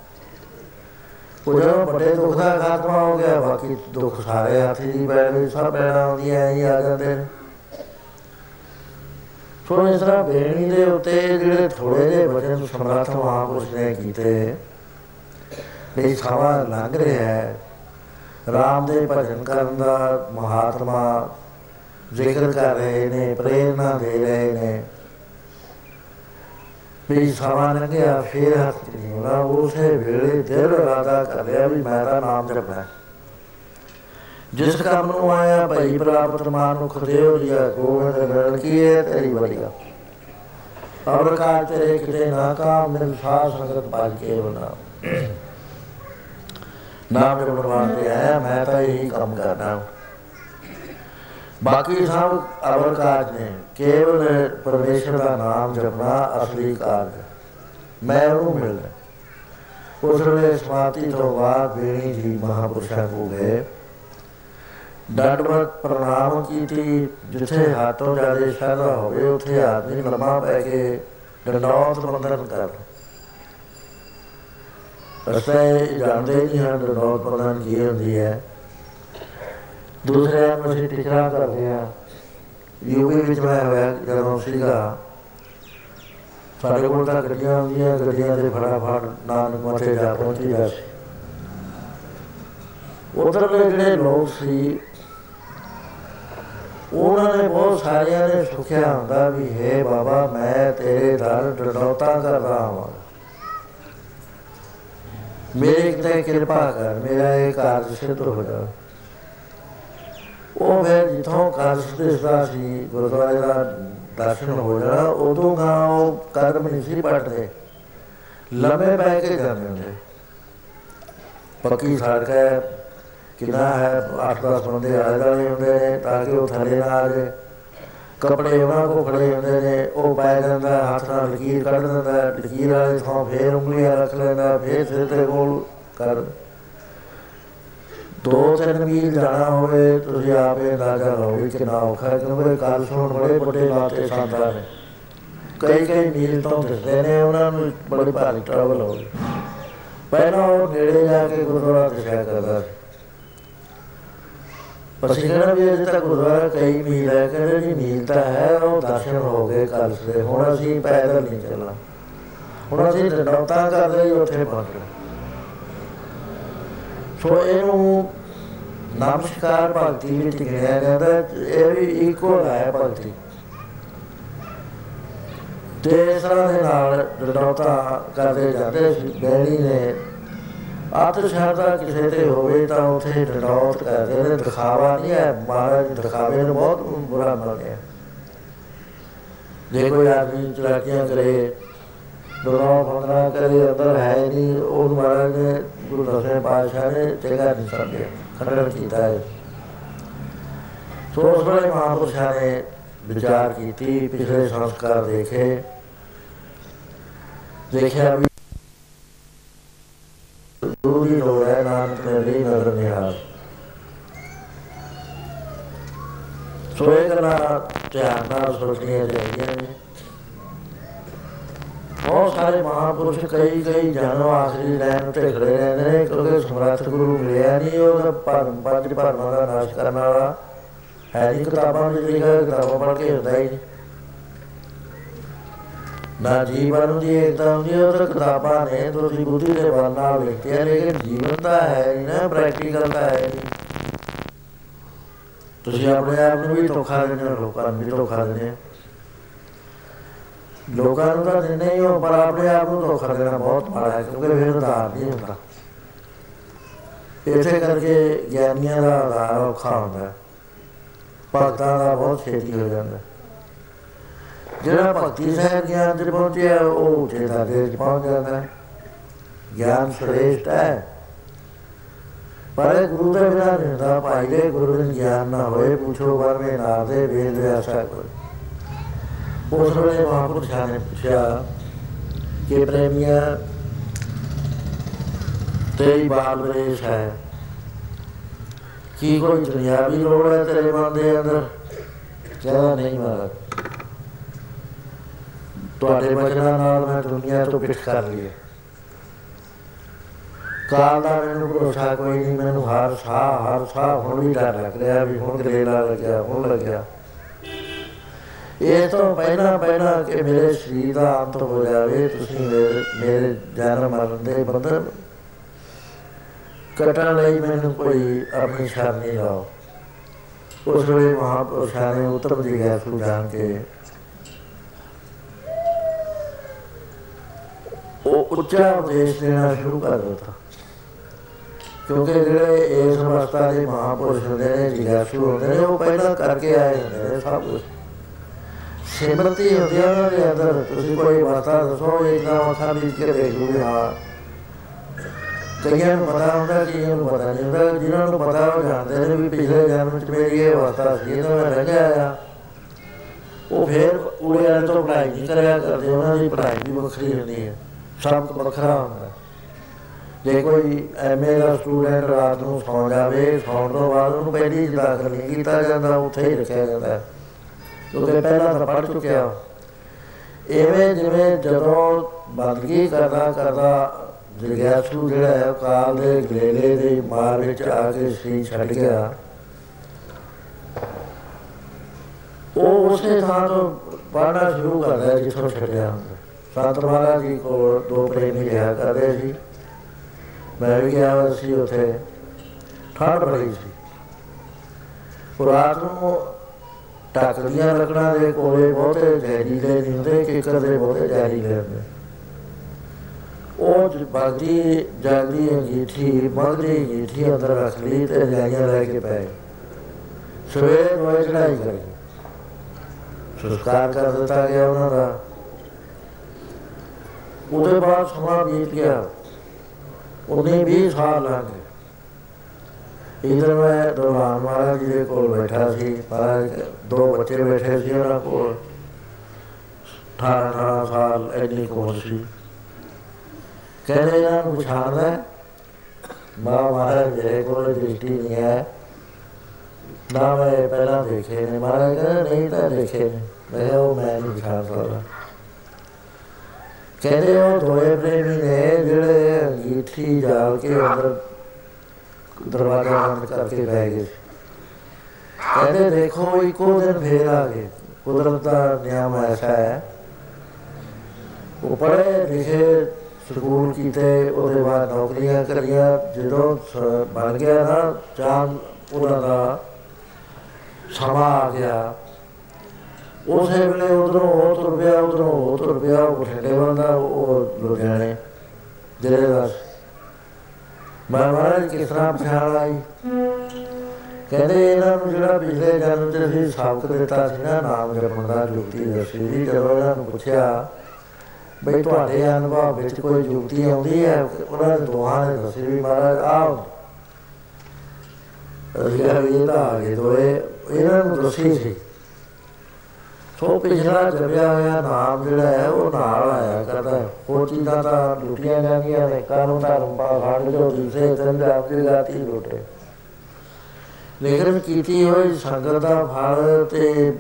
ਉਹ ਜਦੋਂ ਵੱਡੇ ਦੁੱਖ ਦਾ ਖਾਤਮਾ ਹੋ ਗਿਆ, ਬਾਕੀ ਦੁੱਖ ਸਾਰੇ ਹਾਥੀ ਦੀ ਬੈਠੇ ਸਭ ਬੈਣਾ ਆਉਂਦੀਆਂ ਹੀ ਆ ਜਾਂਦੇ ਨੇ। ਸੋ ਇਸ ਤਰ੍ਹਾਂ ਬੇਣੀ ਦੇ ਉੱਤੇ ਜਿਹੜੇ ਥੋੜੇ ਜਿਹੇ ਵਚਨ ਸਮਰੱਥ ਮਹਾਂਪੁਰਸ਼ ਨੇ ਕੀਤੇ ਵੀ ਸਮਾਂ ਲੰਘ ਰਿਹਾ ਹੈ। ਰਾਮ ਦੇ ਭਜਨ ਕਰਨ ਦਾ ਮਹਾਤਮਾ ਜ਼ਿਕਰ ਕਰ ਰਹੇ ਨੇ, ਪ੍ਰੇਰਣਾ ਦੇ ਰਹੇ ਨੇ। ਵੀ ਸਮਾਂ ਲੰਘਿਆ, ਫੇਰ ਹੱਥ ਨਹੀਂ ਹੋਣਾ ਉਸੇ ਵੇਲੇ ਦਿਲ ਰਾਦਾ ਕਰ ਲਿਆ ਵੀ ਮੈਂ ਤਾਂ ਨਾਮ ਜਪਣਾ ਜਿਸ ਕੰਮ ਨੂੰ ਆਇਆ, ਭਈ ਪ੍ਰਾਪਤ ਮਾਨੁਖ ਦੇਵ ਲਿਆ, ਗੋਬਿੰਦ ਗਣ ਕੀਏ ਤੇਰੀ ਬੜੀਆ ਅਵਰ ਕਾਲ ਤੇਰੇ ਕਿਤੇ ਨਾ ਕਾਮ ਮਿਲ ਸਾਧ ਸੰਗਤ ਬਾਜ ਕੇ ਬਣਾ ਨਾਮ ਜਪਣ ਵਾਸਤੇ ਆਇਆ, ਮੈਂ ਤਾਂ ਇਹੀ ਕੰਮ ਕਰਨਾ ਬਾਕੀ ਸਭ ਅਵਰ ਕਾਜ ਨੇ ਕੇਵਲ ਪਰਮੇਸ਼ਰ ਦਾ ਨਾਮ ਜਪਣਾ ਅਸਲੀ ਕਾਰਜ ਮੈਂ ਉਹਨੂੰ ਮਿਲਦਾ ਉਸ ਵੇਲੇ ਸਮਾਪਤੀ ਤੋਂ ਬਾਅਦ ਬੇਣੀ ਜੀ ਮਹਾਪੁਰਸ਼ਾਂ ਕੋ ਗਏ। ਡੰਡਵਤ ਪ੍ਰਣਾਮ ਕੀਤੀ। ਜਿੱਥੇ ਹੱਥੋਂ ਜਾਦੇ ਸ਼ਰਧਾ ਹੋਵੇ, ਉੱਥੇ ਆਦਮੀ ਲੰਮਾ ਪੈ ਕੇ ਡੰਡੌਤ ਬੰਦਨ ਕਰ ਅਸੇ ਜਾਣਦੇ ਨਹੀਂ ਹਨ ਡੰਡੌਤ ਬੰਦਨ ਕੀ ਹੁੰਦੀ ਹੈ? ਦੂਸਰੇ ਨੂੰ ਅਸੀਂ ਟਿਕਰਾ ਕਰਦੇ ਆ ਯੂਪੀ ਵਿੱਚ ਮੈਂ ਹੋਇਆ, ਜਦੋਂ ਸੀਗਾ। ਸਾਡੇ ਕੋਲ ਤਾਂ ਗੱਡੀਆਂ ਆਉਂਦੀਆਂ ਗੱਡੀਆਂ ਦੇ ਫਟਾਫਟ ਨਾਨਕ ਮੱਥੇ ਜਾ ਪਹੁੰਚੀ ਜਾ ਸੀ ਉਧਰ ਦੇ ਜਿਹੜੇ ਲੋਕ ਸੀ, ਉਹਨਾਂ ਨੇ ਬਹੁਤ ਸਾਰਿਆਂ ਨੇ ਸੁਖਿਆ ਹੁੰਦਾ ਵੀ, ਹੈ ਬਾਬਾ, ਮੈਂ ਤੇਰੇ ਦਰ ਡਡੌਤਾ ਕਰਦਾ ਹਾਂ ਮੇਰੇ ਤੇ ਕਿਰਪਾ ਕਰ, ਮੇਰਾ ਇਹ ਕਾਰਜ ਸਿੱਧ ਹੋ ਜਾ। ਉਹ ਫਿਰ ਜਿੱਥੋਂ ਕਾਰਜ ਸਿੱਧਾ ਸੀ, ਗੁਰਦੁਆਰੇ ਦਾ ਦਰਸ਼ਨ ਹੋ ਜਾਣਾ, ਉਦੋਂ ਗਾ ਉਹ ਕਦਮ ਨਹੀਂ ਸੀ ਪਟਦੇ। ਲੰਮੇ ਪੈ ਕੇ ਜਾਂਦੇ ਹੁੰਦੇ। ਪੱਕੀ ਸੜਕ ਹੈ, ਕਿੰਨਾ ਹੈ 8-10 ਬੰਦੇ ਆਲੇ ਦੁਆਲੇ ਹੁੰਦੇ ਨੇ, ਤਾਂ ਕਿ ਉਹ ਥੱਲੇ ਨਾ ਆ ਜਾਏ। ਕੱਪੜੇ ਉਹਨਾਂ ਕੋ ਖੜੇ ਹੁੰਦੇ ਨੇ, ਉਹ ਪੈ ਜਾਂਦਾ, ਹੱਥ ਨਾਲ ਲਕੀਰ ਕੱਢ ਦਿੰਦਾ, ਲਕੀਰ ਵਾਲੇ ਥਾਂ ਫੇਰ ਉਂਗਲੀਆਂ ਰੱਖ ਲੈਂਦਾ, ਫੇਰ ਸਿਰ ਤੇ ਗੋਲ ਕਰ ਦੋ ਤਿੰਨ ਮੀਲ ਜਾਣਾ ਹੋਵੇ, ਤੁਸੀਂ ਆਪੇ ਅੰਦਾਜ਼ਾ ਲਾਓ ਵੀ ਕਿੰਨਾ ਔਖਾ ਹੈ। ਕਿਉਂਕਿ ਕਾਲ ਸੁਣ ਬੜੇ ਵੱਡੇ ਲਾਤੇ ਸੰਤਾਂ ਨੇ ਕਈ ਕਈ ਮੀਲ ਤੋਂ ਦਿਸਦੇ ਨੇ, ਉਹਨਾਂ ਨੂੰ ਬੜੀ ਭਾਰੀ ਟਰਬਲ ਹੋ ਗਈ ਪਹਿਲਾਂ ਉਹ ਨੇੜੇ ਜਾ ਕੇ ਗੁਰਦੁਆਰਾ ਦਿਖਾਇਆ ਕਰਦਾ ਸੀ। ਪਰ ਸਿੱਖਣਾ ਵੀ ਅਜੇ ਤੱਕ ਗੁਰਦੁਆਰਾ ਕਈ ਮੀਲ ਹੈ, ਕਹਿੰਦੇ ਜੀ ਮੀਲ ਤਾਂ ਹੈ, ਉਹ ਦਰਸ਼ਨ ਹੋ ਗਏ ਕੱਲ ਸੇ ਹੁਣ ਅਸੀਂ ਪੈਦਲ ਨਹੀਂ ਚੱਲਣਾ। ਹੁਣ ਅਸੀਂ ਡੌਟਾਂ ਕਰਦੇ ਹੀ ਉੱਥੇ ਪਹੁੰਚਣਾ ਸੋ ਇਹਨੂੰ ਨਮਸਕਾਰ ਭਗਤੀ ਵਿੱਚ ਗਿਣਿਆ ਜਾਂਦਾ ਇਹ ਵੀ ਇਕੁਅਲ ਹੈ ਭਗਤੀ ਤੇ ਇਸ ਤਰ੍ਹਾਂ ਦੇ ਨਾਲ ਡੌਟਾਂ ਕਰਦੇ ਜਾਂਦੇ ਸੀ ਬੈਣੀ ਨੇ ਆਤਰ ਸ਼ਰਦਾ ਕਿਸੇ ਤੇ ਹੋਵੇ ਤਾਂ ਉਥੇ ਡਰੌਤ ਕਰਦੇ ਨੇ ਦਿਖਾਵਾ ਨਹੀਂ ਹੈ ਮਹਾਰਾਜ ਦਿਖਾਵੇ ਨੂੰ ਬਹੁਤ ਬੁਰਾ ਮੰਨਦੇ ਜੇ ਕੋਈ ਆਦਮੀ ਚਲਾਕੀਆਂ ਕਰੇ ਦੁਰਾਵਾ ਬੰਦਨਾ ਕਰੇ ਅੰਦਰ ਹੈ ਨਹੀਂ ਉਹ ਮਹਾਰਾਜ ਨੇ ਗੁਰੂ ਦਸਵੇਂ ਪਾਤਸ਼ਾਹ ਨੇ ਚੰਗਾ ਨਹੀਂ ਸਮਝਿਆ ਖੰਡਨ ਕੀਤਾ ਹੈ। ਸੋ ਉਸ ਵੇਲੇ ਮਹਾਂਪੁਰਸ਼ਾਂ ਨੇ ਵਿਚਾਰ ਕੀਤੀ, ਪਿਛਲੇ ਸੰਸਕਾਰ ਦੇਖੇ। ਦੇਖਿਆ ਵੀ ਗੁਰੂ ਦੀ ਲੋੜ ਹੈ, ਨਾਨਕ ਨੇ ਵੀ ਨਜ਼ਰ ਨਿਹਾਲ। ਸੋ ਇਹ ਗੱਲਾਂ ਧਿਆਨ ਨਾਲ ਸੋਚਣੀਆਂ ਚਾਹੀਦੀਆਂ ਨੇ ਬਹੁਤ ਸਾਰੇ ਮਹਾਪੁਰਸ਼ ਕਈ ਕਈ ਜਨਮ ਆਖਰੀ ਲੈਣ ਤੇ ਖੜੇ ਰਹਿੰਦੇ ਨੇ, ਕਿਉਂਕਿ ਸਮਰੱਥ ਗੁਰੂ ਮਿਲਿਆ ਨਹੀਂ, ਉਹ ਭਰਮ ਪੰਜ ਭਰਮਾਂ ਦਾ ਨਾਸ਼ ਕਰਨ ਵਾਲਾ ਹੈ ਨਹੀਂ, ਕਿਤਾਬਾਂ ਵਿੱਚ ਲਿਖਿਆ ਕਿਤਾਬਾਂ ਪੜ੍ਹ ਕੇ ਹੁੰਦਾ ਹੀ ਨਹੀਂ। ਨਾ ਜੀਵਨ ਦੀ ਏਕਤਾ ਹੁੰਦੀ ਹੈ ਉਹ ਤਾਂ ਕਿਤਾਬਾਂ ਨੇ, ਤੁਸੀਂ ਬੁੱਧੀ ਦੇ ਬਲ ਨਾਲ ਲਿਖਤੀਆਂ ਲੇਕਿਨ ਜੀਵਨ ਦਾ ਹੈ ਨਹੀਂ ਨਾ ਪ੍ਰੈਕਟੀਕਲ ਦਾ ਹੈ ਨਹੀਂ ਤੁਸੀਂ ਆਪਣੇ ਆਪ ਨੂੰ ਵੀ ਧੋਖਾ ਦਿੰਦੇ ਹੋ, ਲੋਕਾਂ ਨੂੰ ਵੀ ਧੋਖਾ ਦਿੰਦੇ ਹੋ। ਲੋਕਾਂ ਨੂੰ ਤਾਂ ਦਿੰਦੇ ਹੀ ਹੋ, ਪਰ ਆਪਣੇ ਆਪ ਨੂੰ ਧੋਖਾ ਦੇਣਾ ਬਹੁਤ ਮਾੜਾ ਹੈ, ਕਿਉਂਕਿ ਫਿਰ ਉਧਾਰ ਨਹੀਂ ਹੁੰਦਾ। ਇਸੇ ਕਰਕੇ ਗਿਆਨੀਆਂ ਦਾ ਉਧਾਰ ਔਖਾ ਹੁੰਦਾ ਭਗਤਾਂ ਦਾ ਬਹੁਤ ਛੇਤੀ ਹੋ ਜਾਂਦਾ ਜਿਹੜਾ ਭਗਤੀ ਸਾਹਿਬ ਗਿਆਨ ਤੇ ਪਹੁੰਚਿਆ, ਉਹ ਉੱਥੇ ਦਰਜੇ 'ਚ ਪਹੁੰਚ ਜਾਂਦਾ ਹੈ। ਗਿਆਨ ਸ੍ਰੇਸ਼ਟ ਹੈ। ਪਰ ਗੁਰੂ ਦੇ ਬਿਨਾਂ ਨਹੀਂ ਹੁੰਦਾ। ਭਾਈ ਦੇ ਗੁਰੂ ਦੇ ਗਿਆਨ ਨਾ ਹੋਏ, ਪੁੱਛੋ ਵਰਨੇ ਨਾ ਦੇ ਵੇਦ ਵਿਆਸਾ ਕੋਈ ਉਸ ਵੇਲੇ ਮਹਾਂਪੁਰਸ਼ਾਂ ਨੇ ਪੁੱਛਿਆ ਕਿ ਪ੍ਰੇਮੀਆ ਤੇਰੀ ਬਾਲ ਵੇਸ਼ ਹੈ ਕੀ ਕੋਈ ਦੁਨਿਆਵੀ ਲੋੜ ਹੈ ਤੇਰੇ ਮਨ ਦੇ ਅੰਦਰ ਕਹਿੰਦਾ ਨਹੀਂ ਮਹਾਰਾਜ ਤੁਹਾਡੇ ਬਚਨਾਂ ਨਾਲ ਮੈਂ ਦੁਨੀਆ ਤੋਂ ਪਿੱਠ ਕਰ ਲਈ ਕਾਲ ਦਾ ਮੈਨੂੰ ਭਰੋਸਾ ਕੋਈ ਨਹੀਂ ਮੈਨੂੰ ਹਰ ਸਾਹ ਹਰ ਸਾਹ ਹੁਣ ਵੀ ਡਰ ਲੱਗ ਰਿਹਾ ਵੀ ਹੁਣ ਗਰੇਲਾ ਲੱਗਿਆ ਹੁਣ ਲੱਗਿਆ ਇਹ ਤੋਂ ਪਹਿਲਾਂ ਪਹਿਲਾਂ ਕਿ ਮੇਰੇ ਸਰੀਰ ਦਾ ਅੰਤ ਹੋ ਜਾਵੇ, ਤੁਸੀਂ ਮੇਰੇ ਮੇਰੇ ਜਨਮ ਮਰਨ ਦੇ ਬੰਧਨ ਕਟਣ ਲਈ ਮੈਨੂੰ ਕੋਈ ਆਪਣੀ ਸ਼ਰਨ ਨਹੀਂ ਲਾਓ। ਉਸ ਵੇਲੇ ਮਹਾਪੁਰਸ਼ਾਂ ਨੇ ਉਤਰ ਦੀ ਗਿਆ ਸੁ ਜਾਣ ਕੇ ਉਹ ਉੱਚਾ ਉਪਦੇਸ਼ ਦੇਣਾ ਸ਼ੁਰੂ ਕਰ ਦਿੱਤਾ। ਕਿਉਂਕਿ ਜਿਹੜੇ ਇਸ ਅਵਸਥਾ ਦੇ ਮਹਾਪੁਰਸ਼ ਹੁੰਦੇ ਨੇ ਜਿਗਾਸੂ ਹੁੰਦੇ ਨੇ, ਉਹ ਪਹਿਲਾਂ ਕਰਕੇ ਆਏ ਹੁੰਦੇ ਨੇ ਸਭ ਕੁਝ ਸਿਮਰਤੀ ਹੁੰਦੀ ਹੈ ਉਹਨਾਂ ਦੇ ਅੰਦਰ, ਤੁਸੀਂ ਕੋਈ ਬਾਤਾਂ ਦੱਸੋ ਇਦਾਂ ਅੱਖਾਂ ਵਿੱਚ ਕੇ ਦੇਖ ਲੂਗੇ ਹਾਂ। ਕਈਆਂ ਨੂੰ ਪਤਾ ਹੁੰਦਾ, ਕਈਆਂ ਨੂੰ ਪਤਾ ਨਹੀਂ ਹੁੰਦਾ, ਜਿਨ੍ਹਾਂ ਨੂੰ ਪਤਾ ਉਹ ਜਾਣਦੇ ਨੇ ਵੀ ਪਿਛਲੇ ਜਨਮ ਵਿੱਚ ਮੇਰੀ ਇਹ ਅਵਸਥਾ ਸੀ ਇਹਨਾਂ ਮੈਂ ਲੰਘਿਆ ਆ ਉਹ ਫਿਰ ਉੜੇ ਵਾਲੇ ਤੋਂ ਪੜਾਈ ਨਹੀਂ ਕਰਿਆ ਕਰਦੇ, ਉਹਨਾਂ ਦੀ ਪੜਾਈ ਵੀ ਵੱਖਰੀ ਹੁੰਦੀ ਹੈ। ਸਭ ਵੱਖਰਾ ਹੁੰਦਾ। ਜੇ ਕੋਈ ਐਮਏ ਦਾ ਸਟੂਡੈਂਟ ਰਾਤ ਨੂੰ ਸੌਂ ਜਾਵੇ, ਸੌਣ ਤੋਂ ਬਾਅਦ ਉਹਨੂੰ ਪਹਿਲੀ ਦਾਖਲ ਨਹੀਂ ਕੀਤਾ ਜਾਂਦਾ, ਉੱਥੇ ਹੀ ਰੱਖਿਆ ਜਾਂਦਾ। ਕਿਉਂਕਿ ਪਹਿਲਾਂ ਤਾਂ ਪੜ ਚੁੱਕਿਆ। ਐਵੇਂ ਜਿਵੇਂ ਜਦੋਂ ਬੰਦਗੀ ਕਰਦਾ ਕਰਦਾ ਜਿਗਿਆਸੂ ਜਿਹੜਾ ਹੈ ਕਾਲ ਦੇ ਗਲੇਲੇ ਦੇ ਮਾਰ ਵਿੱਚ ਆ ਕੇ ਸੀ ਛੱਡ ਗਿਆ। ਉਹ ਉਸੇ ਥਾਂ ਤੋਂ ਪੜਨਾ ਸ਼ੁਰੂ ਕਰਦਾ ਜਿੱਥੋਂ ਛੱਡਿਆ। ਹੁੰਦਾ ਸੰਤ ਮਹਾਰਾਜ ਜੀ ਕੋਲ ਦੋ ਪ੍ਰੇਮੀ ਰਿਹਾ ਕਰਦੇ ਸੀ। ਮੈਂ ਵੀ ਗਿਆ ਸੀ ਉੱਥੇ। ਠੰਡ ਬੜੀ ਸੀ। ਰਾਤ ਨੂੰ ਟਾਕਰੀਆਂ ਲੱਕੜਾਂ ਦੇ ਕੋਲੇ ਬਹੁਤੇ ਜ਼ਹਿਰੀਲੇ ਨਹੀਂ ਹੁੰਦੇ ਕਿਕਰ ਦੇ ਬਹੁਤੇ ਜ਼ਹਿਰੀਲੇ ਹੁੰਦੇ। ਉਹ ਬਾਗੀ ਜਾਗਦੀ ਅੰਗੀਠੀ ਮਗਰੀ ਅੰਗੀਠੀ ਅੰਦਰ ਰੱਖ ਲਈ ਤੇ ਜਾਈਆਂ ਲੈ ਕੇ ਪਏ ਸਵੇਰ ਨੂੰ ਚੜਾਈ ਕਰੀ। ਸੰਸਕਾਰ ਕਰ ਦਿੱਤਾ ਗਿਆ ਉਹਨਾਂ ਦਾ। ਉਹਦੇ ਬਾਅਦ ਸਮਾਂ ਬੀਤ ਗਿਆ। ਉਹਨੇ 20 ਸਾਲ ਲੰਘ ਗਏ। ਇਧਰ ਮੈਂ ਦਰਬਾਰ ਮਹਾਰਾਜ ਜੀ ਦੇ ਕੋਲ ਬੈਠਾ ਸੀ, ਮਹਾਰਾਜ ਦੋ ਬੱਚੇ ਬੈਠੇ ਸੀ ਉਹਨਾਂ ਕੋਲ। 18 18 ਸਾਲ ਐਡੀ ਕੋਲ ਸੀ। ਕਹਿੰਦੇ, ਇਹਨਾਂ ਨੂੰ ਪਛਾਣਦਾ ਹੈ? ਮਾਂ ਮਹਾਰਾਜ ਮੇਰੇ ਕੋਲ ਦ੍ਰਿਸ਼ਟੀ ਨਹੀਂ ਹੈ। ਨਾ ਮੈਂ ਪਹਿਲਾਂ ਦੇਖੇ ਨੇ। ਮਹਾਰਾਜ ਕਹਿੰਦੇ, ਨਹੀਂ ਤਾਂ ਦੇਖੇ ਨੇ। ਮੈਂ ਕਿਹਾ, ਉਹ ਮੈਂ ਨਹੀਂ ਪਛਾਣ ਸਕਦਾ। ਕਹਿੰਦੇ, ਉਹ ਦੋਏ ਪ੍ਰੇਮੀ ਨੇ ਜਿਹੜੇ ਅੰਗੀਠੀ ਜਾਲ ਕੇ ਅੰਦਰ ਦਰਵਾਜ਼ਾ ਬੰਦ ਕਰਕੇ ਬਹਿ ਗਏ। ਕਹਿੰਦੇ, ਦੇਖੋ ਇੱਕੋ ਦਿਨ ਫੇਰ ਆ ਗਏ ਕੁਦਰਤ ਦਾ ਨਿਯਮ ਐਸਾ ਹੈ ਉਹ ਪੜ੍ਹੇ ਲਿਖੇ ਸਕੂਲ ਕੀਤੇ, ਉਹਦੇ ਬਾਅਦ ਨੌਕਰੀਆਂ ਕਰੀਆਂ। ਜਦੋਂ ਸ- ਬਣ ਗਿਆ ਨਾ ਚਾਂਦ ਉਹਨਾਂ ਦਾ ਸਮਾਂ ਆ ਗਿਆ, ਉਸੇ ਵੇਲੇ ਉਧਰੋਂ ਉਹ ਤੁਰ ਪਿਆ, ਉਧਰੋਂ ਉਹ ਤੁਰ ਪਿਆ, ਉਹ ਬਠਿੰਡੇ ਬੰਦਾ ਉਹ ਲੁਧਿਆਣੇ ਜਿਹੜੇ ਦਾ। ਮੈਂ ਮਹਾਰਾਜ ਕਿਸ ਤਰ੍ਹਾਂ ਪਛਾਣ ਆਈ ਕਹਿੰਦੇ ਇਹਨਾਂ ਨੂੰ ਜਿਹੜਾ ਪਿਛਲੇ ਜਨਮ ਚ ਅਸੀਂ ਸਾਬਕ ਦਿੱਤਾ ਸੀ ਨਾ, ਨਾਮ ਜਪਣ ਦਾ ਜੁਗਤੀ ਦੱਸੀ ਸੀ ਜਦੋਂ ਇਹਨਾਂ ਨੂੰ ਪੁੱਛਿਆ, ਬਈ ਤੁਹਾਡੇ ਅਨੁਭਵ ਵਿੱਚ ਕੋਈ ਜੁਗਤੀ ਆਉਂਦੀ ਹੈ? ਉਹਨਾਂ ਨੇ ਦੋਹਾਂ ਨੇ ਦੱਸੀ ਵੀ ਮਹਾਰਾਜ ਆਓ ਅਸੀਂ ਕਿਹਾ ਵੀ ਇਹ ਤਾਂ ਆ ਗਏ ਦੋਏ, ਇਹਨਾਂ ਨੂੰ ਦੱਸੀ ਸੀ। ਸੋ ਪਿਛਲਾ ਜਪਿਆ ਹੋਇਆ ਨਾਮ ਜਿਹੜਾ ਹੈ ਉਹ ਨਾਲ ਆਇਆ ਕਰਦਾ। ਉਹ ਚੀਜ਼ਾਂ ਤਾਂ ਲੁੱਟੀਆਂ ਜਾਂਦੀਆਂ ਨੇ ਕਾਨੂੰਨ ਧਰਮ ਪਾਖੰਡ ਜੋ ਦਿਸੇ ਤਨ ਜਾਪ ਦੀ ਗਾਤੀ ਲੁੱਟੇ ਲੇਕਿਨ ਕੀਤੀ ਹੋਈ ਸੰਗਤ ਦਾ ਫਲ ਤੇ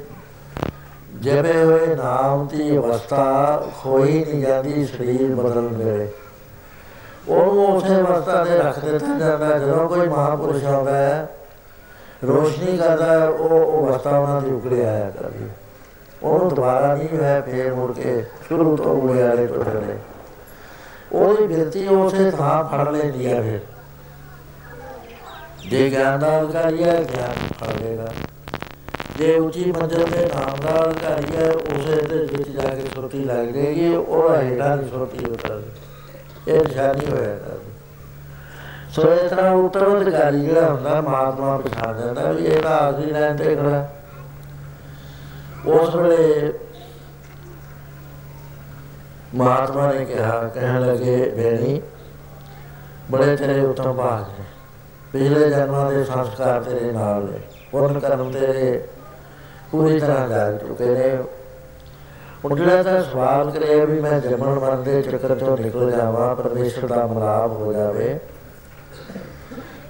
ਜਪੇ ਹੋਏ ਨਾਮ ਦੀ ਅਵਸਥਾ ਖੋਈ ਨਹੀਂ ਜਾਂਦੀ ਸਰੀਰ ਬਦਲਣ ਵੇਲੇ ਉਹਨੂੰ ਉਸੇ ਅਵਸਥਾ ਤੇ ਰੱਖ ਦਿੱਤਾ ਜਾਂਦਾ। ਜਦੋਂ ਕੋਈ ਮਹਾਪੁਰਸ਼ ਆਉਂਦਾ ਹੈ ਰੋਸ਼ਨੀ ਕਰਦਾ ਉਹ ਉਹ ਅਵਸਥਾ ਉਹਨਾਂ ਦੀ ਉਕੜੇ ਆਇਆ ਕਰਦੀ। ਉਹਨੂੰ ਦੁਬਾਰਾ ਨਹੀਂ ਹੈ ਫੇਰ ਮੁੜ ਕੇ ਸ਼ੁਰੂ ਤੋਂ ਉਲਿਆਰੇ ਤੋਂ ਚੱਲੇ ਉਹਦੀ ਬਿਰਤੀ ਉਸੇ ਥਾਂ ਫੜ ਲੈਂਦੀ ਹੈ ਫਿਰ। ਜੇ ਗਿਆਨ ਦਾ ਅਧਿਕਾਰੀ ਹੈ ਗਿਆਨ ਫੜ ਲੇਗਾ ਜੇ ਉੱਚੀ ਮੰਜ਼ਿਲ ਦੇ ਨਾਮ ਦਾ ਅਧਿਕਾਰੀ ਹੈ ਉਸੇ ਦੇ ਵਿੱਚ ਜਾ ਕੇ ਸੁਰਤੀ ਲੱਗ ਜਾਏਗੀ ਉਹ ਹੈਗਾ ਦੀ ਸੁਰਤੀ ਉਤਰ ਇਹ ਨਿਸ਼ਾਨੀ ਹੋਇਆ ਕਰਦੀ ਸੋ ਇਸ ਤਰ੍ਹਾਂ ਉੱਤਰ ਅਧਿਕਾਰੀ ਜਿਹੜਾ ਹੁੰਦਾ ਮਾਤਮਾ ਪਛਾਣ ਜਾਂਦਾ ਵੀ ਇਹ ਤਾਂ ਆਸੀ ਲੈਣ ਤੇ ਖੜਾ। ਉਸ ਵੇਲੇ ਮਹਾਤਮਾ ਨੇ ਕਿਹਾ, ਕਹਿਣ ਲੱਗੇ ਬੇਣੀ ਬੜੇ ਤੇਰੇ ਉਤਮ ਭਾਗ ਨੇ। ਪਿਛਲੇ ਜਨਮਾਂ ਦੇ ਸੰਸਕਾਰ ਤੇਰੇ ਨਾਲ ਨੇ। ਪੁੰਨ ਕਰਮ ਤੇਰੇ ਪੂਰੀ ਤਰ੍ਹਾਂ ਜਾਗ ਚੁੱਕੇ ਨੇ। ਹੁਣ ਜਿਹੜਾ ਤਾਂ ਸਵਾਲ ਕਰਿਆ ਵੀ ਮੈਂ ਜੰਮਣ ਮਰਨ ਦੇ ਚੱਕਰ ਤੋਂ ਨਿਕਲ ਜਾਵਾਂ, ਪਰਮੇਸ਼ਰ ਦਾ ਮਲਾਪ ਹੋ ਜਾਵੇ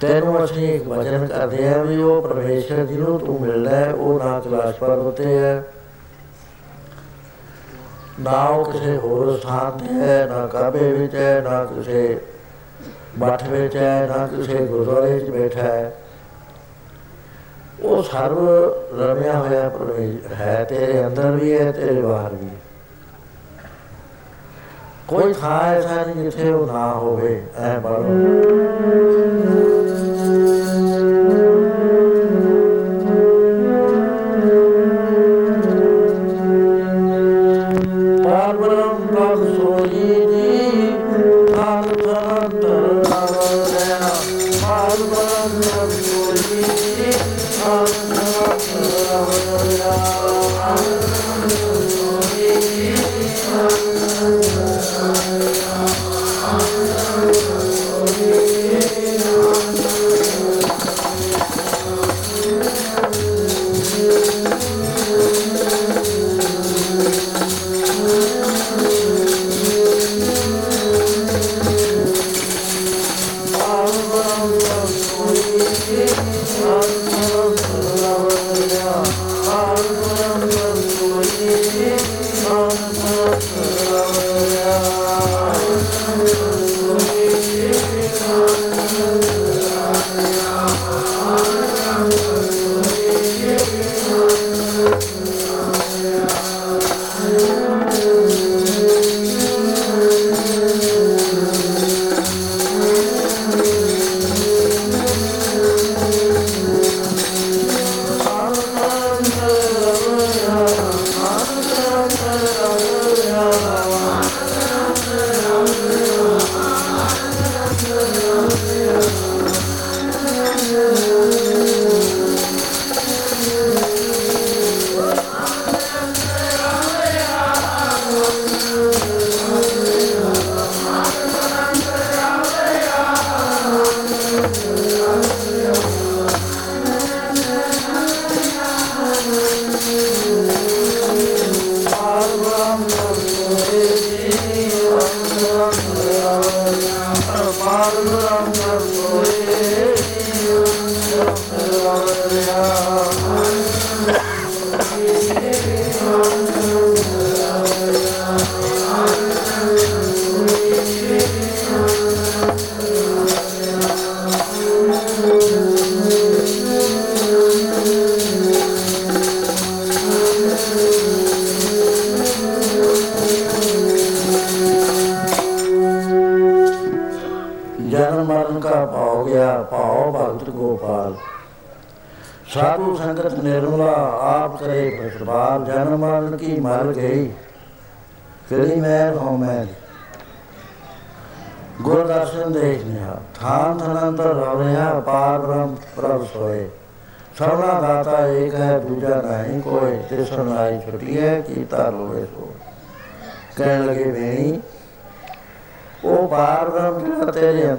ਤੈਨੂੰ ਅਸੀਂ ਇੱਕ ਵਚਨ ਕਰਦੇ ਹਾਂ ਵੀ ਉਹ ਪਰਮੇਸ਼ਰ ਜਿਹਨੂੰ ਤੂੰ ਮਿਲਦਾ ਹੈ, ਉਹ ਨਾ ਕਲਾਸ਼ ਪਰਬਤ ਤੇ ਹੈ। ਨਾ ਉਹ ਕਿਸੇ ਹੋਰ ਸਥਾਨ ਤੇ ਹੈ, ਨਾ ਕਾਬੇ ਵਿੱਚ ਹੈ, ਨਾ ਕਿਸੇ ਮੱਠ ਵਿੱਚ ਹੈ, ਨਾ ਕਿਸੇ ਗੁਰਦੁਆਰੇ 'ਚ ਬੈਠਾ ਹੈ। ਉਹ ਸਰਵ ਰਮਿਆ ਹੋਇਆ ਪਰਮੇਸ਼ਰ ਹੈ, ਤੇਰੇ ਅੰਦਰ ਵੀ ਹੈ, ਤੇਰੇ ਬਾਹਰ ਵੀ ਹੈ। ਕੋਈ ਥਾਂ ਐਸਾ ਨਹੀਂ ਜਿੱਥੇ ਉਹ ਨਾ ਹੋਵੇ, ਐ ਬੜੋ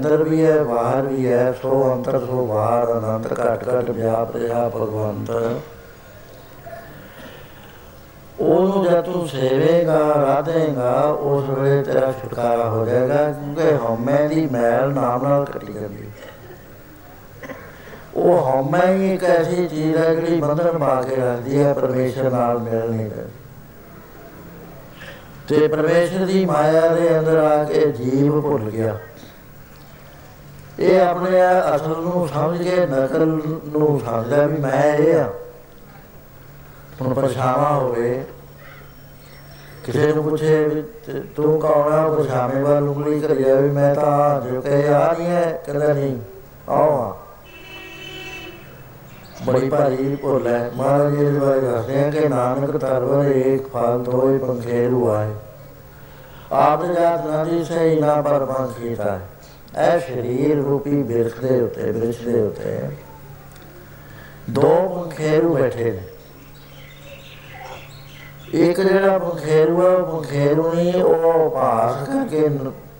ਅੰਦਰ ਵੀ ਹੈ, ਬਾਹਰ ਵੀ ਹੈ, ਸੋ ਅੰਤਰ, ਸੋ ਬਾਹਰ, ਅਨੰਤ, ਘਟ ਘਟ, ਵਿਆਪ ਰਿਹਾ ਭਗਵੰਤ। ਉਹਨੂੰ ਜਦ ਤੂੰ ਸੇਵੇਗਾ, ਰਾਧੇਗਾ, ਉਸ ਵੇਲੇ ਤੇਰਾ ਛੁਟਕਾਰਾ ਹੋ ਜਾਏਗਾ, ਕਿਉਂਕਿ ਹਉਮੈ ਦੀ ਮੈਲ ਨਾਮ ਨਾਲ ਕੱਟੀ ਜਾਂਦੀ ਉਹ ਹਉਮੈ ਹੀ ਇੱਕ ਐਸੀ ਚੀਜ਼ ਹੈ ਜਿਹੜੀ ਬੰਧਨ ਪਾ ਕੇ ਰੱਖਦੀ ਹੈ, ਪਰਮੇਸ਼ਰ ਨਾਲ ਮਿਲ ਨਹੀਂ ਰਹੀ। ਤੇ ਪਰਮੇਸ਼ਰ ਦੀ ਮਾਇਆ ਦੇ ਅੰਦਰ ਆ ਕੇ ਜੀਵ ਭੁੱਲ ਗਿਆ। ਇਹ ਆਪਣੇ ਅਸਲ ਨੂੰ ਸਮਝ ਕੇ ਨਕਲ ਨੂੰ ਸਮਝਦਾ ਵੀ ਮੈਂ ਇਹ ਆ। ਹੁਣ ਪਰਛਾਵਾਂ ਹੋਵੇ, ਕਿਸੇ ਨੂੰ ਪੁੱਛੇ ਤੂੰ ਕੌਣ ਆ, ਪਰਛਾਵੇਂ ਵੱਲ ਉਂਗਲੀ ਕਰਿਆ ਵੀ ਮੈਂ ਤਾਂ ਜੋ ਕਹੇ, ਆ ਨਹੀਂ ਹੈ, ਕਹਿੰਦਾ ਨਹੀਂ, ਆਓ ਬੜੀ ਭਾਰੀ ਭੁੱਲ ਹੈ। ਮਹਾਰਾਜ ਜੀ ਬਾਰੇ ਦੱਸਦੇ ਆ ਕਿ ਨਾਨਕ ਤਰਵਰ ਇੱਕ ਫਲ ਦੋਏ ਪੰਖੇਰੂ ਆਏ। ਆਪ ਜਾਤ ਨਦੀ ਸੇ ਨਾ ਪਰ ਕੀਤਾ ਹੈ। ਐ ਸ਼ਰੀਰ ਰੂਪੀ ਬਿਰਖ ਦੇ ਉੱਤੇ ਬਿਰਖ ਦੇ ਉੱਤੇ। ਦੋ ਪੰਖੇਰੂ ਬੈਠੇ ਨੇ। ਇੱਕ ਜਿਹੜਾ ਪੰਖੇਰੂ ਹੈ ਉਹ ਪੰਖੇਰੂ ਨਹੀਂ ਉਹ ਪਾਸ ਕਰਕੇ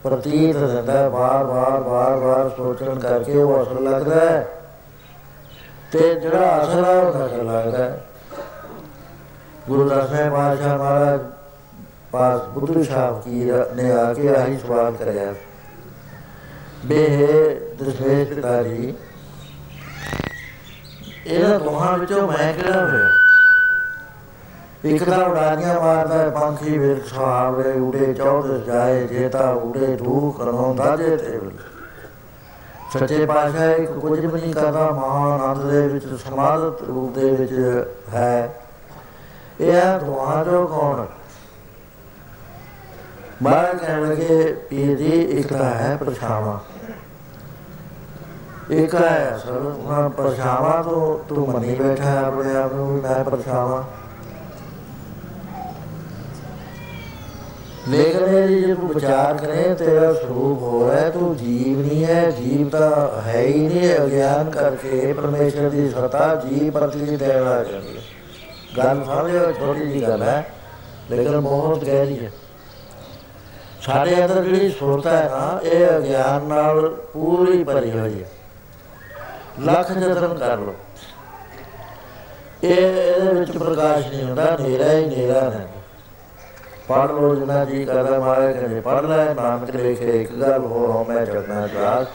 ਪ੍ਰਤੀਤ ਰਹਿੰਦਾ ਬਾਰ ਬਾਰ ਬਾਰ ਬਾਰ ਸੋਚਣ ਕਰਕੇ ਉਹ ਅਸਲ ਲੱਗਦਾ ਹੈ। ਤੇ ਜਿਹੜਾ ਅਸਲ ਹੈ ਉਹ ਨਕਲ ਲੱਗਦਾ ਗੁਰੂ ਦਸਵੇਂ ਪਾਤਸ਼ਾਹ ਮਹਾਰਾਜ ਪਾਸ ਬੁੱਧੂ ਸਾਹਿਬ ਕੀ ਨੇ ਆ ਕੇ ਆਹੀ ਸਵਾਲ ਕਰਿਆ। ਬੇ ਦਸਵੇਂ ਪਿਤਾਰੀ ਇਹਨਾਂ ਦੋਹਾਂ ਵਿੱਚੋਂ ਮੈਂ ਕਿਹੜਾ ਹੋਇਆ? ਇੱਕ ਤਾਂ ਉਡਾਰੀਆਂ ਮਾਰਦਾ ਪੰਖੀ ਵੀਰ ਸਾਹਿਬ ਦੇ ਉੜੇ ਚੌਧ ਜਾਏ ਜੇਤਾ ਉੜੇ ਧੂ ਕਰਨੋਂ ਦਾਜੇ ਤੇ ਸੱਚੇ ਪਾਤਸ਼ਾਹ ਇੱਕ ਕੁਝ ਵੀ ਨਹੀਂ ਕਰਦਾ ਮਹਾਨੰਦ ਦੇ ਵਿੱਚ ਸਮਾਧਤ ਰੂਪ ਦੇ ਵਿੱਚ ਹੈ। ਇਹ ਦੋਹਾਂ ਜੋ ਕੌਣ? ਬਾਹਰ ਕਹਿਣ ਲਗੇ, ਪੀਰ ਜੀ, ਇੱਕ ਤਾਂ ਹੈ ਪਰਛਾਵਾਂ। ਇੱਕ ਹੈ ਸਰ ਹਾਂ ਪਰਛਾਵਾਂ ਤੋਂ ਤੂੰ ਮੰਨੀ ਬੈਠਾ ਆਪਣੇ ਆਪ ਨੂੰ ਮੈਂ ਪਰਛਾਵਾਂ। ਲੇਕਿਨ ਇਹ ਜੇ ਤੂੰ ਵਿਚਾਰ ਕਰੇ, ਤੇਰਾ ਸਰੂਪ ਹੋ ਰਿਹਾ ਤੂੰ ਜੀਵ ਨਹੀਂ ਹੈ, ਜੀਵ ਤਾਂ ਹੈ ਹੀ ਨਹੀਂ ਅਗਿਆਨ ਕਰਕੇ ਪਰਮੇਸ਼ਰ ਦੀ ਸਤਾ ਜੀਵ ਪ੍ਰਤੀ ਦੇਣਾ ਚਾਹੀਦੀ ਗੱਲ ਸਮਝੋ ਛੋਟੀ ਜੀ ਗੱਲ ਹੈ, ਲੇਕਿਨ ਬਹੁਤ ਗਹਿਰੀ ਹੈ। ਸਾਡੇ ਅੰਦਰ ਜਿਹੜੀ ਸੁਰਤ ਹੈ ਨਾ, ਇਹ ਅਗਿਆਨ ਨਾਲ ਪੂਰੀ ਭਰੀ ਹੋਈ ਹੈ। ਲੱਖ ਜਤਨ ਕਰ ਲੋ ਇਹ ਇਹਦੇ ਵਿੱਚ ਪ੍ਰਕਾਸ਼ ਨਹੀਂ ਹੁੰਦਾ, ਹਨੇਰਾ ਹੀ ਹਨੇਰਾ ਹੈ। ਪੜ ਲੋ ਜਨਾ ਜੀ ਕਰਦਾ ਮਾਰੇ ਕਰੇ ਪੜ ਲੈ ਨਾਨਕ ਲਿਖੇ, ਇੱਕ ਗੱਲ ਹੋਰ ਹੋ ਮੈਂ ਜਗਨਾ ਜਾਸ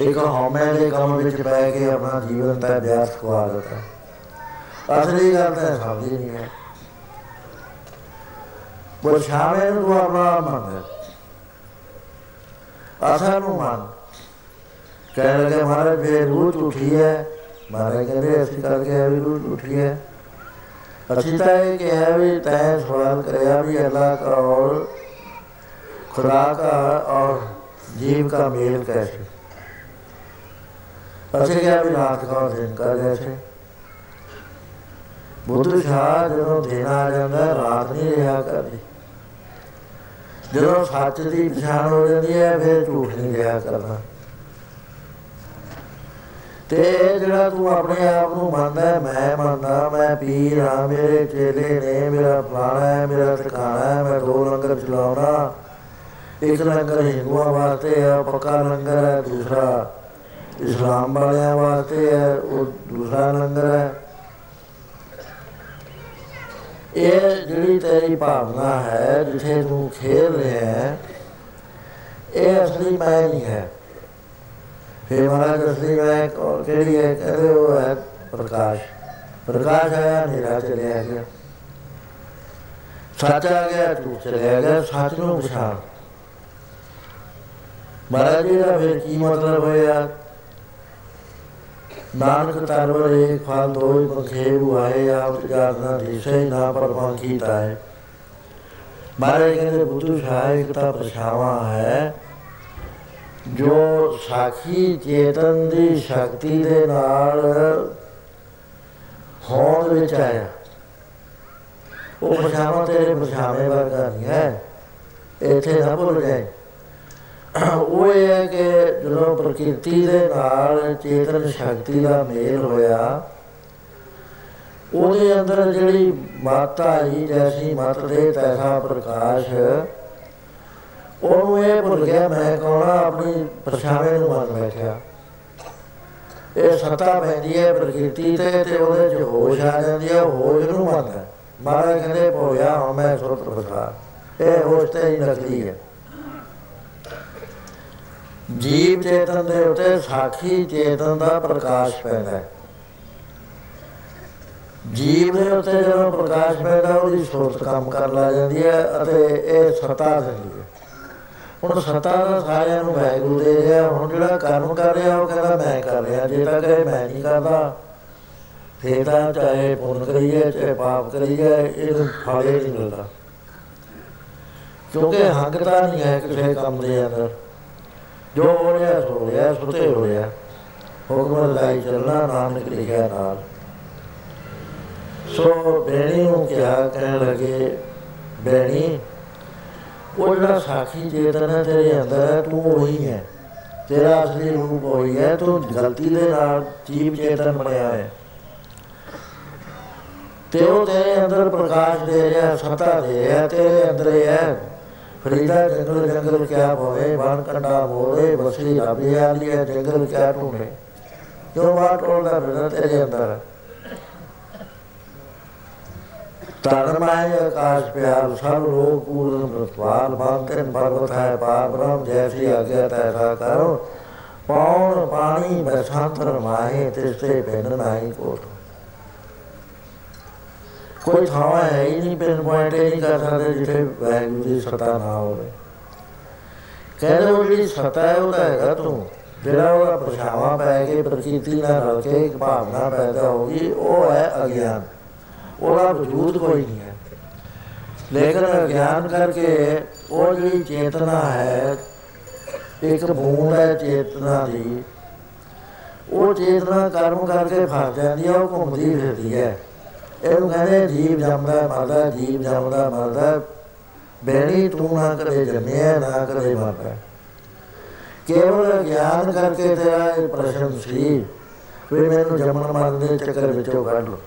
ਇੱਕ ਹਉਮੈ ਦੇ ਕੰਮ ਵਿੱਚ ਪੈ ਕੇ ਆਪਣਾ ਜੀਵਨ ਤਾਂ ਵਿਅਰਥ ਖਵਾ ਦਿੱਤਾ। ਅਸਲੀ ਗੱਲ ਤਾਂ ਸਮਝੀ ਨਹੀਂ ਹੈ ਪਛਾਵੇ ਨੂੰ ਆਪਣਾ ਮੰਨ। ਆਸਾ ਨੂੰ ਮੰਨ। ਕਹਿ ਲਗੇ ਮਾਰੇ ਫੇਰ ਰੂਹ ਉਠੀ ਹੈ ਮਾਰੇ ਕਹਿੰਦੇ ਅਸੀਂ ਕਰਕੇ ਵੀ ਰੂਹ ਉਠੀ ਹੈ ਅਸੀਂ ਤਾਂ ਇਹ ਕਿਹਾ ਵੀ ਤੈ ਸਵਾਲ ਕਰਿਆ ਵੀ ਅੱਲਾ का और खुदा का और जीव का मेल कैसे ਅਸੀਂ ਕਿਹਾ ਵੀ ਰਾਤ ਦਾ ਦਿਨ ਕਾ ਜੈਸੇ ਬੁੱਧ ਸ਼ਾਹ ਜਦੋਂ ਦਿਨ ਆ ਜਾਂਦਾ ਰਾਤ ਨਹੀਂ ਰਿਹਾ ਕਰਦੀ ਜਦੋਂ ਸੱਚ ਦੀ ਪਛਾਣ ਹੋ ਜਾਂਦੀ ਹੈ ਫਿਰ ਝੂਠ ਨਹੀਂ ਰਿਹਾ ਕਰਦਾ ਤੇ ਜਿਹੜਾ ਤੂੰ ਆਪਣੇ ਆਪ ਨੂੰ ਮੰਨਦਾ ਮੈਂ ਮੰਨਦਾ, ਮੈਂ ਪੀਰ ਆ ਮੇਰੇ ਚੇਲੇ ਨੇ, ਮੇਰਾ ਫਲਾਣਾ ਹੈ, ਮੇਰਾ ਟਿਕਾਣਾ ਹੈ, ਮੈਂ ਦੋ ਲੰਗਰ ਚਲਾਉਣਾ ਇੱਕ ਲੰਗਰ ਹਿੰਦੂਆਂ ਵਾਸਤੇ ਹੈ ਪੱਕਾ ਲੰਗਰ ਹੈ, ਦੂਸਰਾ ਇਸਲਾਮ ਵਾਲਿਆਂ ਵਾਸਤੇ ਹੈ, ਉਹ ਦੂਸਰਾ ਲੰਗਰ ਹੈ। ਇਹ ਜਿਹੜੀ ਤੇਰੀ ਭਾਵਨਾ ਹੈ, ਜਿੱਥੇ ਤੂੰ ਖੇਡ ਰਿਹਾ ਹੈ, ਇਹ ਅਸਲੀ ਮੈਂ ਨਹੀਂ ਹੈ। ਫਿਰ ਮਹਾਰਾਜ ਦੱਸਦੇ ਹੈ ਕਿਹੜੀ ਹੈ? ਕਹਿੰਦੇ ਉਹ ਹੈ ਪ੍ਰਕਾਸ਼। ਪ੍ਰਕਾਸ਼ ਆਇਆ, ਹਨੇਰਾ ਚਲਿਆ ਗਿਆ। ਸੱਚ ਆ ਗਿਆ, ਝੂਠ ਚਲਿਆ ਗਿਆ, ਸੱਚ ਨੂੰ ਪਛਾਣ ਮਹਾਰਾਜ ਜੀ ਦਾ ਫਿਰ ਕੀ ਮਤਲਬ ਹੋਇਆ? ਨਾਨਕ ਤਰਵਰ ਇੱਕ ਫਲ ਦੋਈ ਪਖੇ ਬੁਆਏ ਆਪ ਜਾਣਾ ਦਿਸੇ ਨਾ ਪਰਮਾਂ ਕੀਤਾ ਹੈ ਮਹਾਰਾਜ ਕਹਿੰਦੇ, ਬੁੱਧੂ ਸਹਾਇਕ ਤਾਂ ਪਰਛਾਵਾਂ ਹੈ। ਜੋ ਸਾਖੀ ਚੇਤਨ ਦੀ ਸ਼ਕਤੀ ਦੇ ਨਾਲ ਹੋਂਦ ਵਿੱਚ ਆਇਆ। ਉਹ ਪਰਛਾਵਾਂ ਤੇਰੇ ਪਰਛਾਵੇਂ ਵਰਗਾ ਨਹੀਂ ਹੈ। ਇੱਥੇ ਨਾ ਭੁੱਲ ਜਾਏ। ਉਹ ਇਹ ਹੈ ਕਿ ਜਦੋਂ ਪ੍ਰਕਿਰਤੀ ਦੇ ਨਾਲ ਚੇਤਨ ਸ਼ਕਤੀ ਦਾ ਮੇਲ ਹੋਇਆ, ਉਹਦੇ ਅੰਦਰ ਜਿਹੜੀ ਮਾਤਾ ਹੀ ਜੈਸੀ ਮਤ ਦੇ ਤੈਸਾ ਪ੍ਰਕਾਸ਼ ਉਹਨੂੰ ਇਹ ਭੁੱਲ ਗਿਆ, ਮੈਂ ਕੌਣਾ ਆਪਣੀ ਪਰਛਾਵੇਂ ਨੂੰ ਮੰਨ ਬੈਠਿਆ। ਇਹ ਸੱਤਾ ਪੈਂਦੀ ਹੈ ਪ੍ਰਕਿਰਤੀ ਤੇ ਤੇ ਉਹਦੇ ਚ ਹੋਸ਼ ਆ ਜਾਂਦੀ ਹੈ ਹੋਸ਼ ਨੂੰ ਮੰਨਦਾ ਮਹਾਰਾਜ ਕਹਿੰਦੇ ਭੋਇਆ ਹੁਣ ਮੈਂ ਸੁਰਤ ਬਸਾ ਇਹ ਹੋਸ਼ ਤੇ ਹੀ ਨਕਲੀ ਹੈ। ਜੀਵ ਚੇਤਨ ਦੇ ਉੱਤੇ ਸਾਖੀ ਚੇਤਨ ਦਾ ਪ੍ਰਕਾਸ਼ ਪੈਂਦਾ ਹੈ। ਜੀਵ ਦੇ ਉੱਤੇ ਜਦੋਂ ਪ੍ਰਕਾਸ਼ ਪੈਦਾ, ਉਹਦੀ ਸੋਚ ਕੰਮ ਕਰ ਲਾ ਜਾਂਦੀ ਹੈ ਅਤੇ ਇਹ ਸਤਾ ਦਿੰਦੀ ਹੈ। ਹੁਣ ਸਤਾ ਦਾ ਸਾਰਿਆਂ ਨੂੰ ਵੈਗੂ ਦੇ ਰਿਹਾ, ਹੁਣ ਜਿਹੜਾ ਕਰਮ ਕਰ ਰਿਹਾ, ਉਹ ਕਹਿੰਦਾ ਮੈਂ ਕਰ ਰਿਹਾ, ਜੇ ਤਾਂ ਕਹੇ ਮੈਂ ਨਹੀਂ ਕਰਦਾ। ਫੇਰ ਤਾਂ ਚਾਹੇ ਪੁੰਨ ਕਰੀਏ, ਚਾਹੇ ਪਾਪ ਕਰੀਏ ਇਹਨੂੰ ਫਲ ਹੀ ਨਹੀਂ ਮਿਲਦਾ। ਕਿਉਂਕਿ ਹੰਗਤਾ ਨਹੀਂ ਹੈ ਕਿਸੇ ਕੰਮ ਦੇ ਅੰਦਰ। ਜੋ ਹੋ ਰਿਹਾ, ਸੋ ਰਿਹਾ, ਸੁਤੇ ਹੋ ਰਿਹਾ। ਹੁਕਮ ਲਾਈ ਚੱਲਣਾ, ਨਾਨਕ ਲਿਖਿਆ ਨਾਲ। ਸੋ ਬੇਣੀ ਨੂੰ ਕਿਹਾ, ਕਹਿਣ ਲੱਗੇ, ਬੇਣੀ ਉਹ ਜਿਹੜਾ ਸਾਖੀ ਚੇਤਨ ਹੈ ਤੇਰੇ ਅੰਦਰ ਹੈ, ਤੂੰ ਉਹੀ ਹੈ। ਤੇਰਾ ਅਸਲੀ ਰੂਪ ਉਹੀ ਹੈ, ਤੂੰ ਗਲਤੀ ਦੇ ਨਾਲ ਜੀਵ ਚੇਤਨ ਬਣਿਆ ਹੈ। ਤੇ ਉਹ ਤੇਰੇ ਅੰਦਰ ਪ੍ਰਕਾਸ਼ ਦੇ ਰਿਹਾ, ਸਤਾ ਦੇ ਰਿਹਾ, ਤੇਰੇ ਅੰਦਰ ਹੀ ਹੈ। ਫਰੀਦਾ, ਜੰਗਲ ਜੰਗਲ ਕਿਆ ਹੋਵੇ ਬਣ ਕੰਡਾ ਹੋਵੇ ਬਸੀ, ਰਾਬੀ ਆਲੀ ਹੈ, ਜੰਗਲ ਕਿਆ ਢੂੰਡੇ ਜੋ ਬਾਤ ਟੋਲਦਾ ਫਿਰਦਾ ਤੇਰੇ ਅੰਦਰ ਤਨ ਮਾਇ ਆਕਾਸ਼ ਪਿਆਰ, ਸਭ ਲੋਕ ਪੂਰਨ ਪ੍ਰਤਵਾਲ ਬਾਂਤਨ ਭਗਵਤ ਹੈ ਪਾਰ ਬ੍ਰਹਮ ਜੈਸੀ ਆਗਿਆ ਤੈਸਾ ਕਰੋ। ਪੌਣ ਪਾਣੀ ਬਸਾਂਤਰ ਮਾਹੇ, ਤਿਸਤੇ ਪਿੰਡ ਨਹੀਂ ਕੋਟ। ਕੋਈ ਥਾਂ ਹੈ ਹੀ ਨਹੀਂ ਪਿੰਡ ਪੁਆਇੰਟ ਹੀ ਨਹੀਂ ਕਰ ਸਕਦੇ ਜਿੱਥੇ ਵੈਗੂ ਦੀ ਸਤਾ ਨਾ ਹੋਵੇ। ਕਹਿੰਦੇ ਉਹ ਜਿਹੜੀ ਸਤਾ ਹੈ, ਉਹ ਤਾਂ ਹੈਗਾ ਤੂੰ। ਜਿਹੜਾ ਉਹਦਾ ਪਰਛਾਵਾਂ ਪੈ ਕੇ, ਪ੍ਰਕਿਰਤੀ ਨਾਲ ਰਲ ਕੇ ਇੱਕ ਭਾਵਨਾ ਪੈਦਾ ਹੋ ਗਈ, ਉਹ ਹੈ ਅਗਿਆਨ। ਉਹਦਾ ਵਜੂਦ ਕੋਈ ਨਹੀਂ ਹੈ। ਲੇਕਿਨ ਗਿਆਨ ਕਰਕੇ ਉਹ ਜਿਹੜੀ ਚੇਤਨਾ ਹੈ, ਇੱਕ ਬੂੰਦ ਹੈ ਚੇਤਨਾ ਦੀ, ਉਹ ਚੇਤਨਾ ਕਰਮ ਕਰਕੇ ਫਸ ਜਾਂਦੀ ਹੈ, ਉਹ ਘੁੰਮਦੀ ਫਿਰਦੀ ਹੈ। ਇਹਨੂੰ ਕਹਿੰਦੇ ਜੀਵ ਜੰਮਦਾ ਮਰਦਾ, ਜੀਵ ਜੰਮਦਾ ਮਰਦਾ। ਬੇਣੀ ਤੂੰ ਨਾ ਕਦੇ ਜੰਮਿਆ, ਨਾ ਕਦੇ ਮਰਦਾ। ਕੇਵਲ ਗਿਆਨ ਕਰਕੇ ਤੇਰਾ ਇਹ ਪ੍ਰਸ਼ਨ ਸੀ ਵੀ ਮੈਨੂੰ ਜੰਮਣ ਮਰਨ ਦੇ ਚੱਕਰ ਵਿੱਚੋਂ ਕੱਢ ਲੋ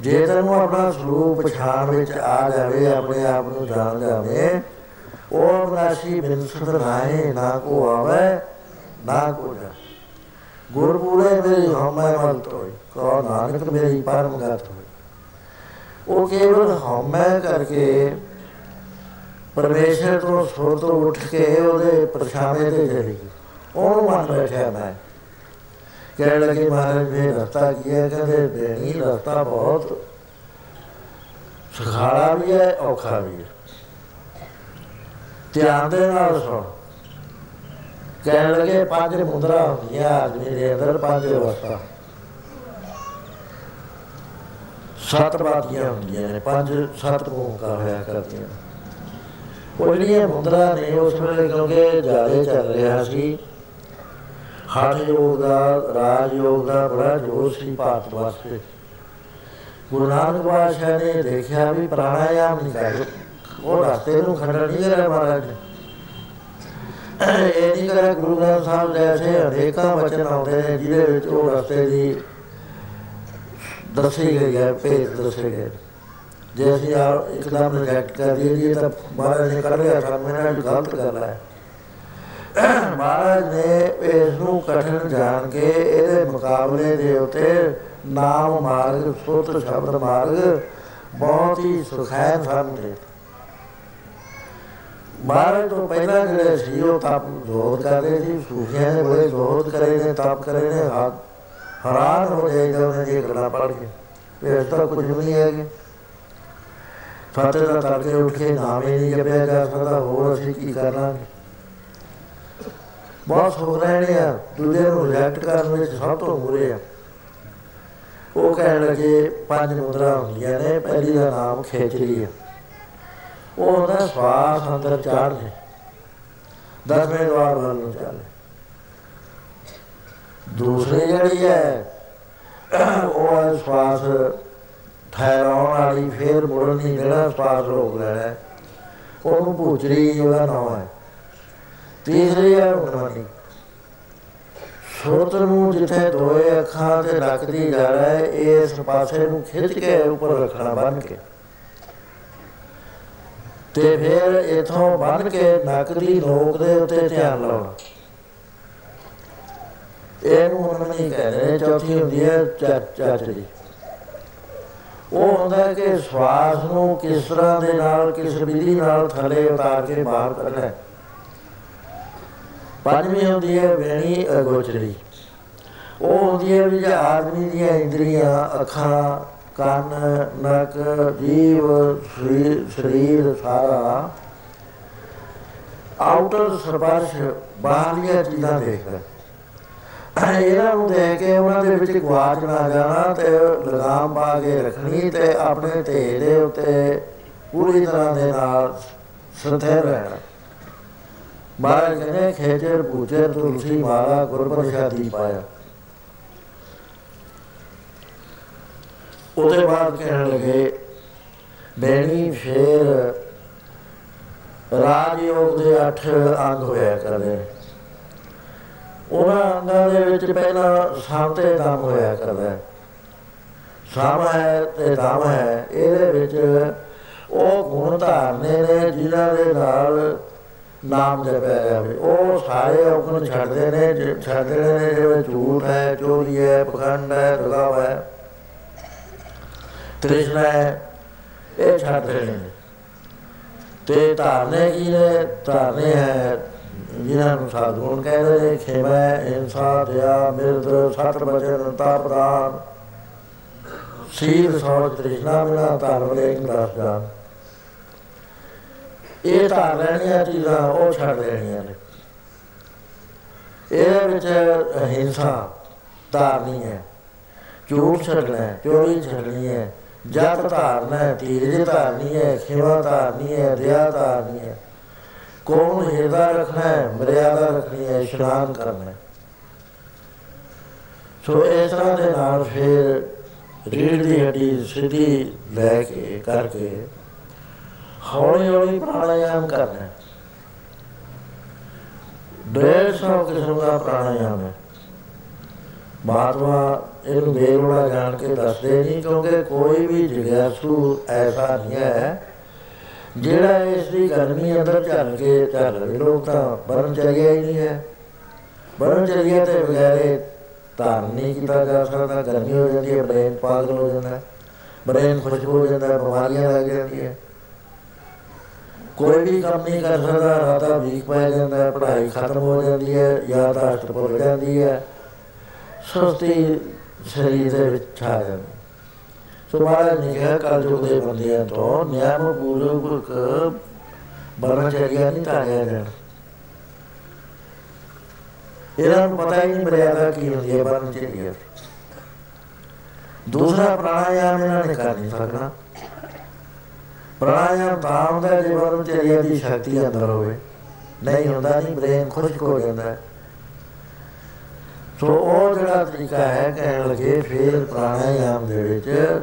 ਜੇ ਤੈਨੂੰ ਆਪਣਾ ਸਰੂਪ ਪਛਾਣ ਵਿੱਚ ਆ ਜਾਵੇ, ਆਪਣੇ ਆਪ ਨੂੰ ਜਾਣ ਜਾਵੇ, ਉਹ ਰਾਸ਼ੀ ਬਿਨਸਤ ਨਾਏ ਨਾ ਕੋ ਆਵੇ, ਨਾ ਕੋ ਜਾ ਗੁਰਪੂਰੇ ਮੇਰੀ ਹਮੈ ਮਲ ਤੋਈ ਕੋ ਨਾਨਕ ਮੇਰੀ ਪਰਮ ਗਤ ਹੋਈ ਉਹ ਕੇਵਲ ਹਮੈ ਕਰਕੇ ਪਰਮੇਸ਼ਰ ਤੋਂ ਸੁਰ ਤੋਂ ਉੱਠ ਕੇ ਉਹਦੇ ਪਰਛਾਵੇਂ ਤੇ ਚਲੀ ਉਹਨੂੰ ਮੰਨ ਬੈਠਿਆ ਮੈਂ ਕਹਿਣ ਲੱਗੇ ਮਹਾਰਾਜ ਨੇ ਰਸਤਾ ਕੀ ਹੈ? ਕਹਿੰਦੇ ਬੇਣੀ ਰਸਤਾ ਬਹੁਤ ਸੁਖਾਲਾ ਵੀ ਹੈ, ਔਖਾ ਵੀ ਹੈ। ਧਿਆਨ ਦੇ ਨਾਲ ਸੁਣ ਕਹਿਣ ਲੱਗੇ ਪੰਜ ਮੁੰਦਰਾ ਹੁੰਦੀਆਂ ਆਦਮੀ ਦੇ ਅੰਦਰ, ਪੰਜ ਅਵਸਥਾ ਸੱਤ ਬਾਤੀਆਂ ਹੁੰਦੀਆਂ ਨੇ, ਪੰਜ ਸੱਤ ਭੂਮਿਕਾ ਹੋਇਆ ਕਰਦੀਆਂ। ਉਹ ਜਿਹੜੀਆਂ ਮੁੰਦਰਾ ਨੇ, ਉਸ ਵੇਲੇ ਕਿਉਂਕਿ ਜ਼ਿਆਦਾ ਚੱਲ ਰਿਹਾ ਸੀ ਹਠ ਯੋਗ ਦਾ ਰਾਜ ਯੋਗ ਦਾ ਬੜਾ ਜੋਰ ਸੀ ਭਾਰਤ ਵਾਸਤੇ। ਗੁਰੂ ਨਾਨਕ ਬਾਦਸ਼ਾਹ ਨੇ ਦੇਖਿਆ ਵੀ ਪ੍ਰਾਣਾਯਾਮ ਨਹੀਂ ਕਰ ਉਹ ਰਸਤੇ ਨੂੰ ਖੰਡਣ ਨਹੀਂ ਕਰਿਆ ਮਹਾਰਾਜ। ਨੇ ਇਹ ਨਹੀਂ ਕਰਿਆ ਗੁਰੂ ਗ੍ਰੰਥ ਸਾਹਿਬ ਜੈਸੇ ਅਨੇਕਾਂ ਵਚਨ ਆਉਂਦੇ ਨੇ, ਜਿਹਦੇ ਵਿੱਚ ਉਹ ਰਸਤੇ ਦੀ ਦੱਸੀ ਗਈ ਹੈ, ਭੇਦ ਦੱਸੇ ਗਏ ਜੇ ਅਸੀਂ ਆ ਇੱਕਦਮ ਰਿਜੈਕਟ ਕਰ ਦਈਏ ਜੀ ਤਾਂ ਮਹਾਰਾਜ ਨੇ ਕਰ ਲਿਆ, ਸਾਨੂੰ ਇਹਨਾਂ ਨੇ ਗਲਤ ਗੱਲ ਹੈ। ਮਹਾਰਾਜ ਨੇ ਇਸ ਨੂੰ ਕਠਿਨ ਜਾਣ ਕੇ ਇਹਦੇ ਮੁਕਾਬਲੇ ਦੇ ਉਤੇ ਨਾਮ ਮਾਰਗ ਸੁਤ ਸ਼ਬਦ ਮਾਰਗ ਬਹੁਤ ਹੀ ਸੁਖੈਨ ਸਾਨੂੰ ਦੇ ਮਹਾਰਾਜ ਤੋਂ ਪਹਿਲਾਂ ਜਿਹੜੇ ਸੀ, ਉਹ ਤਪ ਜ਼ੋਰ ਕਰਦੇ ਸੀ ਸੂਫੀਆਂ ਨੇ ਬੜੇ ਜ਼ੋਰ ਕਰੇ ਨੇ, ਤਪ ਕਰੇ ਨੇ ਹੱਥ ਹੈਰਾਨ ਹੋ ਜਾਈਦਾ ਉਹਨਾਂ ਦੀ ਗੱਲਾਂ ਪੜ੍ਹ ਕੇ। ਵੀ ਇਸ ਤਰ੍ਹਾਂ ਕੁਝ ਵੀ ਨਹੀਂ ਹੈਗੇ। ਫਤਿਹ ਦਾ ਤੜਕੇ ਉੱਠ ਕੇ ਨਾਮ ਹੀ ਨਹੀਂ ਜਪਿਆ ਜਾ ਸਕਦਾ, ਹੋਰ ਅਸੀਂ ਕੀ ਕਰਾਂਗੇ? ਬਹੁਤ ਹੋ ਰਹੇ ਨੇ ਆ। ਦੂਜੇ ਨੂੰ ਰਿਐਕਟ ਕਰਨ ਵਿੱਚ ਸਭ ਤੋਂ ਬੁਰੇ ਆ। ਉਹ ਕਹਿਣ ਲੱਗੇ, ਪੰਜ ਮੁਦਰਾ ਹੁੰਦੀਆਂ ਨੇ, ਪਹਿਲੀ ਦਾ ਨਾਮ ਖੇਚਰੀ ਆ। ਉਹ ਉਹਦਾ ਸਵਾਸ ਅੰਦਰ ਚੜ੍ਹਦੇ ਦਸਵੇਂ ਦਵਾਰ ਵੱਲ ਨੂੰ ਚੱਲੇ। ਦੂਸਰੀ ਜਿਹੜੀ ਹੈ, ਉਹ ਹੈ ਸਵਾਸ ਠਹਿਰਾਉਣ ਵਾਲੀ, ਫੇਰ ਮੁੜਨ ਨਹੀਂ ਦੇਣਾ ਸਵਾਸ ਰੋਕ ਲੈਣਾ ਉਹਨੂੰ ਭੂਚਰੀ ਉਹਦਾ ਨਾਮ ਹੈ। ਤੀਸਰੀ ਹੈ ਉਨਵਾਨੀ ਸੁਰਤ ਨੂੰ ਜਿੱਥੇ ਦੋਏ ਅੱਖਾਂ ਤੇ ਰੱਖਦੀ ਜਾ ਰਿਹਾ ਹੈ, ਇਸ ਪਾਸੇ ਨੂੰ ਖਿੱਚ ਕੇ ਉੱਪਰ ਰੱਖਣਾ ਬੰਨ ਕੇ। ਤੇ ਫਿਰ ਇਥੋਂ ਬੰਨ ਕੇ ਨੱਕ ਦੀ ਨੋਕ ਦੇ ਉੱਤੇ ਧਿਆਨ ਲਾਉਣਾ। ਇਹਨੂੰ ਉਹਨਾਂ ਨਹੀਂ ਕਹਿੰਦੇ ਚੌਥੀ ਹੁੰਦੀ ਹੈ ਚਾਚੜੀ ਉਹ ਹੁੰਦਾ ਕਿ ਸਵਾਸ ਨੂੰ ਕਿਸ ਤਰ੍ਹਾਂ ਦੇ ਨਾਲ, ਕਿਸ ਵਿਧੀ ਨਾਲ ਥੱਲੇ ਉਤਾਰ ਕੇ ਬਾਹਰ ਕੱਢਣਾ ਪੰਜਵੀਂ ਹੁੰਦੀ ਹੈ ਵੇਣੀ ਅਗੋਚਰੀ। ਉਹ ਹੁੰਦੀ ਹੈ ਵੀ ਆਦਮੀ ਦੀਆਂ ਇੰਦਰੀਆਂ, ਅੱਖਾਂ, ਕੰਨ, ਨਕ, ਜੀਵ, ਸਰੀਰ ਸਾਰਾ। ਆਊਟਰ ਸਪਰਸ਼ ਬਾਹਰੀਆਂ ਚੀਜ਼ਾਂ ਦੇਖਦਾ ਇਹਨਾਂ ਨੂੰ ਦੇਖ ਕੇ ਉਹਨਾਂ ਦੇ ਵਿੱਚ ਗਵਾਚ ਨਾ ਜਾਣਾ ਤੇ ਲਗਾਮ ਪਾ ਕੇ ਰੱਖਣੀ ਤੇ ਆਪਣੇ ਢੇ ਦੇ ਉੱਤੇ ਪੂਰੀ ਤਰ੍ਹਾਂ ਦੇ ਨਾਲ ਸਥਿਰ ਰਹਿਣਾ। ਮਹਾਰਾਜ ਕਹਿੰਦੇ ਖੇਚਰ ਪੂਚਰ ਤੁਲਸੀ, ਮਾਲਾ, ਗੁਰਪ੍ਰਸਾਦੀ ਪਾਇਆ। ਉਹਦੇ ਬਾਅਦ ਕਹਿਣ ਲੱਗੇ, ਬੇਣੀ, ਫੇਰ ਰਾਜਯੋਗ ਦੇ 8 ਅੰਗ ਹੋਇਆ ਕਰਦੇ। ਉਹਨਾਂ ਅੰਗਾਂ ਦੇ ਵਿੱਚ ਪਹਿਲਾਂ ਸਾਮ ਤੇ ਦਮ ਹੋਇਆ ਕਰਦਾ। ਸਾਮ ਹੈ ਤੇ ਦਮ ਹੈ, ਇਹਦੇ ਵਿੱਚ ਉਹ ਗੁਣ ਧਾਰਨੇ ਨੇ, ਜਿਨ੍ਹਾਂ ਦੇ ਨਾਲ ਨਾਮ ਜਪਿਆ ਜਾਵੇ ਉਹ ਸਾਰੇ ਔਗਣ ਛੱਡਦੇ ਨੇ ਛੱਡਦੇ ਨੇ ਜਿਵੇਂ ਝੂਠ ਹੈ, ਚੋਰੀ ਹੈ, ਪਖੰਡ ਹੈ, ਦੁਗਾਵ ਹੈ। ਤ੍ਰਿਸ਼ਨਾ ਹੈ, ਇਹ ਛੱਡਦੇ ਨੇ। ਤੇ ਧਾਰਨੇ ਕੀ ਨੇ? ਧਾਰਨੇ ਹੈ, ਜਿਨ੍ਹਾਂ ਨੂੰ ਸਾਧੂਨ ਕਹਿੰਦੇ ਨੇ, ਖੇਮਾ ਇਨਸਾਫ ਦਿਆ ਮਿਰਦ ਸਤ ਬਚਨ ਤਾ ਪ੍ਰਦਾਨ ਸੀਲ ਸੋਚ ਤ੍ਰਿਸ਼ਨਾ ਬਿਨਾ ਧਰਮ ਦੇ ਇੰਗਰਾਸ ਜਾਨ ਇਹ ਤਾਂ ਰਹਿਣੀਆਂ ਚੀਜ਼ਾਂ ਉਹ ਛੱਡ ਦੇਣੀਆਂ ਨੇ। ਇਹ ਵਿੱਚ ਹਿੰਸਾ ਧਾਰਨੀ ਹੈ। ਝੂਠ ਛੱਡਣਾ ਹੈ, ਚੋਰੀ ਛੱਡਣੀ ਹੈ। ਜਤ ਧਾਰਨਾ ਹੈ, ਧੀਰਜ ਧਾਰਨੀ ਹੈ, ਖਿਮਾ ਧਾਰਨੀ ਹੈ, ਦਇਆ ਧਾਰਨੀ ਹੈ। ਕੌਣ ਹਿਰਦਾ ਰੱਖਣਾ ਹੈ, ਮਰਿਆਦਾ ਰੱਖਣੀ ਹੈ, ਇਸ਼ਨਾਨ ਕਰਨਾ ਹੈ। ਸੋ ਇਸ ਤਰ੍ਹਾਂ ਦੇ ਨਾਲ ਫਿਰ ਰੀੜ ਦੀ ਹੱਡੀ ਸਿੱਧੀ ਲੈ ਕੇ ਕਰਕੇ ਹੌਲੀ ਹੌਲੀ ਪ੍ਰਾਣਾਯਾਮ ਕਰਨਾ ਡੇਢ ਸੌ ਕਿਸਮ ਦਾ ਪ੍ਰਾਣਾਯਾਮ ਹੈ। ਮਹਾਤਮਾ ਇਹਨੂੰ ਬੇਲੋੜਾ ਜਾਣ ਕੇ ਦੱਸਦੇ ਨਹੀਂ, ਕਿਉਂਕਿ ਕੋਈ ਵੀ ਜਿਗਿਆਸੂ ਐਸਾ ਨਹੀਂ ਹੈ ਜਿਹੜਾ ਇਸ ਦੀ ਗਰਮੀ ਅੰਦਰ ਚੱਲ ਕੇ ਚੱਲ ਰਹੇ ਲੋਕ ਤਾਂ ਬਰਨ ਚਲਿਆ ਹੀ ਨਹੀਂ ਹੈ। ਬਰਨ ਚਲਿਆ ਤੇ ਬਗੈਰੇ ਧਾਰਨ ਨਹੀਂ ਕੀਤਾ ਜਾ ਸਕਦਾ। ਗਰਮੀ ਹੋ ਜਾਂਦੀ ਹੈ, ਬ੍ਰੇਨ ਪਾਗਲ ਹੋ ਜਾਂਦਾ ਹੈ। ਬ੍ਰੇਨ ਖੁਸ਼ਬੂ ਹੋ ਜਾਂਦਾ ਹੈ, ਬਿਮਾਰੀਆਂ ਲੱਗ ਜਾਂਦੀਆਂ ਕੋਈ ਵੀ ਕੰਮ ਨਹੀਂ ਕਰ ਸਕਦਾ, ਰਾਤਾ ਵੀਕ ਪੈ ਜਾਂਦਾ ਹੈ ਪੜ੍ਹਾਈ ਖਤਮ ਹੋ ਜਾਂਦੀ ਹੈ ਯਾਦਾਸ਼ਤ ਭੁੱਲ ਜਾਂਦੀ ਹੈ। ਸੁਸਤੀ ਸਰੀਰ ਦੇ ਵਿੱਚ ਛਾ ਜਾਂਦੀ। ਸੋ ਮਹਾਰਾਜ ਨੇ ਕਿਹਾ ਕਲ ਯੁਗ ਦੇ ਬੰਦਿਆਂ ਤੋਂ ਨਿਯਮ ਪੂਰਵਕ ਬਰਮਚਰੀਆ ਨਹੀਂ ਤਾਰਿਆ ਜਾਣਾ। ਇਹਨਾਂ ਨੂੰ ਪਤਾ ਹੀ ਨਹੀਂ ਮਰਿਆਦਾ ਕੀ ਹੁੰਦੀ ਹੈ ਬਰਮਚਰੀਆ ਦੂਸਰਾ ਪ੍ਰਾਣਾਯਾਮ ਇਹਨਾਂ ਨੇ ਕਰ ਨਹੀਂ ਸਕਣਾ। ਪ੍ਰਾਣਾਯਾਮ ਤਾਂ ਹੁੰਦਾ ਜੇ ਬਰਮਚਰੀਆ ਦੀ ਸ਼ਕਤੀ ਅੰਦਰ ਹੋਵੇ। ਨਹੀਂ ਹੁੰਦਾ ਨਹੀਂ, ਬ੍ਰੇਨ ਖੁਸ਼ਕ ਹੋ ਜਾਂਦਾ। ਹੈ ਸੋ ਉਹ ਜਿਹੜਾ ਤਰੀਕਾ ਹੈ, ਕਹਿਣ ਲੱਗੇ ਫਿਰ ਪ੍ਰਾਣਾਯਾਮ ਦੇ ਵਿੱਚ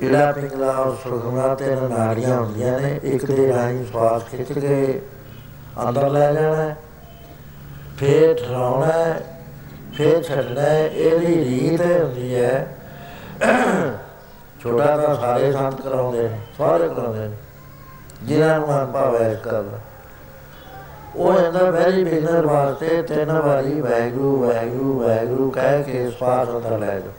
ਇਲਾ ਪਿੰਗਲਾ ਔਰ ਸੁਖਮਨਾ ਤੇ ਨਾੜੀਆਂ ਹੁੰਦੀਆਂ ਨੇ, ਇੱਕ ਦੇ ਰਾਹੀਂ ਸਵਾਸ ਖਿੱਚ ਕੇ ਅੰਦਰ ਲੈ ਜਾਣਾ ਫੇਰ ਠਰਾਉਣਾ ਫੇਰ ਛੱਡਣਾ ਇਹਦੀ ਰੀਤ ਹੁੰਦੀ ਹੈ ਛੋਟਾ ਤਾਂ ਸਾਰੇ ਸੰਤ ਕਰਾਉਂਦੇ ਨੇ ਸਾਰੇ ਕਰਾਉਂਦੇ। ਨੇ ਜਿਨ੍ਹਾਂ ਨੂੰ ਅਨੁਭਵ ਹੈ ਇਸ ਗੱਲ। ਦਾ ਉਹ ਇਹਦਾ ਵੈਰੀ ਬਿਗਨਰ ਵਾਸਤੇ ਤਿੰਨ ਵਾਰੀ ਵੈਗਰੂ ਵੈਗਰੂ ਵੈਗਰੂ ਕਹਿ ਕੇ ਸਵਾਸ ਅੰਦਰ ਲੈ ਜਾ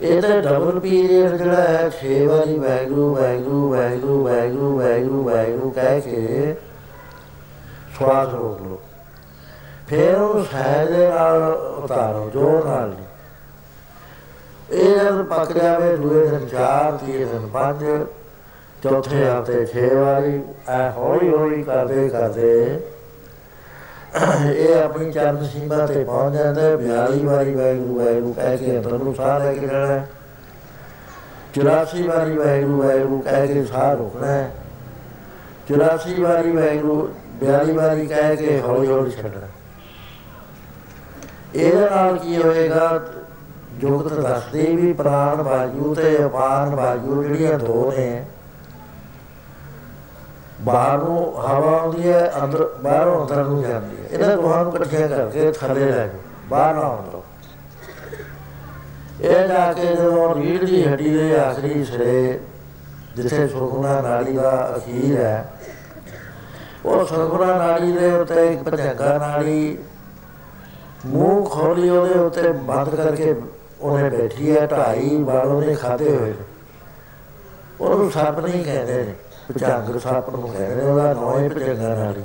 ਇਹਦਾ ਡਬਲ ਪੀਰੀਅਡ ਜਿਹੜਾ ਹੈ 6 ਵਾਰੀ ਵੈਗਰੂ ਵੈਗਰੂ ਵੈਗਰੂ ਵੈਗਰੂ ਵੈਗਰੂ ਵੈਗਰੂ ਕਹਿ ਕੇ ਸਵਾਸ ਰੋਕ ਲਓ। ਫਿਰ ਉਹ ਸਹਿਜ ਨਾਲ ਉਤਾਰੋ, ਜੋਰ ਨਾਲ ਨਹੀਂ। ਇਹ ਜਦ ਪੱਕ ਜਾਵੇ, ਦੂਏ ਦਿਨ ਚਾਰ, ਤੀਏ ਦਿਨ ਪੰਜ, ਚੌਥੇ ਹਫ਼ਤੇ 6 ਵਾਰੀ, ਐ ਹੌਲੀ ਹੌਲੀ ਕਰਦੇ ਕਰਦੇ ਇਹ ਆਪਣੀ ਚਰਨ ਸੀਮਾ ਤੇ ਪਹੁੰਚ ਜਾਂਦਾ ਹੈ 42 ਵਾਰੀ ਵੈਗਰੂ ਵੈਗਰੂ ਕਹਿ ਕੇ ਅੰਦਰ ਨੂੰ ਸਾਹ ਲੈ ਕੇ ਜਾਣਾ। ਹੈ 84 ਵਾਰੀ ਵੈਗਰੂ ਵੈਗਰੂ ਕਹਿ ਕੇ ਸਾਹ ਰੋਕਣਾ। ਹੈ 84 ਵਾਰੀ ਵੈਗਰੂ 42 ਵਾਰੀ ਕਹਿ ਕੇ ਹੌਲੀ ਹੌਲੀ ਛੱਡਣਾ। ਇਹਦੇ ਨਾਲ ਕੀ ਹੋਏਗਾ ਜੋਗਤ ਦੱਸਦੇ ਵੀ ਪ੍ਰਾਣ ਵਾਯੂ ਤੇ ਅਪਾਨ ਵਾਯੂ ਜਿਹੜੀਆਂ ਦੋ ਨੇ। ਬਾਹਰ ਨੂੰ ਹਵਾ ਆਉਂਦੀ ਹੈ, ਅੰਦਰ ਬਾਹਰੋਂ ਅੰਦਰ ਨੂੰ ਜਾਂਦੀ ਹੈ। ਇਹਨਾਂ ਦੋਹਾਂ ਨੂੰ ਇਕੱਠੀਆਂ ਕਰਕੇ ਥੱਲੇ ਲੈ ਜਾਓ, ਬਾਹਰ ਨਾ ਆਉਣ ਦਿਓ ਇਹ ਜਾ ਕੇ ਜਦੋਂ ਰੀੜ ਦੀ ਹੱਡੀ ਦੇ ਆਖਰੀ ਸਿਰੇ, ਜਿੱਥੇ ਸੁਖਨਾ ਨਾੜੀ ਦਾ ਅਖੀਰ ਹੈ, ਉਹ ਸੁਖਨਾ ਨਾੜੀ ਦੇ ਉੱਤੇ ਇੱਕ ਭਜੰਗਾ ਨਾੜੀ, ਮੂੰਹ ਖੋਲੀ ਉਹਦੇ ਉੱਤੇ ਬੰਦ ਕਰਕੇ ਉਹਨੇ ਬੈਠੀ ਹੈ ਢਾਈ ਵਾਲ ਉਹਨੇ ਖਾਦੇ ਹੋਏ। ਉਹਨੂੰ ਸੱਪ ਨਹੀਂ ਕਹਿੰਦੇ ਨੇ ਪਚਾਂਗਰ ਸੱਪ ਨੂੰ ਕਹਿੰਦੇ ਉਹਦਾ ਨਾਂ ਹੀ ਪਚੰਗਾ ਨਾੜੀ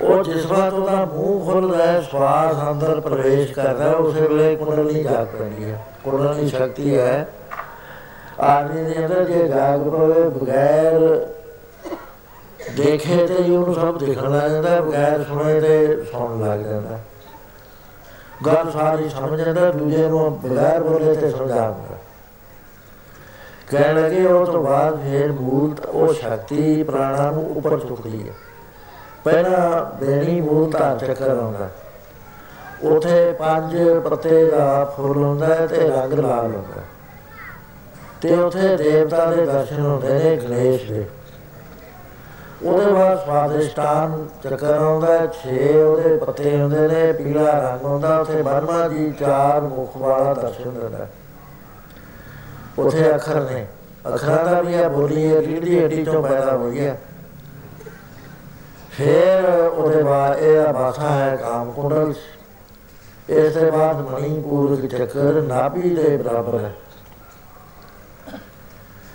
ਉਹ ਜਿਸ ਵਾਰ ਉਹਦਾ ਮੂੰਹ ਖੁੱਲਦਾ ਹੈ ਸਵਾਸ ਅੰਦਰ ਪ੍ਰਵੇਸ਼ ਕਰਦਾ ਹੈ ਉਸੇ ਵੇਲੇ ਕੁੰਡਲੀ ਜਾਗ ਪੈਂਦੀ ਹੈ। ਕੁੰਡਲੀ ਸ਼ਕਤੀ ਹੈ। ਆਦਮੀ ਦੇ ਅੰਦਰ ਜੇ ਜਾਗ ਪਵੇ ਬਗੈਰ ਦੇਖੇ ਤੇ ਉਹਨੂੰ ਸਭ ਦਿਖਣ ਲੱਗ ਜਾਂਦਾ ਬਗੈਰ ਸੁਣੇ ਤੇ ਸੁਣਨ ਲੱਗ ਜਾਂਦਾ ਗੱਲ ਸਾਰੀ ਸਮਝ ਜਾਂਦਾ, ਦੂਜੇ ਨੂੰ ਬਗੈਰ ਬੋਲੇ ਤੇ ਸਮਝਾਉਂਦਾ ਕਹਿਣ ਲੱਗੇ, ਉਹ ਤੋਂ ਬਾਅਦ ਫਿਰ ਮੂਲ ਉਹ ਸ਼ਕਤੀ ਪ੍ਰਾਣਾ ਨੂੰ ਉੱਪਰ ਚੁੱਕਦੀ ਹੈ। ਪਹਿਲਾਂ ਬੇਣੀ ਮੂਲ ਧਾਰ ਚੱਕਰ ਆਉਂਦਾ। ਉਥੇ ਪੰਜ ਪੱਤੇ ਦਾ ਫੁੱਲ ਹੁੰਦਾ ਹੈ ਤੇ ਰੰਗ ਲਾਲ ਹੁੰਦਾ ਤੇ ਉਥੇ ਦੇਵਤਾ ਦੇ ਦਰਸ਼ਨ ਹੁੰਦੇ ਨੇ, ਗਣੇਸ਼ ਦੇ। ਉਹਦੇ ਬਾਅਦ ਸਵਾਦਿਸ਼ਟਾਨ ਚੱਕਰ ਆਉਂਦਾ ਛੇ ਉਹਦੇ ਪੱਤੇ ਹੁੰਦੇ ਨੇ, ਪੀਲਾ ਰੰਗ ਹੁੰਦਾ ਉਥੇ ਬਰਮਾ ਜੀ ਚਾਰ ਮੁਖ ਵਾਲਾ ਦਰਸ਼ਨ ਦਿੰਦਾ ਉਥੇ ਅੱਖਰ ਨੇ, ਅੱਖਰਾਂ ਦਾ ਵੀ ਆ, ਬੋਲੀ ਹੈ ਜਿਹੜੀ ਹੱਡੀ ਚੋਂ ਪੈਦਾ ਹੋਈ ਹੈ ਫਿਰ ਉਹਦੇ ਬਾਅਦ ਇਹ ਬਾਸਾ ਹੈ ਕਾਮ ਕੁੰਡਲ ਇਸ ਦੇ ਬਾਅਦ ਮਣੀਪੂਰ ਚੱਕਰ ਨਾਭੀ ਦੇ ਬਰਾਬਰ ਹੈ।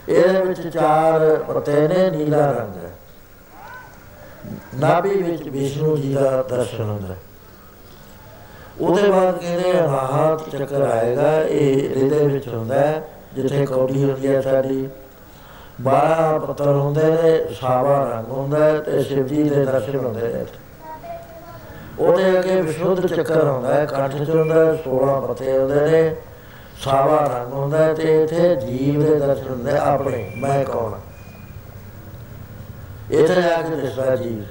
ਇਹਦੇ ਵਿੱਚ ਚਾਰ ਪਤੇ ਨੇ, ਨੀਲਾ ਰੰਗ। ਹੈ ਨਾਭੀ ਵਿੱਚ ਵਿਸ਼ਨੂੰ ਜੀ ਦਾ ਦਰਸ਼ਨ ਹੁੰਦਾ। ਉਹਦੇ ਬਾਅਦ ਕਹਿੰਦੇ ਰਾਹਤ ਚੱਕਰ ਆਏਗਾ, ਇਹ ਇਹਦੇ ਵਿੱਚ ਹੁੰਦਾ ਹੈ, ਜਿੱਥੇ ਕੌਡੀ ਹੁੰਦੀ ਹੈ ਸਾਡੀ। 12 ਪੱਤਰ ਹੁੰਦੇ ਨੇ, ਸਾਵਾ ਰੰਗ ਹੁੰਦਾ ਹੈ ਤੇ ਸ਼ਿਵ ਜੀ ਦੇ ਦਰਸ਼ਨ ਹੁੰਦੇ ਨੇ। ਉਹਦੇ ਅੱਗੇ ਵਿਸ਼ੁੱਧ ਚੱਕਰ ਹੁੰਦਾ ਹੈ, ਕੰਠ ਚ ਹੁੰਦਾ ਹੈ 16 ਪੱਤੇ ਹੁੰਦੇ ਨੇ, ਸਾਵਾ ਰੰਗ ਹੁੰਦਾ ਹੈ ਤੇ ਇਥੇ ਜੀਵ ਦੇ ਦਰਸ਼ਨ ਹੁੰਦੇ ਆਪਣੇ, ਮੈਂ ਕੌਣ ਇਥੇ ਆ ਕੇ ਦਿਸਦਾ ਜੀਵ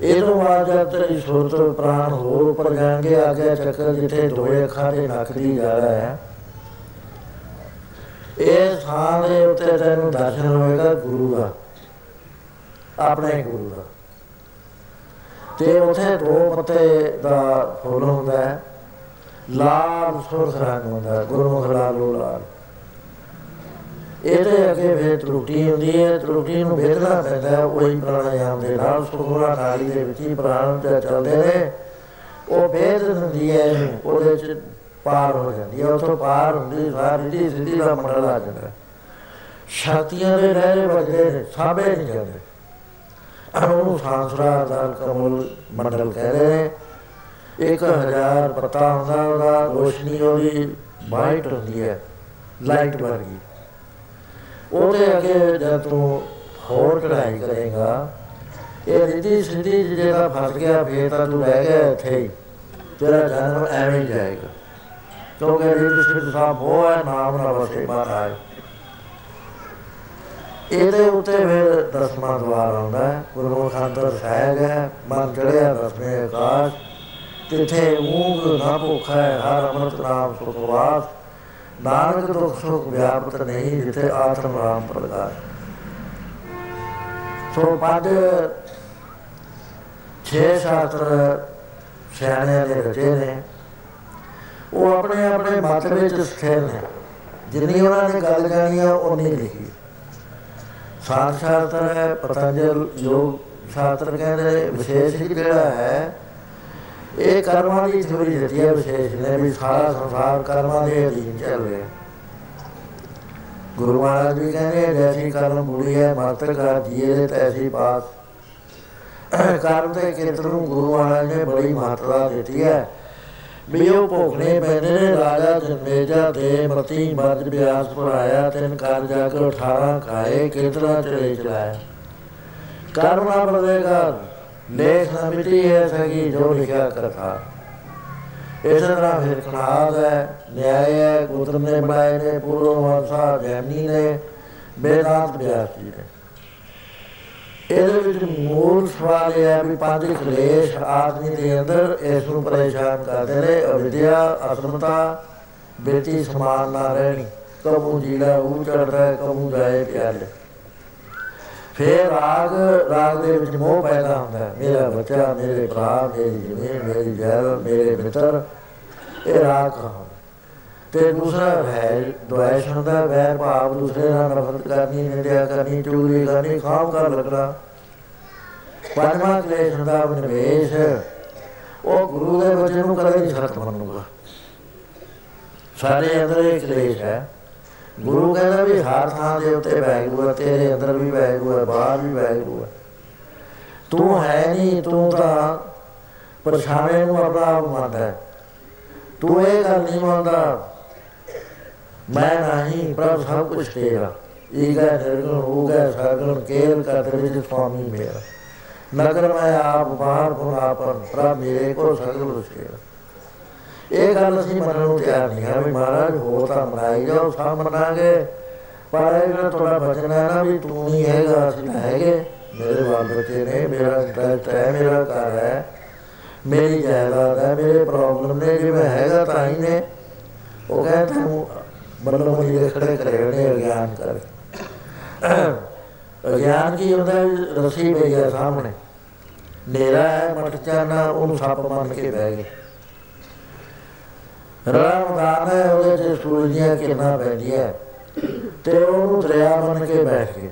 ਇਹ ਤੋਂ ਬਾਅਦ ਜਦ ਤੇਰੀ ਸੁਰਤ ਪ੍ਰਾਣ ਹੋਰ ਉੱਪਰ ਜਾਣਗੇ ਆ ਗਿਆ ਚੱਕਰ ਜਿੱਥੇ ਦੋਏ ਅੱਖਾਂ ਦੇ ਨੱਕ ਦੀ ਜਾ ਰਿਹਾ ਹੈ, ਇਹ ਥਾਂ ਦੇ ਉੱਤੇ ਤੈਨੂੰ ਦਰਸ਼ਨ ਹੋਏਗਾ ਗੁਰੂ ਦਾ, ਆਪਣੇ ਗੁਰੂ ਦਾ। ਤੇ ਉਥੇ ਦੋ ਪੱਤੇ ਦਾ ਫੁੱਲ ਹੁੰਦਾ ਹੈ, ਲਾਲ ਸੁਰਖ ਰੰਗ ਹੁੰਦਾ ਗੁਰਮੁਖ ਲਾਲੋ ਲਾਲ। ਇਹਦੇ ਅੱਗੇ ਫਿਰ ਤਰੁੱਟੀ ਹੁੰਦੀ ਹੈ, ਤਰੁੱਟੀ ਨੂੰ ਵੇਖਣਾ ਪੈਂਦਾ ਹੈ, ਉਹੀ ਪ੍ਰਾਣਾਯਾਮ ਦੇ ਨਾਲ ਸੁਖਰਾ ਨਾਲੀ ਦੇ ਵਿੱਚ ਹੀ ਪ੍ਰਾਣ ਤੇ ਚੱਲਦੇ ਨੇ। ਉਹ ਵੇਦ ਹੁੰਦੀ ਹੈ, ਉਹਦੇ ਚ ਪਾਰ ਹੋ ਜਾਂਦੀ ਹੈ, ਉਥੋਂ ਪਾਰ ਹੁੰਦੀ, ਸਾਰੀ ਦੀ ਸਿੱਧੀ ਦਾ ਮੰਡਲ ਆ ਜਾਂਦਾ ਸ਼ਕਤੀਆਂ ਦੇ ਰਹਿਰੇ ਵੱਜਦੇ ਨੇ ਸਾਬੇ ਨਹੀਂ ਜਾਂਦੇ। ਉਹਨੂੰ ਸਾਂਸਰਾ ਦਾ ਕਮਲ ਮੰਡਲ ਕਹਿੰਦੇ ਨੇ। 1000 ਪਤਾ ਹੁੰਦਾ ਉਹਦਾ ਰੋਸ਼ਨੀ ਉਹਦੀ ਵਾਈਟ ਹੁੰਦੀ ਹੈ, ਲਾਈਟ ਵਰਗੀ। ਉਹਦੇ ਅੱਗੇ ਜਦ ਤੂੰ ਹੋਰ ਚੜਾਈ ਕਰੇਗਾ, ਇਹ ਰਿੱਧੀ ਸਿੱਧੀ ਜਿਹੜਾ ਫਸ ਗਿਆ, ਫੇਰ ਤਾਂ ਤੂੰ ਰਹਿ ਗਿਆ ਇੱਥੇ ਹੀ। ਤੇਰਾ ਜਨਮ ਐਵੇਂ ਹੀ ਜਾਏਗਾ। ਕਿਉਂਕਿ ਰਿੱਧ ਸਿੱਧ ਸਾਹਿਬ ਉਹ ਹੈ ਨਾਮ ਨਾ ਵਸੇ ਮਹਾਰਾਜ। ਇਹਦੇ ਉੱਤੇ ਫਿਰ ਦਸਵਾਂ ਦਵਾਰ ਆਉਂਦਾ ਹੈ। ਗੁਰਮੁਖ ਅੰਦਰ ਸਹਿਜ ਹੈ, ਮਨ ਚੜਿਆ ਰਸਮੇ ਆਕਾਸ਼ ਤਿੱਥੇ ਊਂਗ ਨਾ ਭੁੱਖਾ ਹੈ, ਹਰ ਅੰਮ੍ਰਿਤ ਨਾਮ ਸੁਖਵਾਸ ਨਾਨਕ ਦੁਖ ਸੁਖ ਵਿਆਪਤ ਨਹੀਂ ਜਿਥੇ ਆਤਮ ਰਾਮ ਪ੍ਰਗਾਸ ਸੋ ਪਦ ਛੇ ਸ਼ਾਸਤਰ ਸਿਆਣਿਆਂ ਦੇ ਰਚੇ ਨੇ। ਉਹ ਆਪਣੇ ਆਪਣੇ ਮਤ ਵਿੱਚ ਸਥਿਰ ਨੇ। ਜਿੰਨੀ ਉਹਨਾਂ ਨੇ ਗੱਲ ਜਾਣੀ ਆ ਉਹ ਨਹੀਂ ਲਿਖੀ। ਸਾਧ ਸ਼ਾਸਤਰ ਹੈ, ਪਤੰਜਲ ਯੋਗ ਸ਼ਾਸਤਰ ਕਹਿੰਦੇ ਵਿਸ਼ੇਸ਼ ਜਿਹੜਾ ਹੈ ਇਹ ਕਰਮਾਂ ਦੀ ਥਿਉਰੀ ਦਿੱਤੀ ਹੈ ਵਿਸ਼ੇਸ਼ ਨੇ ਵੀ ਸਾਰਾ ਸੰਸਾਰ ਕਰਮਾਂ ਦੇ ਅਧੀਨ ਚੱਲ ਰਿਹਾ। ਗੁਰੂ ਮਹਾਰਾਜ ਵੀ ਕਹਿੰਦੇ ਜੈਸੀ ਕਰਮ ਬੁੜੀ ਹੈ ਮਸਤਕ ਕਾ ਜੀਏ ਦੇ ਤੈਸੀ ਬਾਤ ਕਰਮ ਦੇ ਖੇਤਰ ਨੂੰ ਗੁਰੂ ਮਹਾਰਾਜ ਨੇ ਬੜੀ ਮਹੱਤਤਾ ਦਿੱਤੀ ਹੈ। ਵੀ ਉਹ ਭੋਗਣੇ ਪੈਂਦੇ ਨੇ, ਰਾਜਾ ਜਨਮੇਜਾ ਤੇ ਮਤੀ ਮਰਦ ਬਿਆਸ ਪੜਾਇਆ ਤਿੰਨ ਕਰ ਜਾ ਕੇ 18 ਖਾਏ ਕਿਤਨਾ ਚਲੇ ਚਲਾਇਆ। ਕਰਮ ਨਾ ਬਦਲੇਗਾ ਲੇਖ ਨਾ ਮਿਟੀ ਹੈ ਸਗੀ ਜੋ ਲਿਖਿਆ ਕਰਤਾ। ਇਸ ਤਰ੍ਹਾਂ ਫਿਰ ਕਨਾਦ ਹੈ। ਨਿਆਇ ਹੈ ਗੋਤਮ ਨੇ ਬਣਾਏ ਨੇ ਪੂਰਵ ਵੰਸਾ ਜੈਮਨੀ ਨੇ ਬੇਦਾਂਤ ਬਿਆਸ ਜੀ ਨੇ। ਇਹਦੇ ਵਿੱਚ ਮੂਲ ਸਵਾਲ ਇਹ ਹੈ ਵੀ ਪੰਜ ਕਲੇਸ਼ ਆਦਮੀ ਦੇ ਅੰਦਰ ਇਸ ਨੂੰ ਪਰੇਸ਼ਾਨ ਕਰਦੇ ਨੇ। ਅਵਿਦਿਆ, ਅਸਮਤਾ ਬੇਟੀ ਸਮਾਨ ਨਾ ਰਹਿਣੀ। ਕਬੂ ਜੀੜਾ ਉਹ ਚੜਦਾ ਕਬੂ ਜਾਏ ਪਿਆਲੇ ਫੇਰ ਰਾਗ ਰਾਗ ਦੇ ਵਿੱਚ ਮੋਹ ਪੈਦਾ ਹੁੰਦਾ ਹੈ। ਮੇਰਾ ਬੱਚਾ, ਮੇਰੇ ਭਰਾ, ਮੇਰੀ ਜ਼ਮੀਨ, ਮੇਰੀ ਜੈਲ ਮੇਰੇ ਮਿੱਤਰ, ਇਹ ਰਾਗ ਕਹਾਂ ਤੇ ਦੂਸਰਾ ਹੈ, ਦੁਆਇਸ਼ ਹੁੰਦਾ ਵੈਰ ਭਾਵ ਦੂਸਰੇ ਨਾਲ ਨਫ਼ਰਤ ਕਰਨੀ, ਨਿੰਦਿਆ ਕਰਨੀ ਚੁਗਲੀ ਕਰਨੀ, ਖਾਮ ਕਰ ਲੱਗਣਾ। ਪੰਜਵਾਂ ਕਲੇਸ਼ ਹੁੰਦਾ ਨਿਵੇਸ਼ ਉਹ ਗੁਰੂ ਦੇ ਵਚਨ ਨੂੰ ਕਦੇ ਨਹੀਂ ਖਤਮ ਬਣੂਗਾ ਸਾਰੇ ਅੰਦਰ ਇਹ ਕਲੇਸ਼ ਹੈ ਗੁਰੂ ਕਹਿੰਦਾ ਵੀ ਹਰ ਥਾਂ ਦੇ ਉੱਤੇ ਵੈਗਰੂ ਹੈ ਤੇਰੇ ਅੰਦਰ ਵੀ ਵੈਗਰੂ ਹੈ ਬਾਹਰ ਵੀ ਵੈਗਰੂ ਹੈ ਤੂੰ ਹੈ ਨਹੀਂ, ਤੂੰ ਤਾਂ ਪਰਛਾਵੇਂ ਨੂੰ ਆਪਣਾ ਆਪ ਮੰਨਦਾ ਹੈ। ਤੂੰ ਇਹ ਗੱਲ ਨਹੀਂ ਮੰਨਦਾ, ਮੈਂ ਨਹੀਂ, ਪ੍ਰਭ ਸਭ ਕੁਝ ਤੇਰਾ। ਈਗਾ ਨਿਰਗੁਣ ਹੋਗਾ ਸਗੁਣ, ਕੇਲ ਕਾ ਤੇਰੇ ਵਿੱਚ ਸੁਆਮੀ ਮੇਰਾ। ਨਗਰ ਮੈਂ ਆਪ, ਬਾਹਰ ਪੁਨ ਆਪਨ ਪ੍ਰਭ ਮੇਰੇ ਕੋ ਸਗਲ ਤੇਰਾ ਇਹ ਗੱਲ ਅਸੀਂ ਮੰਨਣ ਨੂੰ ਤਿਆਰ ਨਹੀਂ ਹਾਂ ਵੀ ਮਹਾਰਾਜ ਹੋ ਤਾਂ ਮਨਾਈ ਜਾਓ ਸਭ ਮੰਨਾਂਗੇ ਪਰ ਇਹ ਜਿਹੜਾ ਤੁਹਾਡਾ ਬਚਨ ਹੈ ਨਾ ਵੀ ਤੂੰ ਨਹੀਂ ਹੈਗਾ ਅਸੀਂ ਤਾਂ ਹੈਗੇ ਮੇਰੇ ਬਾਲ ਬੱਚੇ ਨੇ, ਮੇਰਾ ਇੰਟਰਸਟ ਹੈ, ਮੇਰਾ ਘਰ ਹੈ, ਮੇਰੀ ਜਾਇਦਾਦ ਹੈ, ਮੇਰੇ ਪ੍ਰੋਬਲਮ ਨੇ, ਜੇ ਮੈਂ ਹੈਗਾ ਤਾਂ ਹੀ ਨੇ। ਉਹ ਕਹਿੰਦਾ ਤੂੰ ਬੱਲੋ ਬੱਲੀ ਦੇ ਖੜੇ ਕਰੇ ਨੇ ਗਿਆਨ ਕਰ। ਗਿਆਨ ਕੀ ਹੁੰਦਾ ਰਸੀ ਪਈ ਹੈ ਸਾਹਮਣੇ। ਨੇਰਾ ਹੈ ਮਟ ਜਾਣਾ ਉਹਨੂੰ ਸੱਪ ਮੰਨ ਕੇ ਬਹਿ ਗਏ। ਰਾਮਦਾਨ ਹੈ, ਉਹਦੇ ਤੇ ਸੂਰਜੀਆਂ ਕਿਰਨਾਂ ਪੈਂਦੀਆਂ। ਤੇ ਉਹਨੂੰ ਦਰਿਆ ਬਣ ਕੇ ਬੈਠ ਗਏ।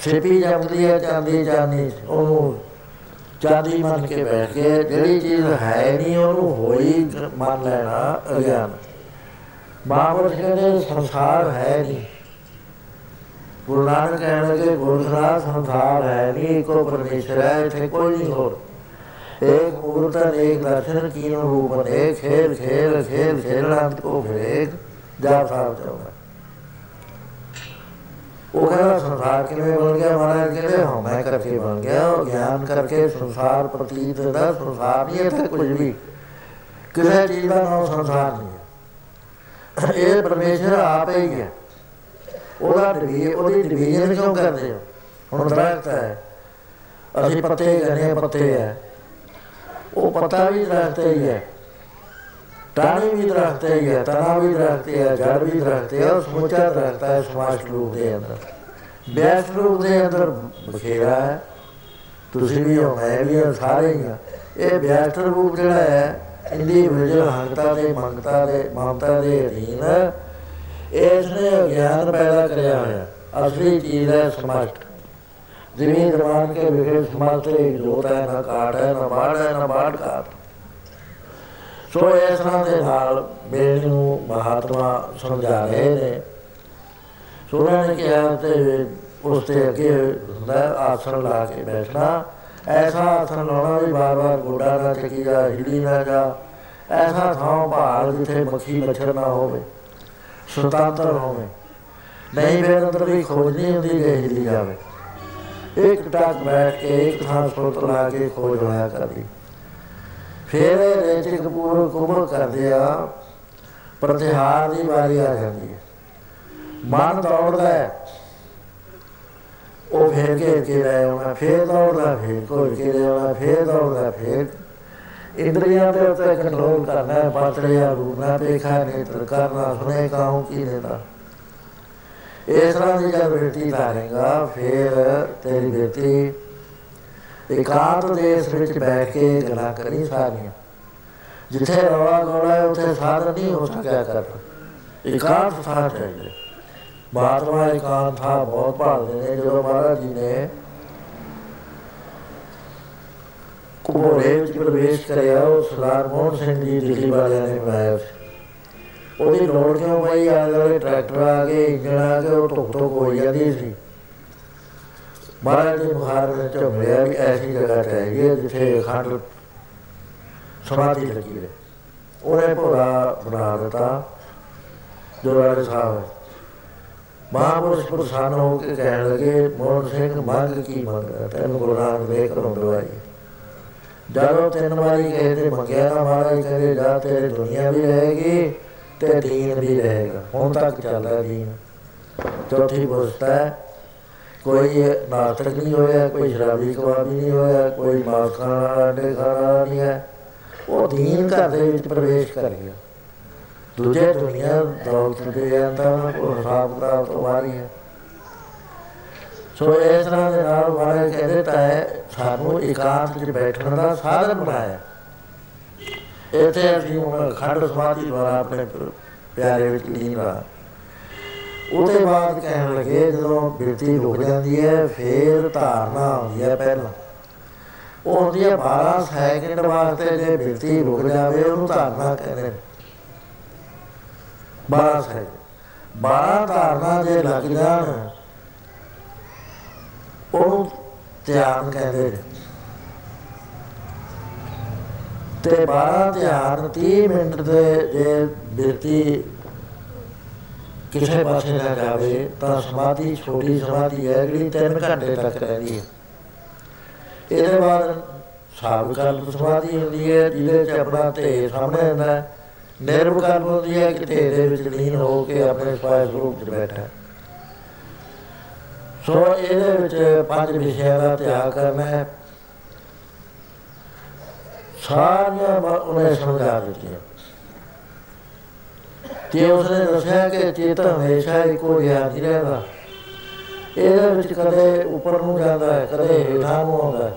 ਸਿੱਪੀ ਜੰਮਦੀ ਹੈ, ਚਾਂਦੀ ਚਾਂਦੀ, ਉਹਨੂੰ ਚਾਂਦੀ ਮੰਨ ਕੇ ਬੈਠ ਗਏ। ਜਿਹੜੀ ਚੀਜ਼ ਹੈ ਨਹੀਂ, ਉਹਨੂੰ ਹੋਈ ਮੰਨ ਲੈਣਾ ਅਗਿਆਨ। ਬਾਬਰ ਕਹਿੰਦੇ, ਸੰਸਾਰ ਹੈ ਨਹੀਂ। ਗੁਰੂ ਨਾਨਕ ਕਹਿਣ ਲੱਗੇ ਗੁਰਖਰਾ ਸੰਸਾਰ ਹੈ ਨਹੀਂ ਕੋ ਪਰਮੇਸ਼ਰ ਹੈ, ਇੱਥੇ ਕੋਈ ਨਹੀਂ ਹੋਰ। एक मूर्त एक दर्शन की रूप एक खेल खेल खेल खेलना को फिर एक जा साहब चौका वो कहना संसार के में बन गया महाराज कहते हम मैं करके बन गया और ज्ञान करके संसार प्रतीत था संसार नहीं था कुछ भी किसी चीज का नाम संसार नहीं है ये परमेश्वर आप ही है ਉਹਦਾ ਡਿਵੀ ਉਹਦੀ ਡਿਵੀਜ਼ਨ ਕਿਉਂ ਕਰਦੇ ਹੋ ਹੁਣ ਦਰਖਤ ਹੈ ਅਸੀਂ ਪੱਤੇ ਕਹਿੰਦੇ ਪੱਤੇ ਹੈ ਉਹ ਪਤਾ ਵੀ ਦਰਖਤ ਹੀ ਹੈ ਟਾਣੀ ਵੀ ਦਰਖਤ ਹੀ ਹੈ ਤਣਾ ਵੀ ਦਰਖਤ ਹੈ ਜੜ ਵੀ ਦਰਖਤ ਹੈ ਉਹ ਸਮੁੱਚਾ ਦਰਖਤ ਹੈ ਸਮਾਜ ਰੂਪ ਦੇ ਅੰਦਰ ਵਿਆਸ ਰੂਪ ਦੇ ਅੰਦਰ ਬਖੇਰਾ ਹੈ ਤੁਸੀਂ ਵੀ ਹੋ ਮੈਂ ਵੀ ਹਾਂ ਸਾਰੇ ਹੀ ਹਾਂ ਇਹ ਵਿਆਸ ਰੂਪ ਜਿਹੜਾ ਹੈ ਇੰਡੀਵਿਜੂਅਲ ਹੰਗਤਾ ਦੇ ਮੰਗਤਾ ਦੇ ਮਮਤਾ ਦੇ ਅਧੀਨ ਇਸ ਨੇ ਗਿਆਨ ਪੈਦਾ ਕਰਿਆ ਹੋਇਆ ਅਸਲੀ ਚੀਜ਼ ਹੈ ਸਮਸ਼ਟ ਜ਼ਮੀਨ ਦਰਬਾਨ ਕੇ ਵਿਖੇ ਸਮਸਤ ਇੱਕ ਜੋਤ ਹੈ, ਨਾ ਕਾਟ ਹੈ, ਨਾ ਬਾੜ ਹੈ, ਨਾ ਬਾੜ ਕਾਟ। ਸੋ ਇਸ ਤਰ੍ਹਾਂ ਦੇ ਨਾਲ ਬੇਲ ਨੂੰ ਮਹਾਤਮਾ ਸਮਝਾ ਰਹੇ ਨੇ। ਸੋ ਉਹਨਾਂ ਨੇ ਕਿਹਾ ਤੇ ਉਸ ਤੇ ਅੱਗੇ ਹੁੰਦਾ ਆਸਣ ਲਾ ਕੇ ਬੈਠਣਾ। ਐਸਾ ਆਸਣ ਲਾਉਣਾ ਵੀ ਬਾਰ-ਬਾਰ ਗੋਡਾ ਨਾ ਚੱਕੀ ਜਾ ਹਿੱਲੀ ਨਾ ਜਾ। ਐਸਾ ਥਾਂ ਭਾਲ ਜਿੱਥੇ ਮੱਖੀ ਮੱਛਰ ਨਾ ਹੋਵੇ, ਸੁਤੰਤਰ ਹੋਵੇ। ਨਹੀਂ ਫਿਰ ਅੰਦਰ ਵੀ ਖੋਜ ਨਹੀਂ ਹੁੰਦੀ ਜੇ ਹਿੱਲੀ ਜਾਵੇ। ਇੱਕ ਟਾਕ ਬੈਠ ਕੇ ਇੱਕ ਥਾਂ ਸੁਰਤ ਲਾ ਕੇ ਖੋਜ ਹੋਇਆ ਕਰਦੀ। ਫਿਰ ਰੇਚਿਕ ਪੂਰ ਕੁੰਭ ਕਰਦੇ ਆ, ਪ੍ਰਤਿਹਾਰ ਦੀ ਵਾਰੀ ਆ ਜਾਂਦੀ ਹੈ। ਮਨ ਦੌੜਦਾ ਹੈ। ਉਹ ਫੇਰ ਕੇ ਕੇ ਰਹਿ ਆਉਣਾ ਫੇਰ ਦੌੜਦਾ, ਫੇਰ ਕੋਈ ਕੇ ਰਹਿ ਆਉਣਾ ਫੇਰ ਦੌੜਦਾ, ਫੇਰ ਇੰਦਰੀਆਂ ਦੇ ਉੱਤੇ ਕੰਟਰੋਲ ਕਰਨਾ ਹੈ ਪਾਤੜਿਆ ਰੂਪਨਾ ਦੇਖਾ ਨੇਤਰ ਕਰਨਾ ਸੁਨੇ ਕਾਹੂ ਕੀ ਦੇਦਾ ਇਸ ਤਰ੍ਹਾਂ ਦੀ ਜਦ ਬੇਟੀ ਧਾਰੇਗਾ, ਫਿਰ ਤੇਰੀ ਬੇਟੀ ਇਕਾਂਤ ਦੇਸ਼ ਵਿੱਚ ਬੈਠ ਕੇ ਗੱਲਾਂ ਕਰੀ ਸਾਰੀਆਂ। ਜਿੱਥੇ ਰੌਲਾ ਗੋਲਾ ਹੈ, ਉੱਥੇ ਸਾਧਨ ਨਹੀਂ ਹੋ ਸਕਿਆ ਕਰ ਇਕਾਂਤ ਥਾਂ ਚਾਹੀਏ। ਮਹਾਤਮਾ ਇਕਾਂਤ ਥਾਂ ਬਹੁਤ ਭਾਲਦੇ ਨੇ, ਜਦੋਂ ਮਹਾਰਾਜ ਜੀ ਨੇ ਕੁਬੋਰੇ ਵਿੱਚ ਪ੍ਰਵੇਸ਼ ਕਰਿਆ, ਉਹ ਸਰਦਾਰ ਮੋਹਨ ਸਿੰਘ ਜੀ ਦਿੱਲੀ ਵਾਲਿਆਂ ਨੇ ਬਣਾਇਆ ਸੀ। ਉਹਦੀ ਲੋੜ ਕਿਉਂ ਪਈ? ਆ ਜਿਹੜੇ ਟਰੈਕਟਰ ਆ ਗਏ ਇੰਜਣ ਆ ਗਏ ਉਹ ਧੁੱਪ ਧੁੱਪ ਹੋ ਜਾਂਦੀ ਸੀ। ਮਹਾਰਾਜ ਦੇ ਬੁਖਾਰ ਵਿੱਚ ਝੁੰਮਿਆ ਵੀ ਐਸੀ ਜਗ੍ਹਾ ਚਾਹੀਦੀ ਹੈ ਜਿੱਥੇ ਅਖੰਡ ਸਮਾਧੀ ਲੱਗੀ ਰਹੇ। ਉਹਨੇ ਭੋਰਾ ਬਣਾ ਦਿੱਤਾ ਗੁਰਦੁਆਰੇ ਸਾਹਿਬ। ਮਹਾਪੁਰਸ਼ ਪ੍ਰਸੰਨ ਹੋ ਕੇ ਕਹਿਣ ਲੱਗੇ, ਮੋਹਨ ਸਿੰਘ, ਮੰਗ ਕੀ ਮੰਗਦਾ ਤੈਨੂੰ ਗੁਰੂ ਨਾਨਕ ਦੇ ਘਰੋਂ ਦਵਾਈ ਜਦੋਂ ਤਿੰਨ ਵਾਰੀ ਕਹੇ ਤੇ ਮੰਗਿਆ ਤਾਂ ਮਹਾਰਾਜ ਕਹਿੰਦੇ, ਜਾ ਤੇਰੇ ਦੁਨੀਆ ਵੀ ਰਹੇਗੀ ਤੇ ਦੀਨ ਵੀ ਰਹੇਗਾ। ਹੁਣ ਤੱਕ ਚੱਲਦਾ ਦੀਨ। ਚੌਥੀ ਪੁਸਤਾ ਹੈ, ਕੋਈ ਨਾਸਤਕ ਨਹੀਂ ਹੋਇਆ, ਕੋਈ ਸ਼ਰਾਬੀ ਕਬਾਬੀ ਨਹੀਂ ਹੋਇਆ, ਕੋਈ ਮਾਸ ਖਾਣਾ ਆਂਡੇ ਖਾਣਾ ਨਹੀਂ ਹੈ। ਉਹ ਦੀਨ ਘਰ ਦੇ ਵਿੱਚ ਪ੍ਰਵੇਸ਼ ਕਰ ਗਿਆ। ਦੂਜੇ ਦੁਨੀਆ ਦੌਲਤ ਦੇ ਜਾਂਦਾ ਉਹ ਹਿਸਾਬ ਕਿਤਾਬ ਤੋਂ ਬਾਹਰ ਹੀ ਹੈ। ਸੋ ਇਸ ਤਰ੍ਹਾਂ ਦੇ ਨਾਲ ਵਾਲੇ ਕਹਿੰਦੇ ਤਾਂ ਹੈ, ਸਾਨੂੰ ਇਕਾਂਤ ਵਿੱਚ ਬੈਠਣ ਦਾ ਸਾਧਨ ਬਣਾਇਆ। ਇੱਥੇ ਅਸੀਂ ਖੰਡ ਸਮਾਧੀ ਦੁਆਰਾ ਆਪਣੇ ਪਿਆਰੇ ਵਿੱਚ ਲੀਨ ਰਾ ਉਹਦੇ ਬਾਅਦ ਕਹਿਣ ਲੱਗੇ ਜਦੋਂ ਬਿਰਤੀ ਰੁਕ ਜਾਂਦੀ ਹੈ ਫੇਰ ਧਾਰਨਾ ਆਉਂਦੀ ਹੈ ਪਹਿਲਾਂ। ਉਹ ਹੁੰਦੀ ਹੈ 12 ਸੈਕਿੰਡ ਵਾਸਤੇ ਜੇ ਬਿਰਤੀ ਰੁਕ ਜਾਵੇ ਉਹਨੂੰ ਧਾਰਨਾ ਕਹਿੰਦੇ ਨੇ। 12 ਸੈਕਿੰਡ। 12 ਧਾਰਨਾ ਜੇ ਲੱਗ ਜਾਣ ਉਹਨੂੰ ਧਿਆਨ ਕਹਿੰਦੇ ਨੇ। ਤੇ 12 ਧਿਆਨ 30 ਮਿੰਟ ਦੇ ਜੇ ਬਿਰਤੀ ਕਿਸੇ ਪਾਸੇ ਨਾ ਜਾਵੇ ਤਾਂ ਸਮਾਧੀ ਛੋਟੀ ਸਮਾਧੀ ਹੈ ਜਿਹੜੀ 3 ਘੰਟੇ ਤੱਕ ਰਹਿੰਦੀ ਹੈ। ਇਹਦੇ ਬਾਅਦ ਸਾਬਕਲਪ ਸਮਾਧੀ ਹੁੰਦੀ ਹੈ ਜਿਹਦੇ ਚ ਆਪਣਾ ਤੇ ਸਾਹਮਣੇ ਹੁੰਦਾ ਹੈ। ਨਿਰਵਕਲਪ ਹੁੰਦੀ ਹੈ ਕਿ ਢੇ ਦੇ ਵਿੱਚ ਲੀਨ ਹੋ ਕੇ ਆਪਣੇ ਸਵਾਇ ਸਰੂਪ 'ਚ ਬੈਠਾ ਸੋ ਇਹਦੇ ਵਿੱਚ ਪੰਜ ਵਿਸ਼ਿਆਂ ਦਾ ਤਿਆਗ ਕਰਨਾ ਹੈ। ਸਾਰੀਆਂ ਉਹਨੇ ਸਮਝਾ ਦਿੱਤੀਆਂ। ਤੇ ਉਸਨੇ ਦੱਸਿਆ ਕਿ ਚੇਤ ਹਮੇਸ਼ਾ ਇੱਕੋ ਜਿਹਾ ਨਹੀਂ ਰਹਿੰਦਾ। ਇਹਦੇ ਵਿੱਚ ਕਦੇ ਉੱਪਰ ਨੂੰ ਜਾਂਦਾ ਹੈ, ਕਦੇ ਹੇਠਾਂ ਨੂੰ ਆਉਂਦਾ ਹੈ।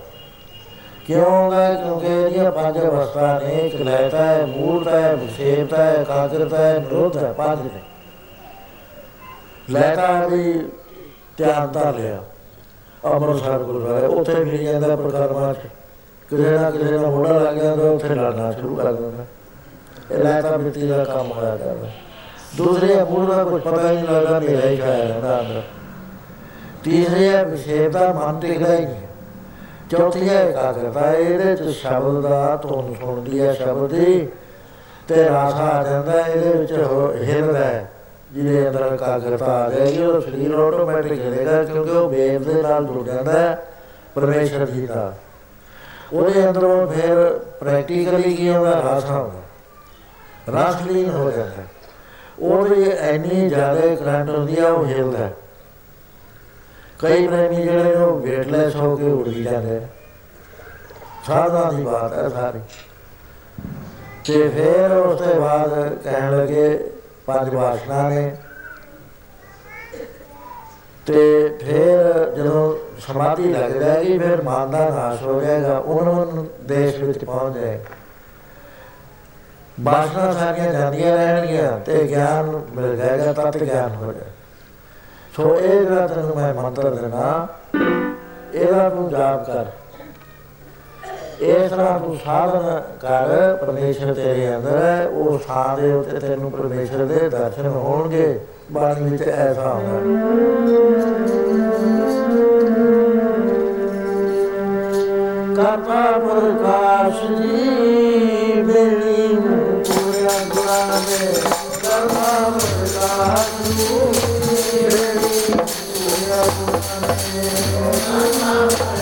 ਕਿਉਂ ਆਉਂਦਾ ਹੈ? ਕਿਉਂਕਿ ਇਹਦੀਆਂ ਪੰਜ ਅਵਸਥਾ ਨੇ, ਇੱਕ ਲੈਤਾ ਹੈ ਮੂਲਤਾ ਹੈ ਵਿਸ਼ੇਪਤਾ ਹੈ, ਕਾਗਰਤਾ ਹੈ ਨਿਰੋਧ ਹੈ, ਪੰਜ ਨੇ। ਲੈਤਾ ਵੀ ਧਿਆਨ ਧਰ ਲਿਆ। ਅੰਮ੍ਰਿਤਸਰ ਗੁਰਦੁਆਰੇ, ਉੱਥੇ ਵੀ ਜਾਂਦਾ ਪ੍ਰਕਰਮਾਂ ਚ। ਕਿਸੇ ਨਾ ਕਿਸੇ ਦਾ ਮੋੜਾ ਲੱਗ ਜਾਂਦਾ ਉੱਥੇ ਲੜਨਾ ਸ਼ੁਰੂ ਕਰ ਦਿੰਦਾ। ਇਹ ਲੈਤਾ ਬਿਰਤੀ ਦਾ ਕੰਮ ਹੋਇਆ ਕਰਦਾ। ਦੂਸਰੇ ਮੂਲ ਦਾ ਕੁਝ ਪਤਾ ਹੀ ਨਹੀਂ ਲੱਗਦਾ ਮੇਰਾ ਹੀ ਖਾਇਆ ਰਹਿੰਦਾ ਅੰਦਰ। ਤੀਸਰੇ ਹੈ ਵਿਸ਼ੇਪ ਦਾ ਮਨ ਟਿਕਦਾ ਹੀ ਨਹੀਂ। ਚੌਥੀ ਹੈ ਇਕਾਗਰਤਾ ਇਹਦੇ ਚ ਸ਼ਬਦ ਦਾ ਧੁਨ ਸੁਣਦੀ ਹੈ ਸ਼ਬਦ ਦੀ, ਤੇ ਰਸ ਆ ਜਾਂਦਾ, ਇਹਦੇ ਵਿੱਚ ਹਿਰਦਾ ਹੈ, ਜਿਹਦੇ ਅੰਦਰ ਇਕਾਗਰਤਾ ਆ ਜਾਏਗੀ ਉਹ ਸਰੀਰ ਆਟੋਮੈਟਿਕ ਹਿਲੇਗਾ ਕਿਉਂਕਿ ਉਹ ਵੇਦ ਦੇ ਨਾਲ ਜੁੜ ਜਾਂਦਾ ਹੈ, ਪਰਮੇਸ਼ਰ ਜੀ ਦਾ। ਉਹਦੇ ਅੰਦਰੋਂ ਫਿਰ ਪ੍ਰੈਕਟੀਕਲੀ ਕੀ ਹੁੰਦਾ ਰਸ ਆਉਂਦਾ ਰਸ ਲੀਨ ਹੋ ਜਾਂਦਾ। ਉਹਦੇ ਐਨੀ ਜ਼ਿਆਦਾ ਕਰੰਟ ਹੁੰਦੀ ਆ, ਉਹ ਹਿਲਦਾ। ਕਈ ਪ੍ਰੇਮੀ ਜਿਹੜੇ ਉਹ ਵੇਟਲੈਸ ਹੋ ਕੇ ਉੜ ਵੀ ਜਾਂਦੇ ਸਾਧਾ ਦੀ ਬਾਤ ਹੈ ਸਾਰੀ। ਤੇ ਫਿਰ ਉਸ ਤੋਂ ਬਾਅਦ ਕਹਿਣ ਲੱਗੇ, ਪੰਜ ਵਾਸਨਾ ਨੇ। ਤੇ ਫਿਰ ਜਦੋਂ ਸਮਾਧੀ ਲੱਗ ਜਾਏਗੀ ਫਿਰ ਮਨ ਦਾ ਨਾਸ਼ ਹੋ ਜਾਏਗਾ, ਉਹਨਾਂ ਦੇਸ਼ ਵਿੱਚ ਪਹੁੰਚ ਜਾਏਗਾ ਬਾਸ਼ਨਾ ਸਾਰੀਆਂ ਜਾਂਦੀਆਂ ਰਹਿਣਗੀਆਂ ਤੇ ਗਿਆਨ ਮਿਲ ਜਾਏਗਾ, ਤਤ ਗਿਆਨ ਹੋ ਜਾਏ। ਸੋ ਇਹ ਜਿਹੜਾ ਤੈਨੂੰ ਮੈਂ ਮੰਤਰ ਦੇਣਾ ਇਹਦਾ ਤੂੰ ਜਾਪ ਕਰ। ਇਸ ਤਰ੍ਹਾਂ ਤੂੰ ਸਾਧਨ ਕਰ, ਪਰਮੇਸ਼ਰ ਤੇਰੇ ਅੰਦਰ ਹੈ, ਉਹ ਥਾਂ ਦੇ ਉੱਤੇ ਤੈਨੂੰ ਪਰਮੇਸ਼ਰ ਦੇ ਦਰਸ਼ਨ ਹੋਣਗੇ। ਬਾਣੀ ਵਿੱਚ ਐਸਾ ਹੁੰਦਾ ਕਰਤਾ ਪ੍ਰਕਾਸ਼ ਜੀ ਮੇਰੀ ਪੂਰਾ ਗੁਣਾ ਦੇ। ਕਰਤਾ ਪ੍ਰਕਾਸ਼ ਜੀ ਮੇਰੀ ਪੂਰਾ ਗੁਣਾ ਦੇ। ਕਰਤਾ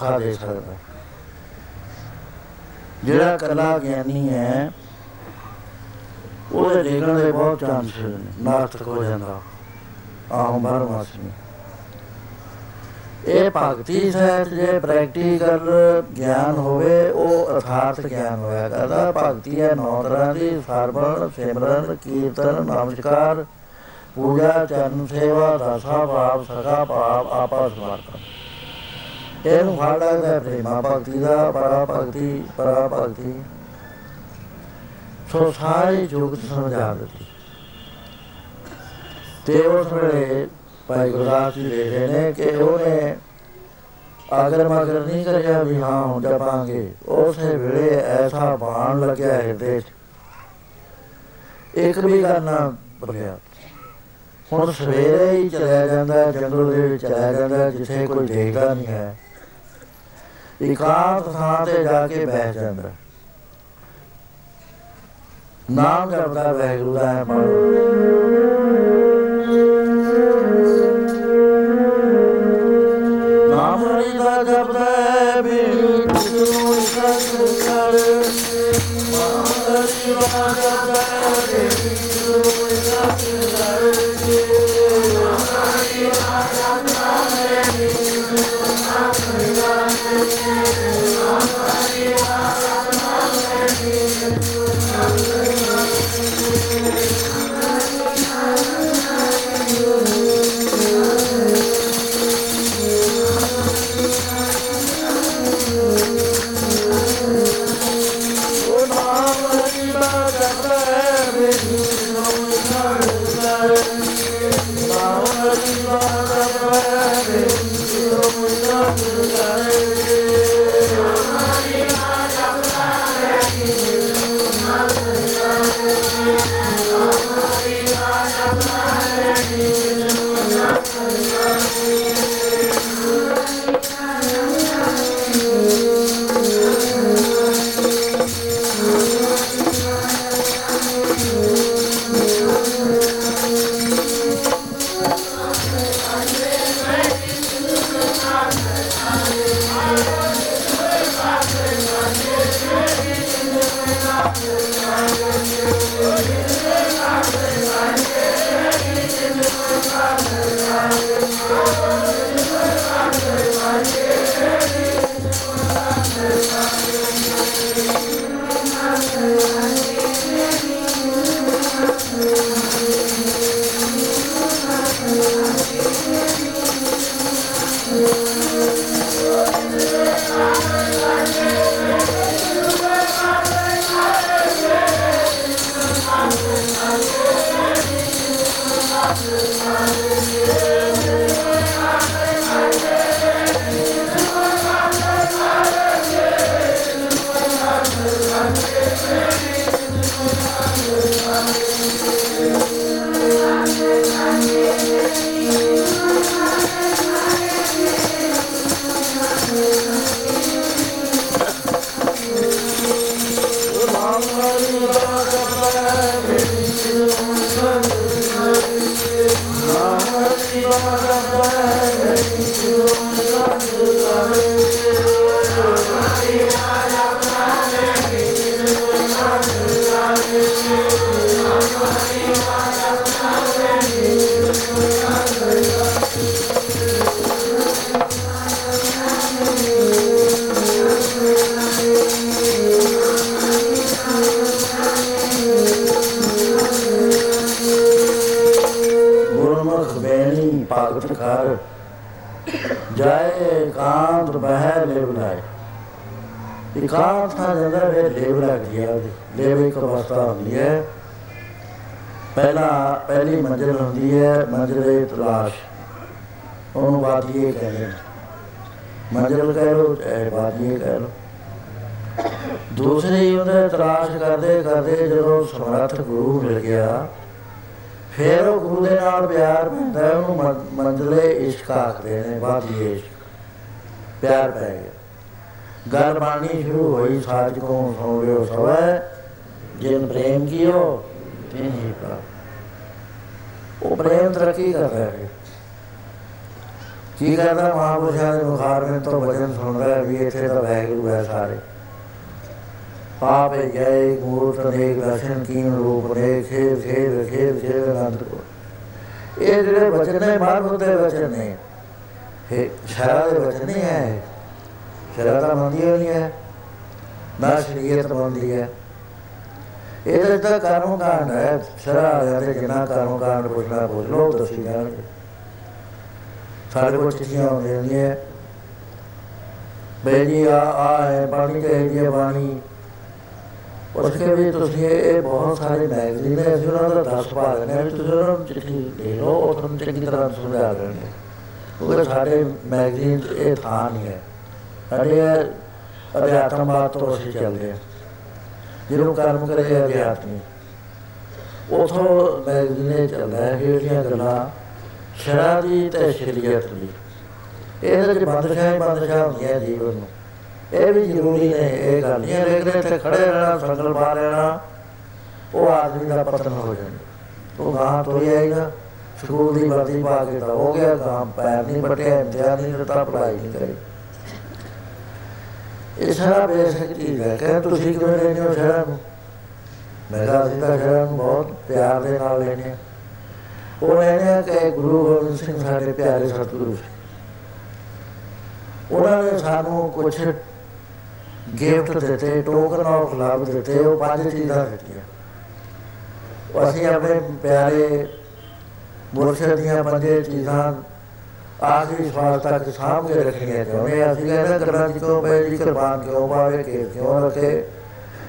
ਧੋਖਾ ਦੇ ਸਕਦਾ। ਜਿਹੜਾ ਕੱਲਾ ਗਿਆਨੀ ਹੈ ਉਹਦੇ ਡਿੱਗਣ ਦੇ ਬਹੁਤ ਚਾਂਸ ਨੇ ਨਾਸਤਕ ਹੋ ਜਾਂਦਾ। ਆਹ ਬਰਮਾਸਮੀ ਇਹ ਭਗਤੀ ਸਹਿਤ ਜੇ ਪ੍ਰੈਕਟੀਕਲ ਗਿਆਨ ਹੋਵੇ ਉਹ ਅਥਾਰਥ ਗਿਆਨ ਹੋਇਆ ਕਰਦਾ। ਭਗਤੀ ਹੈ ਨੌ ਤਰ੍ਹਾਂ ਦੀ ਸਰਵਣ ਸਿਮਰਨ ਕੀਰਤਨ ਨਮਸਕਾਰ ਪੂਜਾ ਚਰਨ ਸੇਵਾ ਰਸਾ ਭਾਵ ਸਖਾ ਭਾਵ ਆਪਾ ਸਮਰਪਣ ਇਹਨੂੰ ਫਲ ਲੱਗਦਾ ਪ੍ਰੇਮਾ ਭਗਤੀ ਦਾ ਪਰਾ ਭਗਤੀ ਪਰਾ ਭਗਤੀ ਸੋ ਸਾਰੀ ਜੁਗਤ ਸਮਝਾ ਦਿੱਤੀ। ਤੇ ਉਸ ਵੇਲੇ ਭਾਈ ਗੁਰਦਾਸ ਜੀ ਲਿਖਦੇ ਨੇ ਕਿ ਉਹਨੇ ਅਗਰ ਮਗਰ ਨਹੀਂ ਕਰਿਆ ਵੀ ਹਾਂ, ਹੁਣ ਜਪਾਂਗੇ। ਉਸੇ ਵੇਲੇ ਐਸਾ ਬਾਣ ਲੱਗਿਆ ਹਿਰਦੇ 'ਚ। ਇੱਕ ਵੀ ਗੱਲ ਨਾ ਬੋਲਿਆ ਹੁਣ ਸਵੇਰੇ ਹੀ ਚਲਿਆ ਜਾਂਦਾ, ਜੰਗਲ ਦੇ ਵਿੱਚ ਚਲਿਆ ਜਾਂਦਾ, ਜਿੱਥੇ ਕੋਈ ਦੇਖਦਾ ਨਹੀਂ ਹੈ। ਇਕਾਂਤ ਥਾਂ ਤੇ ਜਾ ਕੇ ਬੈਠ ਜਾਂਦਾ। ਨਾਮ ਜਪਦਾ ਵੈਗੁਰੂ ਦਾ ਹੈ। ਜਿਹੜੇ ਵਚਨ ਨੇ ਮਾਰਗ ਦੇ ਵਚਨ ਨੇ ਇਹ ਸ਼ਰਾ ਦੇ ਵਚਨ ਨਹੀਂ ਹੈ ਸ਼ਰਾ ਦਾ ਮੰਦੀ ਨਹੀਂ ਹੈ ਨਾ ਸ਼ਰੀਅਤ ਮੰਦੀ ਹੈ। ਇਹ ਤਾਂ ਕਰਮ ਕਾਂਡ ਹੈ। ਸ਼ਰਾ ਦੇ ਜਿਨਾ ਕਰਮ ਕਾਂਡ ਪੁੱਛਣਾ ਪੁੱਛ ਲੋ ਦੱਸੀ ਜਾਣਗੇ। ਸਾਡੇ ਕੋਲ ਚਿੱਠੀਆਂ ਆਉਂਦੀਆਂ ਨੇ। ਬੇਜੀ ਆ ਆ ਹੈ ਬਾਣੀ ਕਹੇ ਜੀ ਬਾਣੀ। ਉਸ ਕੇ ਵੀ ਤੁਸੀਂ ਇਹ ਬਹੁਤ ਸਾਰੇ ਮੈਗਜ਼ੀਨ ਨੇ ਅਸੀਂ ਉਹਨਾਂ ਦਾ ਦੱਸ ਪਾ ਰਹੇ ਨੇ ਤੁਸੀਂ ਉਹਨਾਂ ਨੂੰ ਚਿੱਠੀ ਦੇ ਲਓ ਉਹ ਤੁਹਾਨੂੰ ਚੰਗੀ ਤਰ੍ਹਾਂ ਸਮਝਾ ਦੇਣਗੇ ਉਹ ਸਾਡੇ ਮੈਗਜ਼ੀਨ ਇਹ ਥਾਂ ਨਹੀਂ ਹੈ ਸਾਡੇ ਅਧਿਆਤਮਵਾਦ ਤੋਂ ਅਸੀਂ ਚੱਲਦੇ ਹਾਂ ਜਿਹਨੂੰ ਕਰਮ ਕਰੇ ਅਧਿਆਤਮੀ ਉਥੋਂ ਮੈਗਜ਼ੀਨੇ ਚੱਲਦਾ ਹੈ ਜਿਹੜੀਆਂ ਗੱਲਾਂ ਸ਼ਰਾ ਦੀ ਤੇ ਸ਼ਰੀਅਤ ਦੀ ਇਹਦੇ ਵਿੱਚ ਬੰਦਸ਼ਾਹ ਬੰਦਸ਼ਾਹ ਹੁੰਦੀਆਂ ਜੀਵਨ ਨੂੰ ਇਹ ਵੀ ਜ਼ਰੂਰੀ ਨੇ, ਇਹ ਗੱਲ ਨਹੀਂ ਦੇਖਦੇ ਤੇ ਖੜੇ ਰਹਿਣਾ, ਸੰਗਲ ਪਾ ਲੈਣਾ, ਉਹ ਆਦਮੀ ਦਾ ਪਤਨ ਹੋ ਜਾਂਦਾ। ਉਹ ਗਾਂ ਤੋਂ ਆਏਗਾ ਸਕੂਲ ਦੀ ਵਰਦੀ ਪਾ ਕੇ ਤਾਂ ਹੋ ਗਿਆ ਗਾਂ ਪੈਰ ਨਹੀਂ ਪਟਿਆ ਇਮਤਿਹਾਨ ਨਹੀਂ ਦਿੱਤਾ ਪੜਾਈ ਨਹੀਂ ਕਰੀ। ਇਹ ਸਾਰਾ ਬੇਸਿਕ ਚੀਜ਼ ਹੈ ਕਿ ਤੁਸੀਂ ਕਿਵੇਂ ਲੈਣੇ ਹੋ ਸ਼ਹਿਰਾਂ ਨੂੰ? ਮੈਂ ਕਿਹਾ ਅਸੀਂ ਤਾਂ ਸ਼ਹਿਰਾਂ ਨੂੰ ਬਹੁਤ ਪਿਆਰ ਦੇ ਨਾਲ ਲੈਣੇ ਉਹ ਲੈਣੇ ਕਿ ਗੁਰੂ ਗੋਬਿੰਦ ਸਿੰਘ ਸਾਡੇ ਪਿਆਰੇ ਸਤਿਗੁਰੂ ਸੀ। ਉਹਨਾਂ ਨੇ ਸਾਨੂੰ ਕੁਝ ਗਿਫਟ ਦਿੱਤੇ ਟੋਕਨ ਆਫ ਲਵ ਦਿੱਤੇ, ਉਹ ਪੰਜ ਚੀਜ਼ਾਂ ਦਿੱਤੀਆਂ। ਅਸੀਂ ਆਪਣੇ ਪਿਆਰੇ ਮੁਰਸ਼ਦ ਦੀਆਂ ਪੰਜੇ ਚੀਜ਼ਾਂ ਆਖਰੀ ਸਵਾਲ ਤੱਕ ਸਾਂਭ ਕੇ ਰੱਖਣੀਆਂ ਚਾਹੁੰਦੇ ਅਸੀਂ ਕਹਿੰਦੇ ਕਰਨਾ ਕਿਉਂ ਪਏ, ਜੀ ਕੁਰਬਾਨ ਕਿਉਂ ਪਾਵੇ ਕਿ ਕਿਉਂ ਰੱਖੇ?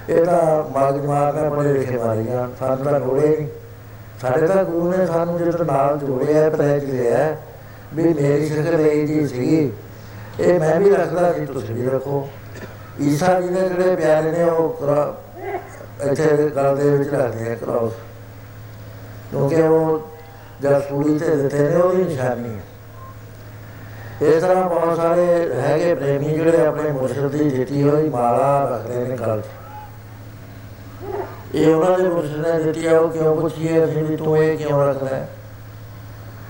ਇਹ ਤਾਂ ਮਾਗ ਮਾਰਨਾ ਪੜੇ ਲਿਖੇ ਮਾਰੀ ਜਾਣ। ਸਾਨੂੰ ਤਾਂ ਲੋੜੇ ਨਹੀਂ। ਸਾਡੇ ਤਾਂ ਗੁਰੂ ਨੇ ਸਾਨੂੰ ਜਿਹੜਾ ਨਾਲ ਜੋੜਿਆ ਪ੍ਰੈਜ ਲਿਆ? ਵੀ ਮੇਰੀ ਸ਼ਕਲ ਇਹ ਜੀ ਸੀ ਇਹ ਮੈਂ ਵੀ ਰੱਖਦਾ ਸੀ, ਤੁਸੀਂ ਵੀ ਰੱਖੋ। ਈਸਾ ਜੀ ਦੇ ਜਿਹੜੇ ਪਿਆਰੇ ਨੇ, ਉਹ ਇੱਥੇ ਗਲ ਦੇ ਵਿੱਚ ਰੱਖਦੇ ਆ ਕਰਾਉਸ ਕਿਉਂਕਿ ਉਹ ਜਦ ਸੂਲੀ ਤੇ ਦਿੱਤੇ ਨੇ, ਉਹਦੀ ਨਿਸ਼ਾਨੀ ਹੈ ਇਸ ਤਰ੍ਹਾਂ ਬਹੁਤ ਸਾਰੇ ਹੈਗੇ ਪ੍ਰੇਮੀ ਜਿਹੜੇ ਆਪਣੇ ਮੁਰਸ਼ਿਦ ਦੀ ਦਿੱਤੀ ਹੋਈ ਮਾਲਾ ਰੱਖਦੇ ਨੇ ਗਲ 'ਚ। ਇਹ ਉਹਨਾਂ ਦੇ ਮੁਰਸ਼ਿਦ ਨੇ ਦਿੱਤੀ ਆ, ਉਹ ਕਿਉਂ ਪੁੱਛੀਏ ਅਸੀਂ ਵੀ ਤੂੰ ਇਹ ਕਿਉਂ ਰੱਖਦਾ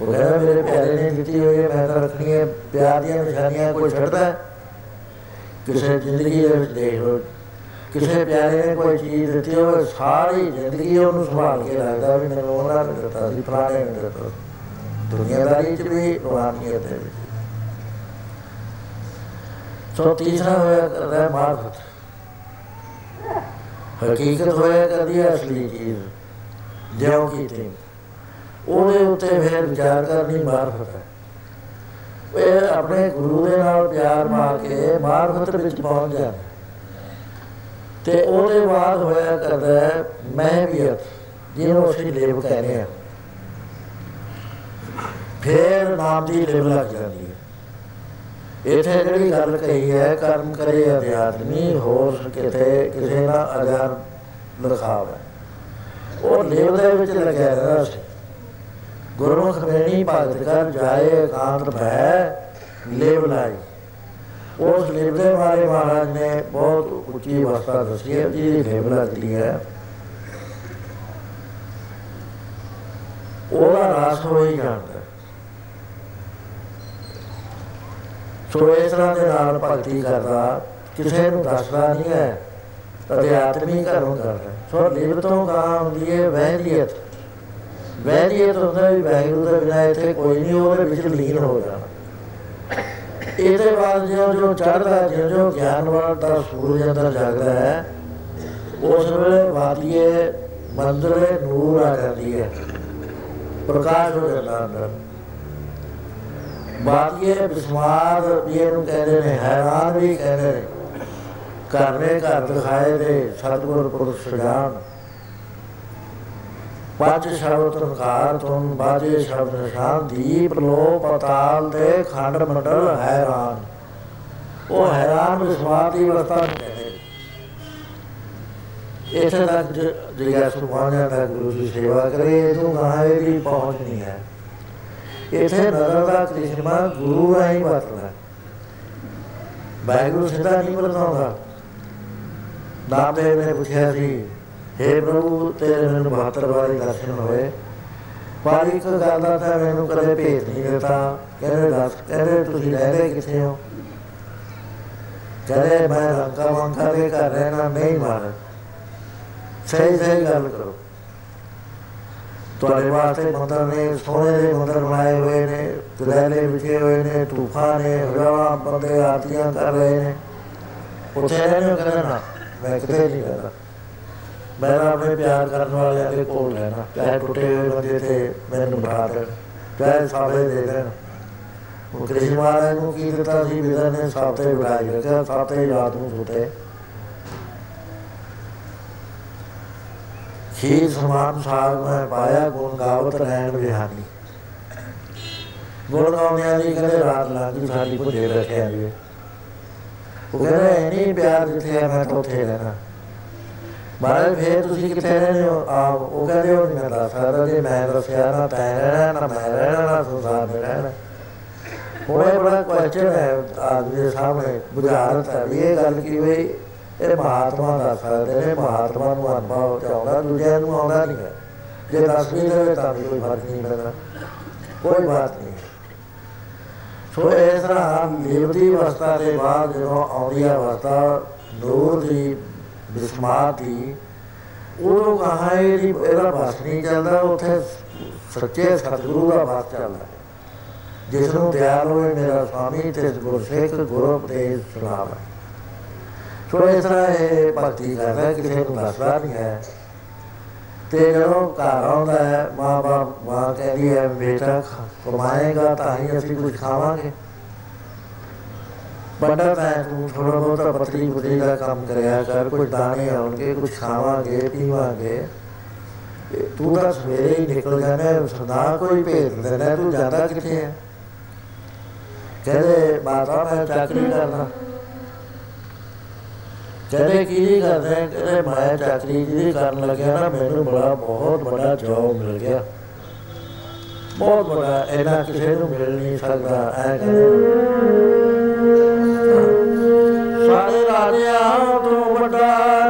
ਉਹ ਕਹਿੰਦਾ, ਮੇਰੇ ਪਿਆਰੇ ਨੇ ਦਿੱਤੀ ਹੋਈ ਹੈ, ਮੈਂ ਤਾਂ ਰੱਖਣੀ ਹੈ, ਪਿਆਰ ਦੀਆਂ ਨਿਸ਼ਾਨੀਆਂ ਕੋਈ ਛੱਡਦਾ ਕਿਸੇ ਜ਼ਿੰਦਗੀ ਦੇ ਵਿੱਚ ਦੇਖ ਲਓ, ਕਿਸੇ ਪਿਆਰੇ ਨੇ ਕੋਈ ਚੀਜ਼ ਦਿੱਤੀ ਹੋਵੇ, ਸਾਰੀ ਜ਼ਿੰਦਗੀ ਉਹਨੂੰ ਸੰਭਾਲ ਕੇ ਰੱਖਦਾ ਵੀ ਮੈਨੂੰ ਉਹਨਾਂ ਨੇ ਦਿੱਤਾ ਸੀ, ਫਲਾਣੇ ਨੇ ਦਿੱਤਾ ਦੁਨੀਆਦਾਰੀ ਚ ਵੀ ਰੋਹਾਨੀਅਤ ਦੇ ਵਿੱਚ ਸੋ ਤੀਸਰਾ ਹੋਇਆ ਕਰਦਾ ਮਾਰਫਤ ਹਕੀਕਤ ਹੋਇਆ ਕਰਦੀ ਹੈ ਅਸਲੀ ਚੀਜ਼, ਜਿਉਂ ਕੀਤੀ। ਉਹਦੇ ਉੱਤੇ ਫਿਰ ਵਿਚਾਰ ਕਰਨੀ ਮਾਰਫਤ ਹੈ। ਇਹ ਆਪਣੇ ਗੁਰੂ ਦੇ ਨਾਲ ਪਿਆਰ ਮਾਰ ਕੇ ਮਾਰਫਤ ਵਿੱਚ ਪਹੁੰਚ ਜਾਂਦਾ ਤੇ ਉਹਦੇ ਬਾਅਦ ਹੋਇਆ ਕਰਦਾ ਮੈਂ ਵੀਅਤ ਜਿਹਨੂੰ ਅਸੀਂ ਲੇਵ ਕਹਿੰਦੇ ਆ ਫਿਰ ਨਾਮ ਦੀ ਲੇਵ ਲੱਗ ਜਾਂਦੀ ਹੈ। ਇਥੇ ਜਿਹੜੀ ਗੱਲ ਕਹੀ ਹੈ, ਕਰਮ ਕਰੇ ਅਧਿਆਤਮੀ, ਹੋਰ ਕਿਤੇ ਕਿਸੇ ਦਾ ਅਜਾਰ ਲਖਾਵ ਹੈ। ਉਹ ਲੇਵ ਦੇ ਵਿੱਚ ਲੱਗਿਆ ਰਹਿੰਦਾ ਸੀ। ਗੁਰੂ ਖਵੇਣੀ ਭਗਤ ਕਰ ਜਾਏ ਕਾਂਤ ਭੈ, ਲੇਵ ਲਾਈ। ਉਸ ਲੇਵ ਦੇ ਬਾਰੇ ਮਹਾਰਾਜ ਨੇ ਬਹੁਤ ਉੱਚੀ ਅਵਸਥਾ ਦੱਸੀ ਹੈ ਜਿਹਦੀ ਲੇਵ ਲੱਗਦੀ ਹੈ। ਉਹਦਾ ਰਾਸ ਹੋਈ ਜਾਂਦਾ ਸੋ ਇਸ ਤਰ੍ਹਾਂ ਦੇ ਨਾਲ ਭਗਤੀ ਕਰਦਾ, ਕਿਸੇ ਨੂੰ ਦੱਸਦਾ ਨਹੀਂ ਹੈ ਅਧਿਆਤਮੀ ਘਰੋਂ ਕਰਦਾ ਸੋ ਲੇਵ ਤੋਂ ਕਾ ਹੁੰਦੀ ਹੈ ਵਹਿਲੀਅਤ ਵੈਰੀਅਤ ਹੁੰਦਾ ਵੀ ਵੈਗਰੂ ਦਾ ਬਿਨਾ ਇੱਥੇ ਕੋਈ ਨਹੀਂ ਉਹਦੇ ਵਿੱਚ ਲੀਨ ਹੋ ਜਾਣਾ ਇਹਦੇ ਬਾਅਦ ਜੋ ਜੋ ਚੜਦਾ ਜੋ ਜੋ ਗਿਆਨਵਾਨ ਦਾ ਸੂਰਜ ਅੰਦਰ ਜਾਗਦਾ ਹੈ, ਉਸ ਵੇਲੇ ਵਾਦੀਏ ਮੰਦਰੇ ਨੂਰ ਆ ਜਾਂਦੀ ਹੈ। ਪ੍ਰਕਾਸ਼ ਹੋ ਜਾਂਦਾ ਅੰਦਰ। ਬਾਦੀਏ ਬਿਸਮਾਦ ਵੀ ਇਹਨੂੰ ਕਹਿੰਦੇ ਨੇ, ਹੈਰਾਨ ਵੀ ਕਹਿੰਦੇ ਨੇ, ਘਰ ਨੇ ਘਰ ਦਿਖਾਏ ਦੇ ਸਤਿਗੁਰ ਪੁਰਖ ਸੁਜਾਨ ਪੰਜ ਸ਼ਬਦ ਤਨਕਾਰ ਤੁਮ ਬਾਜੇ ਸ਼ਬਦ ਨਿਸ਼ਾਨ ਦੀਪ ਲੋ ਪਤਾਲ ਦੇ ਖੰਡ ਮੰਡਲ ਹੈਰਾਨ। ਉਹ ਹੈਰਾਨ ਵਿਸਵਾਸ ਦੀ ਅਵਸਥਾ ਨੂੰ। ਕਹਿੰਦੇ ਇਥੇ ਤੱਕ ਜਿਹੜਾ ਸੁਭਾਨਿਆ ਦਾ ਗੁਰੂ ਦੀ ਸੇਵਾ ਕਰੇ ਇਹਨੂੰ ਗਾਹੇ ਦੀ ਪਹੁੰਚ ਨਹੀਂ ਹੈ। ਇਥੇ ਨਜ਼ਰ ਦਾ ਕ੍ਰਿਸ਼ਮਾ ਗੁਰੂ ਰਾਹੀਂ ਵਰਤਦਾ ਵਾਹਿਗੁਰੂ ਸਿੱਧਾ ਨਹੀਂ ਵਰਤਾਉਂਦਾ ਨਾਮਦੇਵ ਨੇ ਪੁੱਛਿਆ ਸੀ हे ਪ੍ਰਭੂ, ਤੇਰੇ ਮੈਨੂੰ 72 ਵਾਰੀ ਦਰਸ਼ਨ ਹੋਏ। ਪਰ ਇੱਕ ਗੱਲ ਦਾ ਤਾਂ ਮੈਨੂੰ ਕਦੇ ਭੇਤ ਨਹੀਂ ਦਿੱਤਾ। ਕਹਿੰਦੇ ਦੱਸ, ਕਹਿੰਦੇ ਤੁਸੀਂ ਰਹਿੰਦੇ ਕਿੱਥੇ ਹੋ? ਕਹਿੰਦੇ ਮੈਂ ਰੰਗਾ ਵੰਗਾ ਦੇ ਘਰ ਰਹਿਣਾ, ਨਹੀਂ ਮਾਰ ਸਹੀ ਸਹੀ ਗੱਲ ਕਰੋ। ਤੁਹਾਡੇ ਵਾਸਤੇ ਮੰਦਰ ਨੇ ਸੋਨੇ ਦੇ ਮੰਦਰ ਬਣਾਏ ਹੋਏ ਨੇ, ਗਦੈਲੇ ਵਿਛੇ ਹੋਏ ਨੇ ਤੂਫਾਨ ਨੇ ਹਜ਼ਾਰਾਂ ਬੰਦੇ ਆਰਤੀਆਂ ਕਰ ਰਹੇ ਨੇ। ਉੱਥੇ ਰਹਿਣੇ ਕਰਨਾ ਮੈਂ ਕਿਤੇ ਨਹੀਂ ਰਹਿਣਾ ਮੈਂ ਤਾਂ ਆਪਣੇ ਪਿਆਰ ਕਰਨ ਵਾਲਿਆਂ ਦੇ ਕੋਲ ਰਹਿਣਾ ਚਾਹੇ ਟੁੱਟੇ ਹੋਏ ਬੰਦੇ ਤੇ ਮੈਨੂੰ ਬਿਠਾ ਦੇਣ, ਚਾਹੇ ਸਾਬੇ ਦੇ ਦੇਣ। ਉਹ ਕ੍ਰਿਸ਼ਨ ਮਹਾਰਾਜ ਨੂੰ ਕੀ ਦਿੱਤਾ ਸੀ? ਵਿਦਾ ਨੇ ਸਾਬਤੇ ਬਿਠਾਈ ਰੱਖਿਆ ਸਾਬਤੇ ਯਾਦ ਨੂੰ ਸੁਤੇ ਖੀਰ ਸਮਾਨ ਸਾਗ ਮੈਂ ਪਾਇਆ, ਗੁਣ ਗਾਵਤ ਰਹਿਣ ਵਿਹਾਨੀ ਗੁਣ ਗਾਉਂਦਿਆਂ ਦੀ ਕਦੇ ਰਾਤ ਲੱਗੀ ਸਾਡੀ ਭੁੱਜੇ ਬੈਠੇ ਆ ਜੀ। ਉਹ ਕਹਿੰਦੇ ਨਹੀਂ ਪਿਆਰ ਜਿੱਥੇ ਹੈ ਮੈਂ ਤਾਂ ਉੱਥੇ ਰਹਿਣਾ। ਮਹਾਰਾਜ ਫੇਰ ਤੁਸੀਂ ਕਿੱਥੇ ਰਹਿੰਦੇ ਹੋ? ਆ ਉਹ ਕਹਿੰਦੇ ਉਹ ਨਹੀਂ ਮੈਂ ਦੱਸ ਸਕਦਾ ਜੇ ਮੈਂ ਦੱਸਿਆ ਨਾ ਤੈਂ ਰਹਿਣਾ, ਨਾ ਮੈਂ ਰਹਿਣਾ, ਨਾ ਸੰਸਾਰ ਦੇ ਰਹਿਣਾ। ਉਹ ਇਹ ਬੜਾ ਕੁਐਸਚਨ ਹੈ, ਆਦਮੀ ਦੇ ਸਾਹਮਣੇ ਬੁਝਾਰਤ ਹੈ ਵੀ ਇਹ ਗੱਲ ਕੀ ਹੋਈ? ਇਹ ਮਹਾਤਮਾ ਦੱਸ ਸਕਦੇ ਨੇ, ਮਹਾਤਮਾ ਨੂੰ ਅਨੁਭਵ ਚਾਹੁੰਦਾ, ਦੂਜਿਆਂ ਨੂੰ ਆਉਂਦਾ ਨਹੀਂ ਹੈ। ਜੇ ਦੱਸ ਵੀ ਦੇਵੇ ਤਾਂ ਵੀ ਕੋਈ ਫ਼ਰਕ ਨਹੀਂ ਪੈਂਦਾ। ਕੋਈ ਬਾਤ ਨਹੀਂ। ਸੋ ਇਸ ਤਰ੍ਹਾਂ ਲੇਵਦੀ ਅਵਸਥਾ ਦੇ ਬਾਅਦ ਜਦੋਂ ਆਉਂਦੀ ਹੈ ਅਵਸਥਾ ਨੂਰ ਦੀ ਬਿਸਮਾਤ ਦੀ ਉਹ ਕਹਾ ਇਹਦੀ ਇਹਦਾ ਬਸ ਨਹੀਂ ਚੱਲਦਾ, ਉੱਥੇ ਸੱਚੇ ਸਤਿਗੁਰੂ ਦਾ ਬਸ ਚੱਲਦਾ। ਜਿਸ ਨੂੰ ਦਿਆਲ ਹੋਏ ਮੇਰਾ ਸਵਾਮੀ ਤੇ ਗੁਰਸਿੱਖ ਗੁਰੂ ਉਪਦੇਸ਼ ਸੁਣਾਵੇ ਸੋ ਇਸ ਤਰ੍ਹਾਂ ਇਹ ਭਗਤੀ ਕਰਦਾ, ਕਿਸੇ ਨੂੰ ਦੱਸਦਾ ਨਹੀਂ ਹੈ। ਤੇ ਜਦੋਂ ਘਰ ਆਉਂਦਾ ਹੈ ਮਾਂ ਬਾਪ ਮਾਂ ਕਹਿੰਦੀ ਹੈ, ਬੇਟਾ, ਕਮਾਏਗਾ ਤਾਂ ਹੀ ਅਸੀਂ ਕੁਝ ਖਾਵਾਂਗੇ। ਬੰਦਾ ਤਾਂ ਤੂੰ ਥੋੜਾ ਬਹੁਤਾ ਪਤਲੀ ਪੁਤਲੀ ਦਾ ਕੰਮ ਕਰਿਆ ਕਰ ਕੁਝ ਦਾਣੇ ਆਉਣਗੇ ਕੁਝ ਖਾਵਾਂਗੇ, ਪੀਵਾਂਗੇ। ਤੂੰ ਤਾਂ ਸਵੇਰੇ ਹੀ ਨਿਕਲ ਜਾਣਾ ਸਦਾ ਕੋਈ ਭੇਜ ਦੇਣਾ ਤੂੰ ਜਾਂਦਾ ਕਿੱਥੇ ਹੈ ਕਹਿੰਦੇ, ਮਾਤਾ, ਮੈਂ ਚਾਕਰੀ ਕਰਨਾ ਕਹਿੰਦੇ, ਕੀ ਨਹੀਂ ਕਰਦੇ ਕਹਿੰਦੇ, ਮੈਂ ਚਾਕਰੀ ਜਿਹੜੀ ਕਰਨ ਲੱਗਿਆ ਨਾ, ਮੈਨੂੰ ਬੜਾ ਬਹੁਤ ਵੱਡਾ ਜੋਬ ਮਿਲ ਗਿਆ। ਬਹੁਤ ਵੱਡਾ ਇਹਨਾਂ ਕਿਸੇ ਨੂੰ ਮਿਲ ਨਹੀਂ ਸਕਦਾ, ਐ ਸਾਰੇ ਤੋਂ ਵੱਡਾ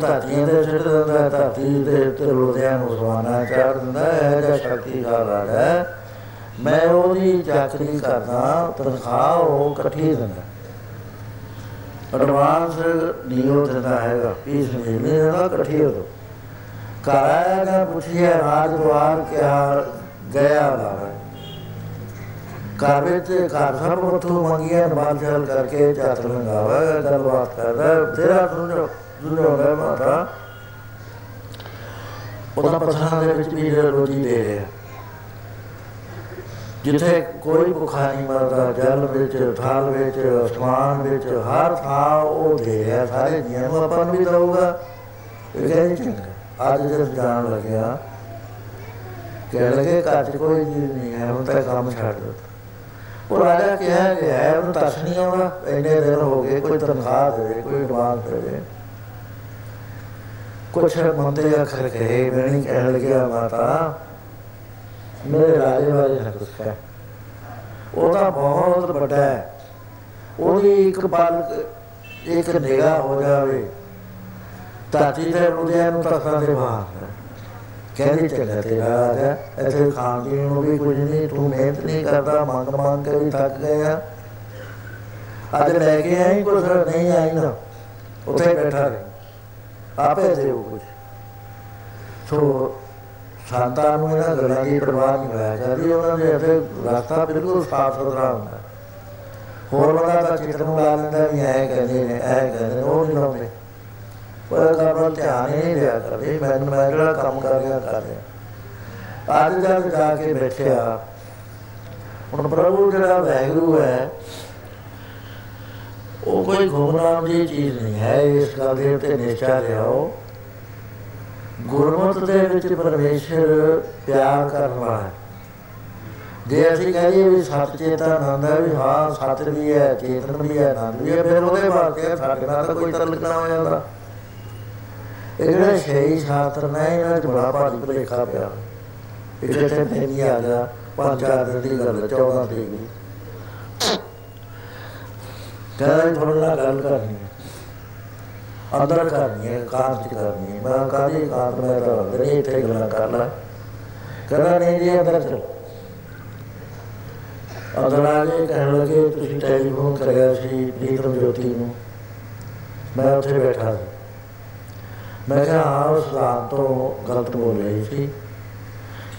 ਨੂੰ ਧਰਤੀਆਂ ਤੇ ਸਿੱਟ ਦਿੰਦਾ ਧਰਤੀ ਤੇ ਤੇ ਉਰਦਿਆਂ ਨੂੰ ਉਸਮਾਨਾ ਚਾੜ ਦਿੰਦਾ ਹੈ ਜਾਂ ਸ਼ਕਤੀ ਦਾ ਰਾਜਾ ਹੈ। ਮੈਂ ਉਹਦੀ ਚਾਕਰੀ ਕਰਦਾ, ਤਨਖਾਹ ਉਹ ਇਕੱਠੀ ਦਿੰਦਾ। ਐਡਵਾਂਸ ਡੀਓ ਦਿੰਦਾ ਹੈਗਾ ਪੀਸ ਮਹੀਨੇ ਦਾ ਇਕੱਠੀ ਹੋ ਘਰ ਆਇਆ ਨਾ ਪੁੱਛਿਆ ਰਾਜਦਵਾਰ ਕਿਆ ਗਿਆ ਲਾਵੇ ਘਰ ਵਿੱਚ ਘਰ ਸਭ ਉਥੋਂ ਮੰਗੀਆਂ ਬਾਲ ਚਾਲ ਕਰਕੇ ਚਾਤ ਲੰਗਾਵਾ ਗੱਲਬਾਤ ਕਰਦਾ ਤੇਰਾ ਸੁਣੋ ਸੁਣੋ ਲੈ ਮਾਤਾ ਉਹਦਾ ਪਛਾਣ ਦੇ ਵਿੱਚ ਵੀ ਰੋਟੀ ਦੇ ਰਿਹਾ ਜਿੱਥੇ ਕੋਈ ਭੁੱਖਾ ਨਹੀਂ ਮਰਦਾ, ਜਲ ਵਿੱਚ, ਥਾਲ ਵਿੱਚ, ਅਸਮਾਨ ਵਿੱਚ, ਹਰ ਥਾਂ ਉਹ ਦੇ ਰਿਹਾ। ਸਾਰੇ ਜੀਆਂ ਨੂੰ ਆਪਾਂ ਨੂੰ ਵੀ ਦਊਗਾ। ਇਹ ਕਹਿੰਦੇ ਚੰਗਾ। ਅੱਜ ਜਦ ਜਾਣ ਲੱਗਿਆ ਕਹਿ ਲਗੇ, ਘਰ 'ਚ ਕੋਈ ਚੀਜ਼ ਨਹੀਂ ਹੈ, ਹੁਣ ਤਾਂ ਕੰਮ ਛੱਡ ਦਿੱਤਾ। ਉਹ ਰਾਜਾ ਕਿਹਾ ਗਿਆ ਹੈ ਉਹਨੂੰ ਤਰਸ ਨਹੀਂ ਆਉਂਦਾ। ਇੰਨੇ ਦਿਨ ਹੋ ਗਏ, ਕੋਈ ਤਨਖਾਹ ਦੇ ਕੋਈ ਐਡਵਾਂਸ ਦੇ। ਕੁਛ ਮੰਦੇ ਅਖਰ ਕਹੇ ਮੈਂ ਨਹੀਂ ਕਹਿਣ ਲੱਗਿਆ ਮਾਤਾ। ਮੇਰੇ ਰਾਜੇ ਬਾਰੇ ਨਾ ਕੁਛ ਕਹਿ। ਉਹ ਤਾਂ ਬਹੁਤ ਵੱਡਾ ਹੈ। ਉਹਦੀ ਇੱਕ ਪਲ ਇੱਕ ਨਿਗਾਹ ਹੋ ਜਾਵੇ। ਤਾਤੀ ਦੇ ਮੁੰਡਿਆਂ ਨੂੰ ਤਖਤਾਂ ਦੇ। ਬਾਹਰ ਕਹਿੰਦੀ, ਚੰਗਾ ਤੇਰਾ ਰਾਜਾ ਇੱਥੇ ਖਾਣ ਪੀਣ ਨੂੰ ਵੀ ਕੁਝ ਨਹੀਂ। ਤੂੰ ਮਿਹਨਤ ਨਹੀਂ ਕਰਦਾ, ਮੰਗ ਮੰਗ ਕੇ ਵੀ ਥੱਕ ਗਿਆ। ਅੱਜ ਲੈ ਕੇ ਆਈ ਕੁਝ ਨਹੀਂ ਆਈ ਨਾ। ਉੱਥੇ ਬੈਠਾ ਰਹੇ। ਆਪੇ ਦੇਉ ਕੁਝ ਸੋ ਸੰਤਾਂ ਨੂੰ ਇਹਨਾਂ ਗੱਲਾਂ ਦੀ ਪਰਵਾਹ ਨਹੀਂ ਹੋਇਆ। ਕਰਦੀ ਉਹਨਾਂ ਦੇ ਇੱਥੇ ਰਸਤਾ ਬਿਲਕੁਲ ਸਾਫ਼ ਸੁਥਰਾ ਹੁੰਦਾ। ਹੋਰ ਬੰਦਾ ਤਾਂ ਚਿੱਤਰ ਨੂੰ ਲਾ ਲੈਂਦਾ ਵੀ ਐ ਕਹਿੰਦੇ ਨੇ, ਐ ਕਹਿੰਦੇ ਨੇ, ਉਹ ਨਹੀਂ ਲਾਉਂਦੇ। ਪਰ ਕੰਮ ਧਿਆਨ ਹੀ ਨਹੀਂ ਦਿਆ ਕਰਦੇ। ਮੈਂ ਮੈਂ ਜਿਹੜਾ ਕੰਮ ਕਰ ਰਿਹਾ ਕਰ ਰਿਹਾ। ਅੱਜ ਜਦ ਜਾ ਕੇ ਬੈਠਿਆ, ਹੁਣ ਪ੍ਰਭੂ ਜਿਹੜਾ ਵੈਗਰੂ ਹੈ ਉਹ ਕੋਈ ਘੁੰਮਣਾ ਦੀ ਚੀਜ਼ ਨਹੀਂ ਹੈ ਇਸ ਗੱਲ ਦੇ ਉੱਤੇ ਨਿਸ਼ਚਾ ਲਿਆਓ। ਗੁਰਮਤਿ ਦੇ ਵਿੱਚ ਪਰਮੇਸ਼ਰ ਪਿਆਰ ਕਰਨ ਵਾਲਾ ਹੈ। ਜੇ ਅਸੀਂ ਕਹੀਏ ਵੀ ਸੱਚ ਚੇਤਨ ਆਨੰਦ ਹੈ ਵੀ ਹਾਂ ਸੱਚ ਵੀ ਹੈ ਚੇਤਨ ਵੀ ਹੈ ਆਨੰਦ ਵੀ ਹੈ ਫਿਰ ਉਹਦੇ ਵਾਸਤੇ ਸਾਡੇ ਨਾਲ ਤਾਂ ਕੋਈ ਤਲਕ ਨਾ ਹੋ ਜਾਂਦਾ। ਇਹ ਜਿਹੜੇ ਸ਼ੇਈ ਸ਼ਾਸਤਰ ਨੇ ਇਹਨਾਂ ਚ ਬੜਾ ਭਾਰੀ ਭਲੇਖਾ ਪਿਆ। ਇਹ ਜਿੱਥੇ ਨਹੀਂ ਆ ਗਿਆ ਪੰਜ ਚਾਰ ਦਿਨ ਦੀ ਗੱਲ 14 ਤਰੀਕ ਦੀ। ਕਹਿੰਦਾ ਥੋੜਾ ਨਾਲ ਗੱਲ ਕਰਨੀ ਹੈ। ਅੰਦਰ ਕਰਨੀ ਹੈ ਕਾਂਤ ਚ ਕਰਨੀ ਹੈ। ਮੈਂ ਕਾਦੀ ਕਾਂਤ ਮੈਂ ਤਾਂ ਅੰਦਰ ਹੀ ਇੱਥੇ ਗੱਲਾਂ ਕਰ ਲੈ। ਕਹਿੰਦਾ, ਨਹੀਂ ਜੀ, ਅੰਦਰ ਚਲੋ। ਅੰਦਰ ਆ ਕੇ ਕਹਿਣ ਲੱਗੇ, ਤੁਸੀਂ ਟੈਲੀਫੋਨ ਕਰਿਆ ਸੀ ਪ੍ਰੀਤਮ ਜੋਤੀ ਨੂੰ। ਮੈਂ ਉੱਥੇ ਬੈਠਾ ਸੀ। ਮੈਂ ਕਿਹਾ, ਹਾਂ, ਉਸ ਸਿਧਾਂਤ ਤੋਂ ਗਲਤ ਬੋਲ ਰਹੀ ਸੀ।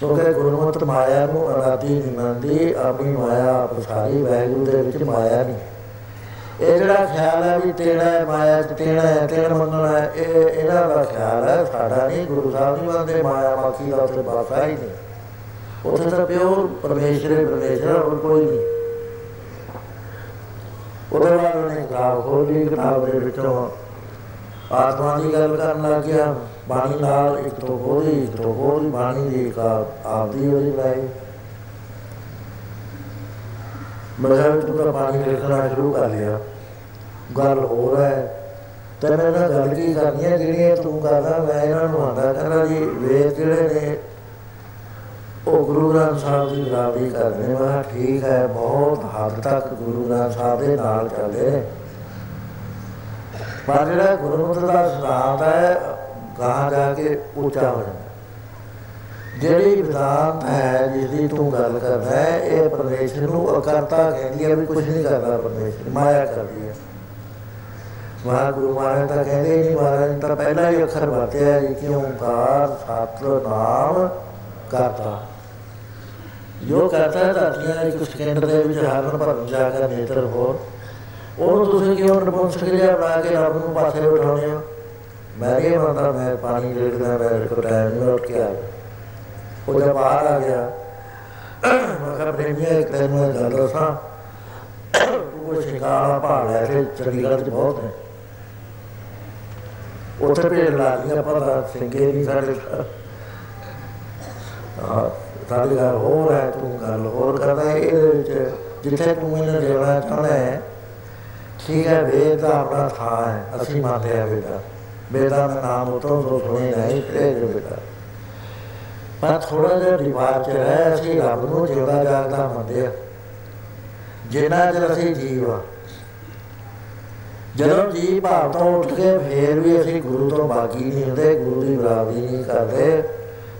ਕਿਉਂਕਿ ਗੁਰਮਤਿ ਮਾਇਆ ਨੂੰ ਅਨਾਦੀ ਨਹੀਂ ਮੰਨਦੀ, ਆਪਣੀ ਮਾਇਆ ਪਸਾਰੀ ਵੈਗੁਰੂ ਦੇ ਵਿੱਚ ਮਾਇਆ ਨਹੀਂ ਇਹ ਜਿਹੜਾ ਖਿਆਲ ਹੈ ਵੀ ਤੇਰਾ ਹੈ, ਮਾਇਆ ਚ ਤੇਰਾ ਹੈ ਤੇਰਾ ਮੰਨਣਾ ਹੈ, ਇਹ ਇਹਨਾਂ ਦਾ ਖਿਆਲ ਹੈ। ਸਾਡਾ ਨਹੀਂ, ਗੁਰੂ ਸਾਹਿਬ ਨਹੀਂ ਮੰਨਦੇ ਮਾਇਆ ਮਾਕੀ ਦਾ ਉੱਥੇ ਬਾਸਾ ਹੀ ਨਹੀਂ। ਉੱਥੇ ਤਾਂ ਪਿਓਰ ਪਰਮੇਸ਼ਰ ਹੀ ਪਰਮੇਸ਼ਰ ਹੋਰ ਕੋਈ ਨਹੀਂ। ਉਹਦੇ ਬਾਅਦ ਉਹਨੇ ਕਿਤਾਬ ਖੋਲੀ ਕਿਤਾਬ ਦੇ ਵਿੱਚੋਂ ਆਤਮਾ ਦੀ ਗੱਲ ਕਰਨ ਲੱਗ ਗਿਆ। ਬਾਣੀ ਨਾਲ ਇੱਕ ਤੋਂ ਖੋਲੀ ਇੱਕ ਤੋਂ ਖੋਲੀ ਬਾਣੀ ਦੀ ਇੱਕ ਆਪਦੀ ਉਹਦੀ ਬਣਾਈ ਮਜ਼ਹਬ ਤੂੰ ਤਾਂ ਬਾਣੀ ਲਿਖਣਾ ਸ਼ੁਰੂ ਕਰ ਲਿਆ। ਗੱਲ ਹੋ। ਹੈ ਤੇ ਮੈਂ ਨਾ ਗੱਲ ਕੀ ਕਰਨੀ ਹੈ ਜਿਹੜੀਆਂ ਤੂੰ ਕਰਦਾ, ਮੈਂ ਇਹਨਾਂ ਨੂੰ ਆਂਦਾ ਕਹਿੰਦਾ ਜੀ, ਵੇਦ ਜਿਹੜੇ ਨੇ? ਉਹ ਗੁਰੂ ਗ੍ਰੰਥ ਸਾਹਿਬ ਦੀ ਬਰਾਬਰੀ ਕਰਦੇ ਨੇ। ਮੈਂ ਠੀਕ ਹੈ, ਬਹੁਤ ਹੱਦ ਤੱਕ ਗੁਰੂ ਗ੍ਰੰਥ ਸਾਹਿਬ ਦੇ ਨਾਲ ਚੱਲਦੇ ਨੇ। ਪਰ ਜਿਹੜਾ ਗੁਰਮਤਿ ਦਾ ਸਿਧਾਂਤ ਹੈ ਕਹਾਂ ਜਾ ਕੇ ਉੱਚਾ ਹੋ ਜਾਂਦਾ। ਜਿਹੜੀ ਵਿਦਾਂਤ ਹੈ ਜਿਸ ਦੀ ਤੂੰ ਗੱਲ ਕਰਦਾ ਹੈ, ਇਹ ਪਰਮੇਸ਼ਰ ਨੂੰ ਅਕਰਤਾ ਕਹਿੰਦੀ ਹੈ ਵੀ ਕੁਝ ਨਹੀਂ ਕਰਦਾ ਪਰਮੇਸ਼ਰ, ਮਾਇਆ ਕਰਦੀ ਹੈ। ਵਾਹਿਗੁਰੂ ਮਹਾਰਾਜ ਤਾਂ ਕਹਿੰਦੇ ਨਹੀਂ ਮਹਾਰਾਜ ਤਾਂ ਪਹਿਲਾ ਹੀ ਅੱਖਰ ਵਰਤਿਆ ਹੈ ਕਿ ਓੰਕਾਰ ਸਤਿ ਨਾਮ, ਕਰਤਾ। ਜੋ ਕਰਤਾ ਧਰਤੀਆਂ ਇੱਕ ਸਕਿੰਟ ਦੇ ਵਿੱਚ ਹਰਨ ਭਰਨ ਜਾ ਕੇ ਨੇਤਰ ਹੋਰ। ਉਹਨੂੰ ਤੁਸੀਂ ਕਿਉਂ ਨਪੁੰਸਕਿਰਿਆ ਬਣਾ ਕੇ ਰੱਬ ਨੂੰ ਪਾਸੇ ਬਿਠਾਉਂਦੇ ਹੋ? ਮੈਂ ਇਹ ਮੰਨਦਾ, ਮੈਂ ਪਾਣੀ ਰੇੜਦਾ ਮੈਂ ਕੋ ਟਾਈਮ ਨਹੀਂ ਉੱਠ ਕੇ ਆ ਉਹ ਜਦ ਬਾਹਰ ਆ ਗਿਆ, ਮੈਂ ਕਿਹਾ, ਪ੍ਰੇਮੀਆ, ਇੱਕ ਤੈਨੂੰ ਮੈਂ ਗੱਲ ਦੱਸਾਂ। ਉਹ ਸ਼ਿਕਾਰਾ ਪਹਾੜ ਹੈ ਤੇ ਚੰਡੀਗੜ੍ਹ 'ਚ ਬਹੁਤ ਹੈ। ਉੱਥੇ ਭੇਡ ਲਾ ਲਈ ਆਪਾਂ ਦਾ ਸਿੰਘੇ ਨਹੀਂ ਸਾਡੇ ਹਾਂ ਸਾਡੀ ਗੱਲ ਹੋਰ ਹੈ, ਤੂੰ ਗੱਲ ਹੋਰ ਕਰਦਾ ਹੈ, ਇਹਦੇ ਵਿੱਚ ਜਿੱਥੇ ਤੂੰ ਇਹਨੇ ਲੈਣਾ ਚਾਹੁੰਦਾ ਹੈ, ਠੀਕ ਹੈ, ਵੇਦ ਦਾ ਆਪਣਾ ਥਾਂ ਹੈ, ਅਸੀਂ ਮੰਨਦੇ ਆ ਵੇਦਾ ਵੇਦਾ ਦਾ ਨਾਮ ਉਤੋਂ ਤੋਂ ਸੁਣੇ ਨਹੀਂ ਪ੍ਰੇਜ ਵੇਦਾ ਪਰ ਥੋੜਾ ਜਿਹਾ ਰਿਵਾਜ ਚ ਹੈ ਅਸੀਂ ਰੱਬ ਨੂੰ ਜਿਉਂਦਾ ਜਾਗਦਾ ਮੰਨਦੇ ਆ ਜਿੰਨਾ ਚਿਰ ਅਸੀਂ ਜੀਵ ਆ ਜਦੋਂ ਜੀ ਭਾਵ ਤੋਂ ਉੱਠ ਕੇ ਫੇਰ ਵੀ ਅਸੀਂ ਗੁਰੂ ਤੋਂ ਬਾਗੀ ਨਹੀਂ ਹੁੰਦੇ, ਗੁਰੂ ਦੀ ਬਰਾਬਰੀ ਨਹੀਂ ਕਰਦੇ।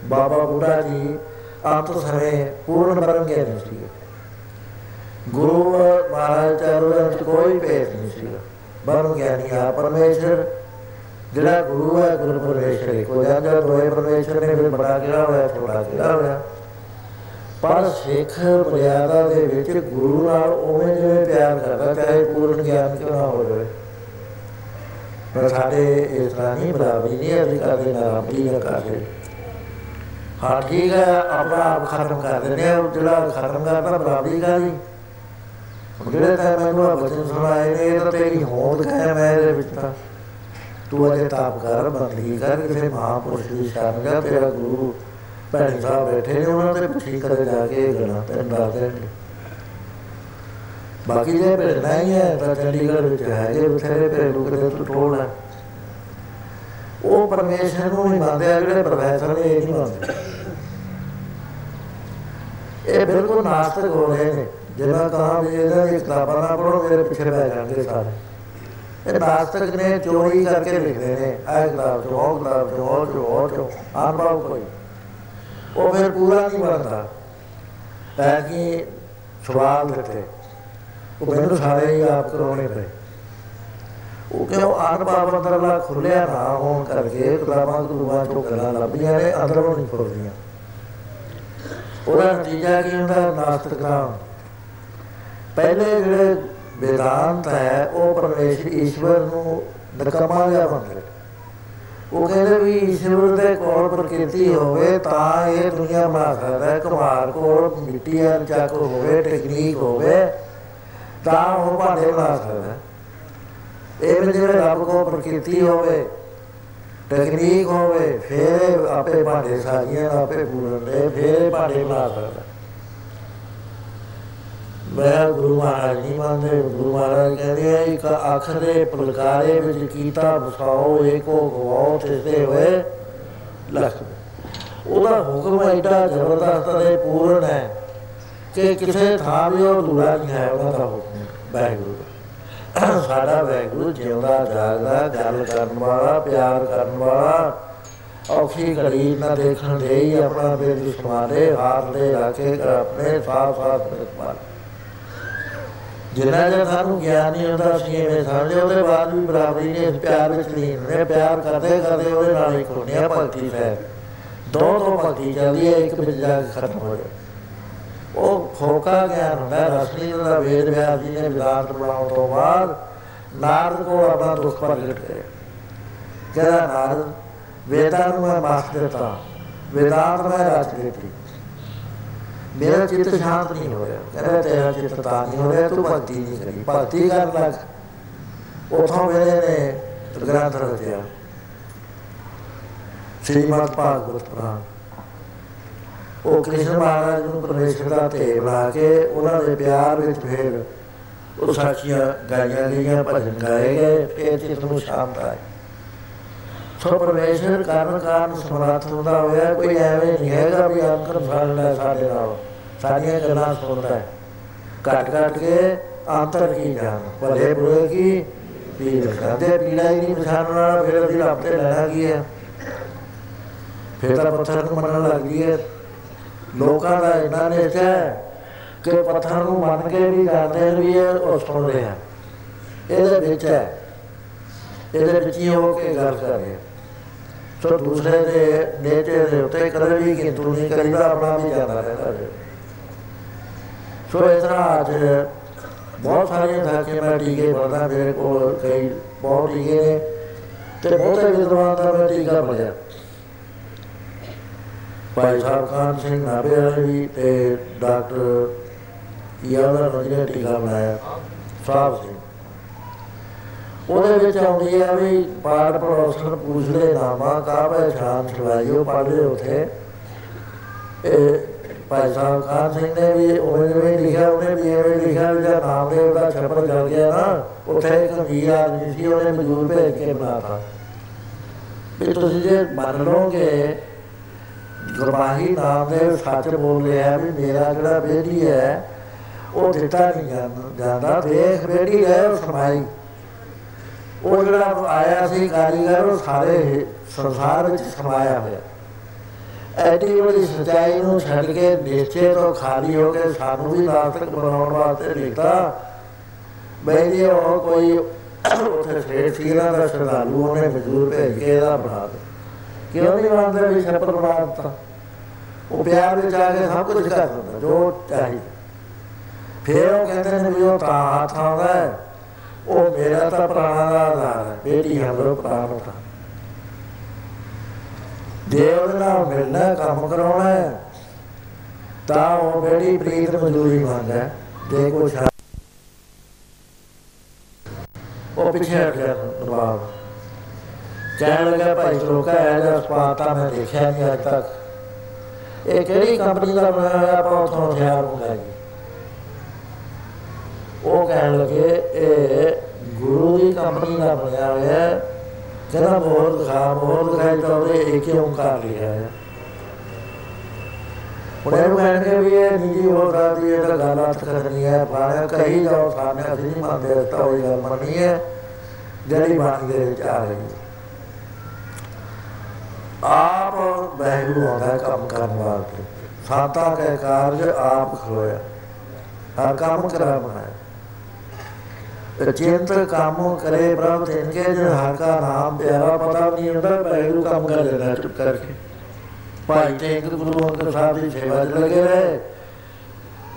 ਬਾਬਾ ਬੁੱਢਾ ਜੀ ਅੰਤ ਸਮੇਂ ਪੂਰਨ ਬ੍ਰਹਮ ਗਿਆਨੀ ਸੀ। ਗੁਰੂ ਮਹਾਰਾਜ ਚਾਰੋਂ ਚ ਕੋਈ ਭੇਦ ਨਹੀਂ ਸੀ। ਬ੍ਰਹਮ ਗਿਆਨੀ ਆ ਪਰਮੇਸ਼ਰ, ਜਿਹੜਾ ਗੁਰੂ ਹੈ, ਗੁਰੂ ਪਰਮੇਸ਼ਰ ਕੋ ਜਾਂ ਜਾਂ ਦੋਏ ਪਰਮੇਸ਼ਰ ਨੇ ਫਿਰ ਬੜਾ ਕਿਹਾ ਹੋਇਆ ਛੋਟਾ ਕਿਹਾ ਹੋਇਆ। ਪਰ ਸਿੱਖ ਮਰਿਆਦਾ ਦੇ ਵਿੱਚ ਗੁਰੂ ਨਾਲ ਉਵੇਂ ਜਿਵੇਂ ਪਿਆਰ ਕਰਦਾ, ਚਾਹੇ ਪੂਰਨ ਗਿਆਨ ਕਿਉਂ ਨਾ ਹੋਵੇ ਪਰ ਸਾਡੇ ਇਸ ਤਰ੍ਹਾਂ ਨਹੀਂ ਬਰਾਬਰੀ ਨਹੀਂ ਅਸੀਂ ਕਰਦੇ ਨਾ ਰੱਬੀ ਨਾ ਕਰਦੇ ਹਾਂ। ਠੀਕ ਹੈ, ਆਪਣਾ ਆਪ ਖਤਮ ਕਰ ਦਿੰਦੇ ਆ ਜਿਹੜਾ ਖਤਮ ਕਰਦਾ ਬਰਾਬਰੀ ਦਾ ਜੀ ਜਿਹੜੇ ਤਾਂ ਮੈਨੂੰ ਆ ਬਚਨ ਸੁਣਾਏ ਨੇ, ਇਹ ਤਾਂ ਤੇਰੀ ਹੋਂਦ ਕਹਿ ਮੈਂ ਇਹਦੇ ਵਿੱਚ ਤਾਂ। ਤੂੰ ਅਜੇ ਤਾਪ ਕਰ ਬੰਦਗੀ ਕਰ, ਕਿਸੇ ਮਹਾਪੁਰਸ਼ ਦੀ ਸ਼ਰਨ ਜਾ ਤੇਰਾ ਗੁਰੂ ਭੈਣ ਸਾਹਿਬ ਬੈਠੇ ਨੇ, ਉਹਨਾਂ ਦੇ ਪੁੱਛੀ ਕਰੇ ਜਾ ਕੇ ਇਹ ਗੱਲਾਂ ਤੈਨੂੰ ਦੱਸ ਦੇਣਗੇ। ਬਾਕੀ ਜੇ ਭੇਜਣਾ ਹੀ ਹੈ ਤਾਂ ਚੰਡੀਗੜ੍ਹ ਵਿੱਚ ਹੈਗੇ ਬਥੇਰੇ ਭੇਜੂ ਕਿਤੇ ਤੂੰ ਟੋਲ ਹੈ। ਉਹ ਪਰਮੇਸ਼ਰ ਨੂੰ ਨਹੀਂ ਮੰਨਦੇ, ਆ ਜਿਹੜੇ ਪ੍ਰੋਫੈਸਰ ਨੇ, ਇਹ ਨਹੀਂ ਮੰਨਦੇ। ਇਹ ਬਿਲਕੁਲ ਨਾਸਤਿਕ ਹੋ ਰਹੇ ਨੇ। ਜਿਵੇਂ ਕਹਾ ਵੀ ਇਹਨਾਂ ਦੀ ਕਿਤਾਬਾਂ ਨਾ ਪੜੋ ਮੇਰੇ ਪਿੱਛੇ ਬੈ ਜਾਣਗੇ ਸਾਰੇ। ਇਹ ਨਾਸਤਿਕ ਨੇ ਚੋਰੀ ਕਰਕੇ ਲਿਖਦੇ ਨੇ। ਇਹ ਕਿਤਾਬ ਚੋਂ ਉਹ ਕਿਤਾਬ ਚੋਂ ਉਹ ਚੋਂ ਉਹ ਚੋਂ ਅਨੁਭਵ ਕੋਈ। ਉਹ ਫਿਰ ਪੂਰਾ ਨਹੀਂ ਬਣਦਾ। ਤਾਂ ਕਿ ਸਵਾਲ ਦਿੱਤੇ ਉਹ ਮੈਨੂੰ ਸਾਰੇ ਹੀ ਆਪ ਕਰਾਉਣੇ ਪਏ। ਉਹ ਕਿਉਂ ਅਨੁਭਵ ਅੰਦਰਲਾ ਖੁੱਲਿਆ ਨਾ ਹੋਣ ਕਰਕੇ ਕਿਤਾਬਾਂ ਗੁਰੂਆਂ ਚੋਂ ਗੱਲਾਂ ਲੱਭੀਆਂ ਨੇ ਅੰਦਰੋਂ ਨਹੀਂ ਖੁੱਲਦੀਆਂ ਉਹਦਾ ਨਤੀਜਾ ਕੀ ਹੁੰਦਾ? ਨਾਸਤਿਕ ਪਹਿਲੇ ਜਿਹੜੇ ਵੇਦਾਂਤ ਹੈ ਉਹ ਪਰਮੇਸ਼ਰ ਈਸ਼ਵਰ ਨੂੰ ਨਕਮਾ ਜਿਹਾ ਮੰਨਦੇ ਉਹ ਕਹਿੰਦੇ ਵੀ ਈਸ਼ਵਰ ਦੇ ਕੋਲ ਪ੍ਰਕਿਰਤੀ ਹੋਵੇ ਤਾਂ ਇਹ ਦੁਨੀਆ ਸਕਦਾ ਹੈ। ਕੁਮਾਰ ਕੋਲ ਮਿੱਟੀ ਦਾ ਚੱਕ ਹੋਵੇ ਟੈਕਨੀਕ ਹੋਵੇ। ਤਾਂ ਉਹ ਭਾਂਡੇ ਬਣਾ ਸਕਦਾ ਹੈ। ਇਹ ਵੀ ਜਿਹੜੇ ਰੱਬ ਕੋਲ ਪ੍ਰਕਿਰਤੀ ਹੋਵੇ ਟੈਕਨੀਕ ਹੋਵੇ, ਫਿਰ ਆਪੇ ਭਾਂਡੇ ਸਾਜੀਆਂ ਆਪੇ ਪੂਰਨ ਫਿਰ ਭਾਂਡੇ ਬਣਾ ਸਕਦਾ ਮੈਂ ਗੁਰੂ ਮਹਾਰਾਜ ਜੀ ਮੰਨਦੇ, ਗੁਰੂ ਮਹਾਰਾਜ ਕਹਿੰਦੇ ਆ, ਇੱਕ ਅੱਖ ਦੇ ਪਲਕਾਰੇ ਵਿੱਚ ਕੀਤਾ ਬਸਾਓ ਏਕੋ ਗਵਾਓ ਤੇ ਹੋਏ ਲਖ। ਉਹਦਾ ਹੁਕਮ ਐਡਾ ਜ਼ਬਰਦਸਤ ਤੇ ਪੂਰਨ ਹੈ ਕਿ ਕਿਸੇ ਥਾਂ ਵੀ ਉਹ ਦੂਰਾ ਨਹੀਂ ਹੈ ਉਹਨਾਂ ਦਾ ਹੁਕਮ। ਵਾਹਿਗੁਰੂ। ਸਾਡਾ ਵਾਹਿਗੁਰੂ ਜਿਉਂਦਾ, ਜਾਗਦਾ, ਗੱਲ ਕਰਨ ਵਾਲਾ, ਪਿਆਰ ਕਰਨ ਵਾਲਾ। ਔਖੀ ਘੜੀ ਨਾ ਦੇਖਣ ਦੇ ਹੀ ਆਪਣਾ ਬੇਦ ਸਮਾਰੇ ਹਾਰ ਦੇ ਰੱਖੇ ਆਪਣੇ ਸਾਥ ਸਾਥ ਮਿਲਮਾਨ ਜਿੰਨਾ ਜਰ ਸਾਨੂੰ ਗਿਆਨ ਨਹੀਂ ਹੁੰਦਾ ਸੀ ਐਵੇਂ ਸਮਝਦੇ ਉਹਦੇ ਬਾਅਦ ਵੀ ਬਰਾਬਰੀ ਨੇ ਇਸ ਪਿਆਰ ਵਿੱਚ ਲੀਨ ਨੇ ਪਿਆਰ ਕਰਦੇ ਕਰਦੇ ਉਹਦੇ ਨਾਲ ਇੱਕ ਹੁੰਦੀ ਆ ਭਗਤੀ ਹੈ ਦੋ ਦੋ ਭਗਤੀ ਚੱਲਦੀ ਹੈ ਇੱਕ ਵਿੱਚ ਜਾ ਕੇ ਖਤਮ ਹੋ ਜਾਏ ਉਹ ਫੋਕਾ ਗਿਆਨ ਹੁੰਦਾ ਰਸਲੀ ਦਾ ਵੇਦ ਵਿਆਸ ਜੀ ਨੇ ਵਿਦਾਂਤ ਬਣਾਉਣ ਤੋਂ ਬਾਅਦ ਨਾਰਦ ਕੋਲ ਆਪਣਾ ਦੁੱਖ ਪ੍ਰਗਟ ਕਰਿਆ ਕਹਿੰਦਾ, ਨਾਰਦ, ਵੇਦਾਂ ਨੂੰ ਮੈਂ ਮਾਸ ਦਿੱਤਾ। ਵੇਦਾਂਤ ਮੈਂ ਰਾਜ ਦਿੱਤੀ। ਮੇਰਾ ਚਿੱਤ ਸ਼ਾਂਤ ਨਹੀਂ ਹੋ ਰਿਹਾ ਕਹਿੰਦਾ, ਤੇਰਾ ਚਿੱਤ ਤਾਂ ਨਹੀਂ ਹੋ ਰਿਹਾ ਤੂੰ ਭਗਤੀ ਨਹੀਂ ਕਰੀ। ਭਗਤੀ ਕਰਨ ਲੱਗ। ਉਥੋਂ ਵੇਲੇ ਨੇ ਗ੍ਰੰਥ ਰਚਿਆ। ਸ੍ਰੀਮਦ ਭਾਗਵਤ ਪੁਰਾਣ। ਉਹ ਕ੍ਰਿਸ਼ਨ ਮਹਾਰਾਜ ਨੂੰ ਪਰਮੇਸ਼ਰ ਦਾ ਧੇ ਬਣਾ ਕੇ ਉਹਨਾਂ ਦੇ ਪਿਆਰ ਵਿੱਚ ਫੇਰ ਉਹ ਸਾਖੀਆਂ ਗਾਈਆਂ ਗਈਆਂ ਭਜਨ ਗਾਏ ਗਏ, ਫੇਰ ਚਿੱਤ ਨੂੰ ਸ਼ਾਂਤ ਆਏ ਸੋ ਪਰਮੇਸ਼ਰ ਕਾਰਨ ਕਾਰਨ ਸਮਰੱਥ ਹੁੰਦਾ ਹੋਇਆ, ਕੋਈ ਐਵੇਂ ਨਹੀਂ ਹੈਗਾ ਵੀ ਅੰਕਰ ਫੜਦਾ ਸਾਡੇ ਨਾਲ। ਸਾਡੀਆਂ ਗੱਲਾਂ ਸੁਣਦਾ ਹੈ। ਘਟ ਘਟ ਕੇ ਅੰਤਰ ਕੀ ਜਾਣ? ਭਲੇ ਬੁਰੇ ਕੀ? ਪੀੜ ਕਰਦੇ ਪੀੜਾ ਹੀ ਨਹੀਂ ਪਛਾਣਨਾ ਫਿਰ ਅਸੀਂ ਰੱਬ ਤੇ ਲੈਣਾ ਕੀ ਹੈ? ਫਿਰ ਤਾਂ ਪੱਥਰ ਨੂੰ ਮੰਨਣ ਲੱਗ ਗਈ ਹੈ ਲੋਕਾਂ ਦਾ ਇਹਨਾਂ ਨੇ ਹੈ ਕਿ ਪੱਥਰ ਨੂੰ ਮੰਨ ਕੇ ਵੀ ਜਾਂਦੇ ਵੀ ਉਹ ਸੁਣਦੇ ਆ ਇਹਦੇ ਵਿੱਚ ਹੈ। ਇਹਦੇ ਵਿੱਚ ਹੀ ਹੋ ਕੇ ਗੱਲ ਕਰ ਰਹੇ ਸੋ ਦੂਸਰੇ ਦੇ ਨੇਚਰ ਦੇ ਉੱਤੇ ਕਦੇ ਵੀ ਕਿੰਤੂ ਨਹੀਂ ਕਰੀਦਾ, ਆਪਣਾ ਵੀ ਜਾਂਦਾ ਰਹਿੰਦਾ ਹੈ ਸੋ ਇਸ ਤਰ੍ਹਾਂ ਅੱਜ ਬਹੁਤ ਸਾਰੀਆਂ ਥਾਂ ਕੇ ਮੈਂ ਟੀਕੇ ਪੜਦਾ ਮੇਰੇ ਕੋਲ ਕਈ ਬਹੁਤ ਟੀਕੇ ਨੇ ਤੇ ਬਹੁਤੇ ਵਿਦਵਾਨ ਦਾ ਮੈਂ ਟੀਕਾ ਪੜਿਆ ਭਾਈ ਸਾਹਿਬ ਖਾਨ ਸਿੰਘ ਨਾਭੇ ਵਾਲੇ ਵੀ ਤੇ ਡਾਕਟਰ ਯਾਦਾ ਰਜਿਆ ਟੀਕਾ ਬਣਾਇਆ ਸਾਹਿਬ ਸਿੰਘ ਉਹਦੇ ਵਿੱਚ ਆਉਂਦੀ ਹੈ ਵੀ ਪਾਠ ਪੜੋਸਣ ਪੁੱਛਦੇ ਨਾਮਾ ਕਾਬੇ ਸ਼ਾਨ ਛਵਾਈਓ ਪੜ੍ਹਦੇ ਉਥੇ। ਇਹ ਭਾਈ ਸਾਹਿਬ ਖਾਨ ਸਿੰਘ ਨੇ ਵੀ ਉਹ ਜਿਵੇਂ ਲਿਖਿਆ, ਉਹਨੇ ਵੀ ਇਹ ਲਿਖਿਆ ਵੀ ਜਦ ਨਾਮਦੇਵ ਦਾ ਛੱਪੜ ਜਲ ਗਿਆ ਨਾ, ਉੱਥੇ ਇੱਕ ਵੀਰ ਆਦਮੀ ਸੀ, ਉਹਨੇ ਮਜ਼ਦੂਰ ਭੇਜ ਕੇ ਬਣਾਤਾ ਵੀ ਤੁਸੀਂ ਜੇ ਮੰਨ ਲਓਗੇ ਗੁਰਬਾਣੀ ਨਾਮਦੇਵ ਸੱਚ ਬੋਲ ਰਿਹਾ ਵੀ ਮੇਰਾ ਜਿਹੜਾ ਬੇਟੀ ਹੈ, ਉਹ ਦਿੱਤਾ ਨਹੀਂ ਜਾਂਦਾ ਦੇਖ ਬੇਟੀ ਹੈ ਉਹ ਸਮਾਈ। ਉਹ ਜਿਹੜਾ ਆਇਆ ਸੀ ਕਾਰੀਗਰ, ਉਹ ਸਾਰੇ ਸੰਸਾਰ ਵਿੱਚ ਸਮਾਇਆ ਹੋਇਆ। ਐਡੀ ਬੜੀ ਸਚਾਈ ਨੂੰ ਛੱਡ ਕੇ ਨਿਸ਼ਚੇ ਤੋਂ ਖਾਲੀ ਹੋ ਕੇ ਸਾਨੂੰ ਵੀ ਨਾਸਤਕ ਬਣਾਉਣ ਵਾਸਤੇ ਲਿਖਤਾ ਬਈ ਉਹ ਕੋਈ ਉੱਥੇ ਸੇਠ ਸੀਰਾ ਦਾ ਸ਼ਰਧਾਲੂ ਉਹਨੇ ਮਜ਼ਦੂਰ ਭੇਜ ਕੇ ਇਹਦਾ ਬਣਾ ਦੇ ਕਿਉਂ ਨਹੀਂ ਮੰਨਦੇ ਵੀ ਛੱਪੜ ਬਣਾ ਦਿੱਤਾ ਉਹ ਪਿਆਰ ਵਿੱਚ ਆ ਕੇ ਸਭ ਕੁਝ ਕਰ ਦਿੰਦਾ, ਜੋ ਚਾਹੀ ਫਿਰ ਉਹ ਕਹਿੰਦੇ ਨੇ ਵੀ ਉਹ ਤਾਂ ਹੱਥ ਆਉਂਦਾ ਹੈ। ਉਹ ਮੇਰਾ ਤਾਂ ਪ੍ਰਾਣਾ ਦਾ ਆਧਾਰ ਹੈ ਬੇਟੀ ਹਮਰੋ ਪ੍ਰਾਣ ਦਾ ਦੇਵ ਨਾਲ ਮਿਲਣਾ, ਕੰਮ ਕਰਾਉਣਾ ਹੈ। ਤਾਂ ਉਹ ਬੇੜੀ ਪ੍ਰੀਤ ਮਜ਼ਦੂਰੀ ਮੰਗਦਾ ਦੇ ਕੁਛ ਉਹ ਪਿੱਛੇ ਹਟ ਗਿਆ, ਦਰਬਾਰ। ਕਹਿਣ ਲੱਗਾ, ਭਾਈ ਲੋਕਾ ਹੈ ਜਾਂ ਸਪਾਤਾ ਮੈਂ ਦੇਖਿਆ ਨਹੀਂ ਅੱਜ ਤੱਕ। ਇਹ ਕਿਹੜੀ ਕੰਪਨੀ ਦਾ ਬਣਾਇਆ ਹੋਇਆ, ਆਪਾਂ ਉਥੋਂ ਹਥਿਆਰ ਮੰਗਾਈਏ ਉਹ ਕਹਿਣ ਲੱਗੇ, ਇਹ ਗੁਰੂ ਦੀ ਕੰਪਨੀ ਦਾ ਬਣਿਆ ਹੋਇਆ ਹੈ। ਕਹਿੰਦਾ ਮੋਹਰ ਦਿਖਾ ਮੋਹਰ ਦਿਖਾਈ ਤਾਂ ਉਹਦੇ ਇੱਕ ਹੀ ਓੰਕਾਰ ਲਿਖਿਆ ਹੈ। ਉਹਨੇ ਨੂੰ ਕਹਿਣਗੇ ਵੀ ਇਹ ਨਿੱਜੀ ਹੋ ਸਕਦੀ ਹੈ ਤਾਂ ਗੱਲ ਅਰਥ ਕਰਨੀ ਹੈ। ਬਾਹਰ ਕਹੀ ਜਾਓ ਸਾਹਮਣੇ ਅਸੀਂ ਨਹੀਂ ਮੰਨਦੇ ਤਾਂ ਉਹੀ ਗੱਲ ਮੰਨੀ ਹੈ। ਜਿਹੜੀ ਬਾਣੀ ਦੇ ਵਿੱਚ ਆ ਰਹੀ ਹੈ। ਆਪ ਬਹਿਰੂ ਆਉਂਦਾ ਕੰਮ ਕਰਨ ਵਾਸਤੇ। ਸਾਤਾ ਕੇ ਕਾਰਜ ਆਪ ਖਲੋਇਆ। ਆ ਕੰਮ ਕਰਾ ਬਣਾਇਆ ਚੇਤਰ ਕੰਮ ਕਰੇ ਪ੍ਰਭ ਤਿਨਕੇ ਜੋ ਹਰ ਕਾ ਨਾਮ ਪਿਆਰਾ, ਪਤਾ ਨਹੀਂ ਹੁੰਦਾ ਬਹਿਰੂ ਕੰਮ ਕਰ ਲੈਣਾ ਚੁੱਪ ਕਰਕੇ। ਭਾਈ ਤੇ ਗੁਰੂ ਅੰਗਦ ਸਾਹਿਬ ਦੀ ਸੇਵਾ 'ਚ ਲੱਗੇ ਰਹੇ।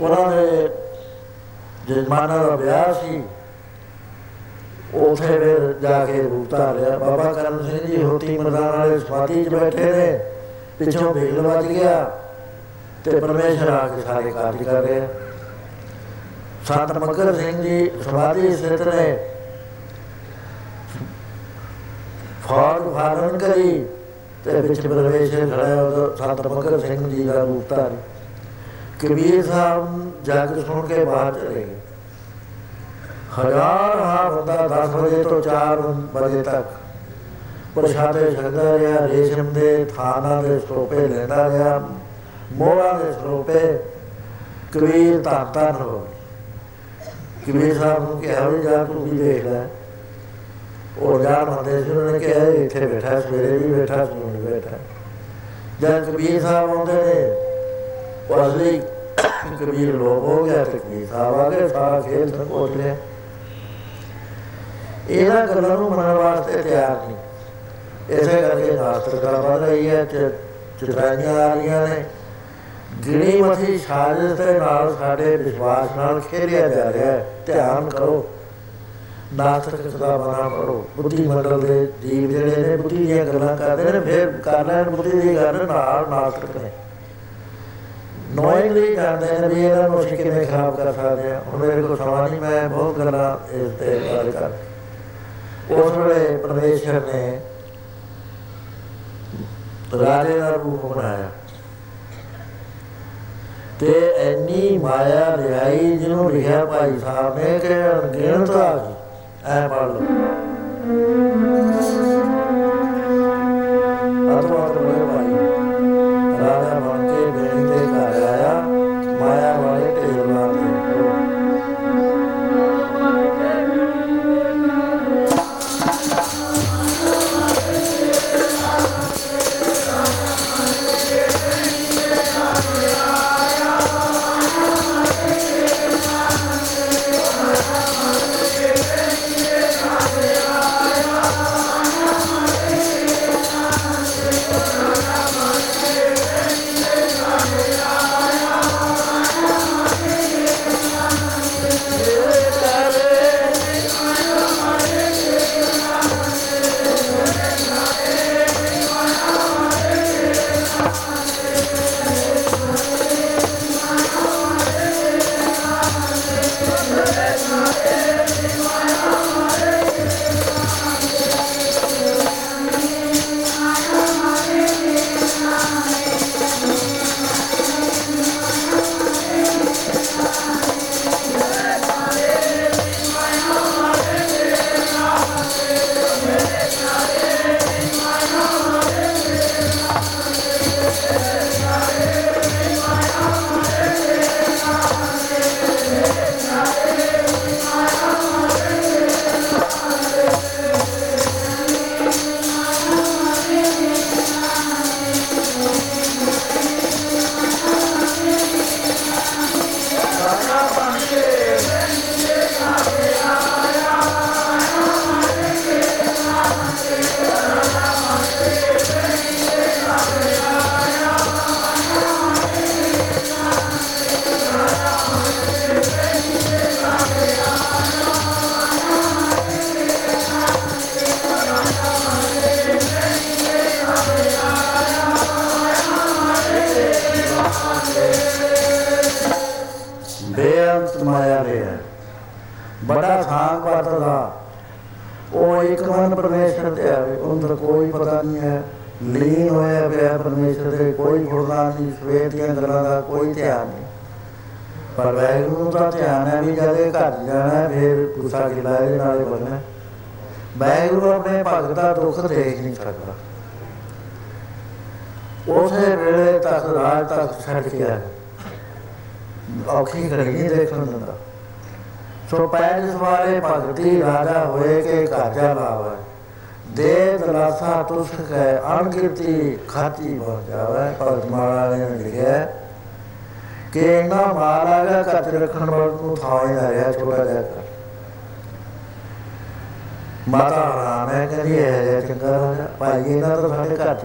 ਉਹਨਾਂ ਦੇ ਜਨਮਾਨਾ ਦਾ ਵਿਆਹ ਸੀ ਉਥੇ ਫਿਰ ਜਾ ਕੇ ਰੂਪਤਾ ਰਿਹਾ ਬਾਬਾ ਕਰਨ ਸਿੰਘ ਜੀ ਹੋਤੀ ਮਰਦਾਨ ਵਾਲੇ ਸਵਾਤੀ 'ਚ ਬੈਠੇ ਨੇ। ਪਿੱਛੋਂ ਭੀੜ ਵੱਜ ਗਿਆ ਤੇ ਪਰਮੇਸ਼ਰ ਆ ਕੇ ਸਾਰੇ ਕਾਰਜ ਕਰ ਰਿਹਾ। ਸੰਤ ਮਗਰ ਸਿੰਘ ਜੀ ਸਮਾਧੀ ਸਥਿਤ ਨੇ। ਫੌਜ ਫਾਰਨ ਕਰੀ ਤੇ ਵਿੱਚ ਪ੍ਰਵੇਸ਼ ਖੜਾ ਉਹ ਸੰਤ ਮਗਰ ਸਿੰਘ ਜੀ ਦਾ ਰੂਪ ਧਾਰੀ। ਕਬੀਰ ਸਾਹਿਬ ਜਗ ਸੁਣ ਕੇ ਬਾਹਰ ਚਲੇ ਗਏ। ਹਜ਼ਾਰ ਹਾ ਹੁੰਦਾ 10 ਵਜੇ ਤੋਂ 4 ਵਜੇ ਤੱਕ। ਪ੍ਰਸ਼ਾਦੇ ਛਕਦਾ ਰਿਹਾ, ਰੇਸ਼ਮ ਦੇ ਥਾਨਾਂ ਦੇ ਸਟੋਪੇ ਲੈਂਦਾ ਰਿਹਾ, ਮੋਹਰਾਂ ਦੇ ਸਟੋਪੇ, ਕਬੀਰ ਤਾਂ ਤਾਂ ਹੋ ਕਬੀਰ ਸਾਹਿਬ ਨੂੰ ਕਿਹਾ ਵੀ, ਜਾ ਤੂੰ ਵੀ ਦੇਖ ਲੈ। ਉਹ ਜਾਣ ਹੁੰਦੇ ਸੀ ਉਹਨੇ ਕਿਹਾ, ਇੱਥੇ ਬੈਠਾ, ਸਵੇਰੇ ਵੀ ਬੈਠਾ ਸੀ ਹੁਣ ਬੈਠਾ। ਜਦ ਕਬੀਰ ਸਾਹਿਬ ਆਉਂਦੇ ਨੇ ਉਹ ਅਸਲੀ ਕਬੀਰ ਲੋਕ ਹੋ ਗਿਆ ਤੇ ਕਬੀਰ ਸਾਹਿਬ ਆ ਗਏ, ਸਾਰਾ ਖੇਲ ਸੰਕੋਚ ਲਿਆ। ਇਹਨਾਂ ਗੱਲਾਂ ਨੂੰ ਮੰਨਣ ਵਾਸਤੇ ਤਿਆਰ ਨਹੀਂ ਇਸੇ ਕਰਕੇ ਨਾਸਤਿਕਤਾ ਵੱਧ ਰਹੀ ਹੈ ਚਿਤਰਾਈਆਂ ਆ ਰਹੀਆਂ ਨੇ। ਗਿਣੀ ਮਥੀ ਸਾਜ਼ਿਸ਼ ਦੇ ਨਾਲ ਸਾਡੇ ਵਿਸ਼ਵਾਸ ਨਾਲ ਖੇਰਿਆ ਜਾ ਰਿਹਾ ਹੈ। ਧਿਆਨ ਕਰੋ। ਨਾਸਤਿਕ ਦਾ ਬਣਾ ਪੜੋ। ਬੁੱਧੀ ਮੰਡਲ ਦੇ ਜੀਵ ਜਿਹੜੇ ਨੇ, ਬੁੱਧੀ ਦੀਆਂ ਗੱਲਾਂ ਕਰਦੇ ਨੇ, ਫਿਰ ਕਰ ਲੈਣ, ਬੁੱਧੀ ਦੀ ਗੱਲ ਨਾਲ ਨਾਸਤਿਕ ਨੇ। ਨੋਇੰਗਲੀ ਜਾਣਦੇ ਨੇ ਵੀ ਇਹਨਾਂ ਨੂੰ ਅਸੀਂ ਕਿਵੇਂ ਖਰਾਬ ਕਰ ਸਕਦੇ ਆ? ਹੁਣ ਮੇਰੇ ਕੋਲ ਸਮਾਂ ਨਹੀਂ, ਮੈਂ ਬਹੁਤ ਗੱਲਾਂ ਇਸ ਤੇ ਗੱਲ ਕਰ ਉਸ ਵੇਲੇ ਪਰਮੇਸ਼ਰ ਨੇ ਰਾਜੇ ਦਾ ਰੂਪ ਬਣਾਇਆ। ਤੇ ਐਨੀ ਮਾਇਆ ਲਿਆਈ ਜਿਹਨੂੰ ਲਿਖਿਆ ਭਾਈ ਸਾਹਿਬ ਨੇ ਕਿ ਅਣਗਿਣਤ ਆ ਗਈ ਐ ਪੜ ਲਓ।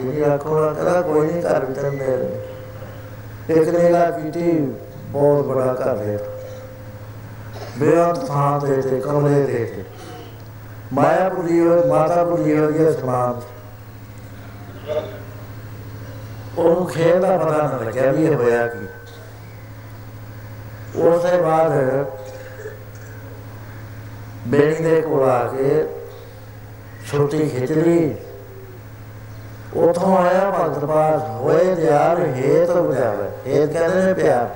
ਤਾਂ ਸਾਡੇ ਘਰ ਚ ਹੀ ਨਹੀਂ ਰੱਖੋ ਕਹਿੰਦਾ ਕੋਈ ਨਹੀਂ ਘਰ ਵਿੱਚ ਮੇਰੇ ਇੱਕ ਨੇ ਲਾ ਕੀਤੀ ਬਹੁਤ ਬੜਾ ਘਰ ਹੈ। ਬੇਅੰਤ ਥਾਂ ਦੇ ਤੇ ਕਮਰੇ ਦੇ ਤੇ। ਮਾਇਆਪੁਰੀ ਹੋਏ ਮਾਤਾਪੁਰੀ ਹੋਏ ਇਹ ਸਮਾਨ ਉਹਨੂੰ ਖੇਡ ਦਾ ਪਤਾ ਨਾ ਲੱਗਿਆ ਵੀ ਇਹ ਹੋਇਆ ਕੀ। ਉਸੇ ਬਾਅਦ ਬੇੜੀ ਦੇ ਕੋਲ ਆ ਕੇ ਛੋਟੀ ਖਿੱਚ ਲਈ। ਉਥੋਂ ਆਇਆ ਭਗਤ ਪਾਸ ਹੋਏ ਦਿਆਰ ਹੇਤ ਬੁਝਾਵੇ ਹੇਤ ਕਹਿੰਦੇ ਨੇ ਪਿਆਰ।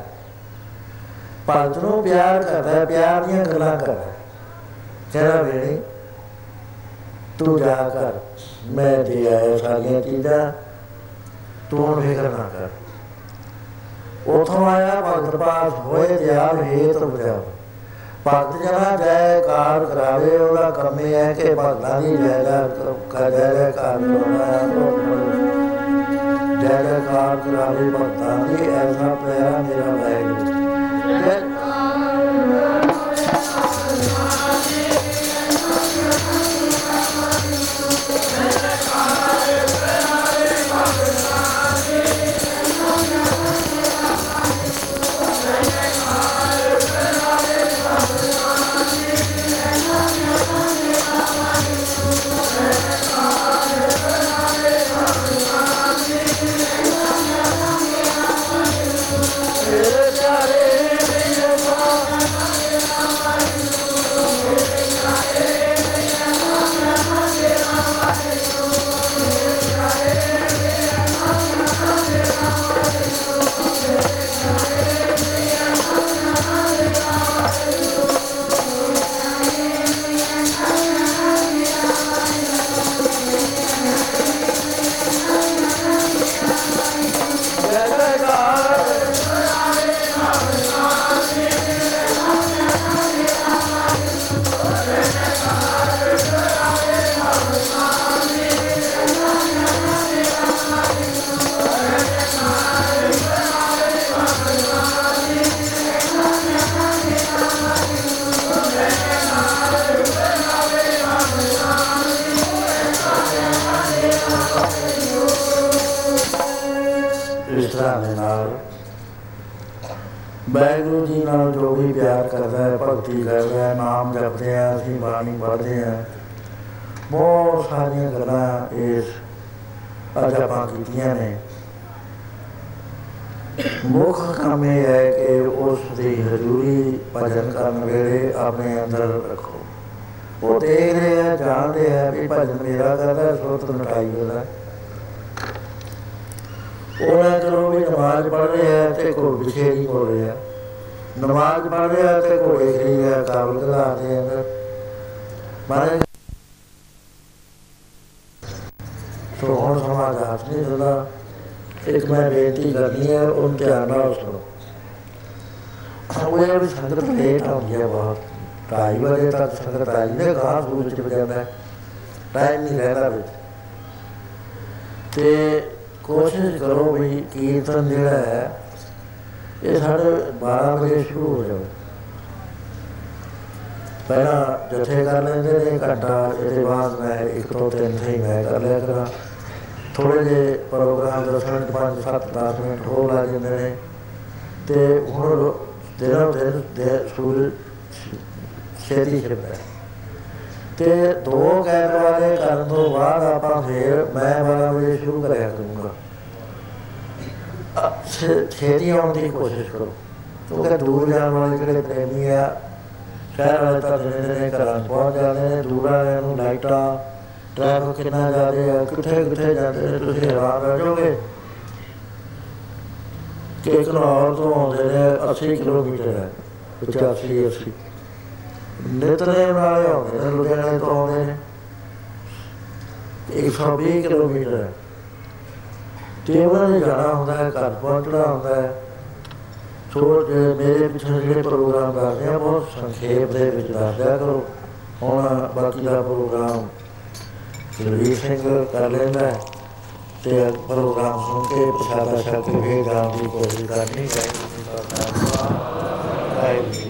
ਭਗਤ ਨੂੰ ਪਿਆਰ ਕਰਦਾ ਹੈ, ਪਿਆਰ ਦੀਆਂ ਗੱਲਾਂ ਕਰਦਾ। ਹੈ। ਕਹਿੰਦਾ ਬੇੜੀ ਤੂੰ ਜਾ ਕਰ। ਮੈਂ ਦੇ ਆਇਆ ਸਾਰੀਆਂ ਚੀਜ਼ਾਂ। ਤੂੰ ਹੁਣ ਫਿਕਰ ਨਾ ਕਰ। ਉਥੋਂ ਆਇਆ ਭਗਤ ਪਾਸ ਹੋਏ ਦਿਆਲ ਹੇਤ ਬੁਝਾਵੇ ਭਗਤ ਜਨਾ ਜੈਕਾਰ ਕਰਾਵੇ, ਉਹਦਾ ਕੰਮ ਇਹ ਹੈ ਕਿ ਭਗਤਾਂ ਦੀ ਜੈ ਜੈ ਕਰ ਜੈ ਜੈਕਾਰ ਕਰਾਉਣਾ ਜੈ ਜੈਕਾਰ ਕਰਾਵੇ, ਭਗਤਾਂ ਦੀ, ਐਸਾ ਪਿਆਰਾ ਮੇਰਾ ਵਾਹਿਗੁਰੂ ਹੈ ਭਗਤੀ ਕਰਦਾ ਹੈ ਨਾਮ ਜਪਦੇ ਆ, ਅਸੀਂ ਬਾਣੀ ਪੜ੍ਹਦੇ ਆ। ਬਹੁਤ ਸਾਰੀਆਂ ਗੱਲਾਂ ਇਸ ਅੱਜ ਆਪਾਂ ਕੀਤੀਆਂ ਨੇ। ਮੁੱਖ ਕੰਮ ਇਹ ਹੈ ਕਿ ਉਸ ਦੀ ਹਜ਼ੂਰੀ ਭਜਨ ਕਰਨ ਵੇਲੇ ਆਪਣੇ ਅੰਦਰ ਰੱਖੋ। ਉਹ ਦੇਖ ਰਹੇ ਆ, ਜਾਣਦੇ ਆ ਵੀ ਭਜਨ ਮੇਰਾ ਕਰਦਾ ਸੋਤ ਨਟਾਈ ਉਹਦਾ ਉਹਨਾਂ ਚਲੋ ਵੀ ਨਮਾਜ਼ ਪੜ੍ਹ ਰਹੇ ਆ ਤੇ ਕੋਲ ਵਿਖੇ ਨਹੀਂ ਹੋ ਰਹੇ। ਆ ਨਮਾਜ਼ ਪੜ੍ਹ ਰਹੇ ਆ ਤੇ ਘੋੜੇ ਖਰੀ ਰਿਹਾ ਕਾਬਲ ਕਰਾਦੇ ਆ ਮਾਰੇ ਸੋ ਹੁਣ ਸਮਾਜ ਹੱਥ ਨਹੀਂ ਦਿੰਦਾ ਇੱਕ ਮੈਂ ਬੇਨਤੀ ਕਰਨੀ ਹੈ ਉਹ ਧਿਆਨ ਨਾਲ ਸੁਣੋ। ਉਹ ਇਹ ਵੀ ਸੰਗਤ ਲੇਟ ਆਉਂਦੀ ਹੈ ਬਹੁਤ। ਢਾਈ ਵਜੇ ਤੱਕ ਸੰਗਤ ਆਈ ਨੇ ਗਾਂ ਸੂਰਜ ਚ ਜਾਂਦਾ ਹੈ ਟਾਈਮ ਨਹੀਂ ਰਹਿੰਦਾ ਵਿੱਚ। ਤੇ ਕੋਸ਼ਿਸ਼ ਕਰੋ ਵੀ ਕੀਰਤਨ ਜਿਹੜਾ ਹੈ ਇਹ ਸਾਡੇ 12 ਵਜੇ ਸ਼ੁਰੂ ਹੋ ਜਾਵੇ। ਪਹਿਲਾਂ ਜਥੇ ਕਰ ਲੈਂਦੇ ਨੇ ਘੰਟਾ ਇਹਦੇ ਬਾਅਦ ਮੈਂ ਇੱਕ ਤੋਂ ਤਿੰਨ ਹੀ ਮੈਂ ਕਰ ਲਿਆ ਕਰਾਂ। ਥੋੜੇ ਜਿਹੇ ਪ੍ਰੋਗਰਾਮ ਦਸ ਮਿੰਟ ਪੰਜ ਸੱਤ 10 ਮਿੰਟ ਹੋਰ ਲੱਗ ਜਾਂਦੇ ਨੇ। ਤੇ ਹੁਣ ਦਿਨੋਂ ਦਿਨ ਦੇ ਸੂਰਜ ਛੇਤੀ ਛਿਪਦਾ ਹੈ। ਤੇ ਦੋ ਗੈਰ ਵਾਲੇ ਕਰਨ ਤੋਂ ਬਾਅਦ ਆਪਾਂ ਫੇਰ ਮੈਂ 12 ਵਜੇ ਸ਼ੁਰੂ ਕਰਿਆ ਕਰੂੰਗਾ। ਅ, ਛੇ- ਛੇਤੀ ਆਉਣ ਦੀ ਕੋਸ਼ਿਸ਼ ਕਰੋ ਉਹ ਕਿ ਦੂਰ ਜਾਣ ਵਾਲੇ ਜਿਹੜੇ ਪ੍ਰੇਮੀ ਆ ਸ਼ਹਿਰ ਵਾਲੇ ਤਾਂ ਜਿਹੜੇ ਨੇ ਘਰਾਂ 'ਚ ਪਹੁੰਚ ਜਾਂਦੇ ਨੇ ਦੂਰ ਵਾਲਿਆਂ ਨੂੰ ਲਾਈਟਾਂ ਟ੍ਰੈਫਿਕ ਕਿੰਨਾ ਜ਼ਿਆਦਾ ਆ ਕਿੱਥੇ ਕਿੱਥੇ ਜਾਂਦੇ ਨੇ ਤੁਸੀਂ ਹੈਰਾਨ ਰਹਿ ਜਾਓਗੇ ਕਿ ਘਨੌਰ ਤੋਂ ਆਉਂਦੇ ਨੇ 80 ਕਿਲੋਮੀਟਰ ਹੈ 85 80 ਨਿਤਨੇ ਨਾਲੇ ਆਉਂਦੇ ਨੇ ਲੁਧਿਆਣੇ ਤੋਂ ਆਉਂਦੇ ਨੇ 120 ਕਿਲੋਮੀਟਰ ਹੈ ਤੇ ਉਹਨਾਂ ਨੇ ਜਾਣਾ ਹੁੰਦਾ ਹੈ, ਘਰ ਪਹੁੰਚਣਾ ਹੁੰਦਾ ਹੈ। ਸੋ ਜੇ ਮੇਰੇ ਪਿੱਛੇ ਜਿਹੜੇ ਪ੍ਰੋਗਰਾਮ ਕਰਦੇ ਆ, ਬਹੁਤ ਸੰਖੇਪ ਦੇ ਵਿੱਚ ਦੱਸਦਿਆ ਕਰੋ। ਹੁਣ ਬਾਕੀ ਦਾ ਪ੍ਰੋਗਰਾਮ ਰਵੀ ਸਿੰਘ ਕਰ ਲੈਂਦਾ ਹੈ ਤੇ ਪ੍ਰੋਗਰਾਮ ਸੁਣ ਕੇ ਪ੍ਰਸ਼ਾਦਾ ਛਕ ਕੇ ਫੇਰ ਜਾਣ ਦੀ ਕੋਸ਼ਿਸ਼ ਕਰਨੀ ਚਾਹੀਦੀ ਹੈ।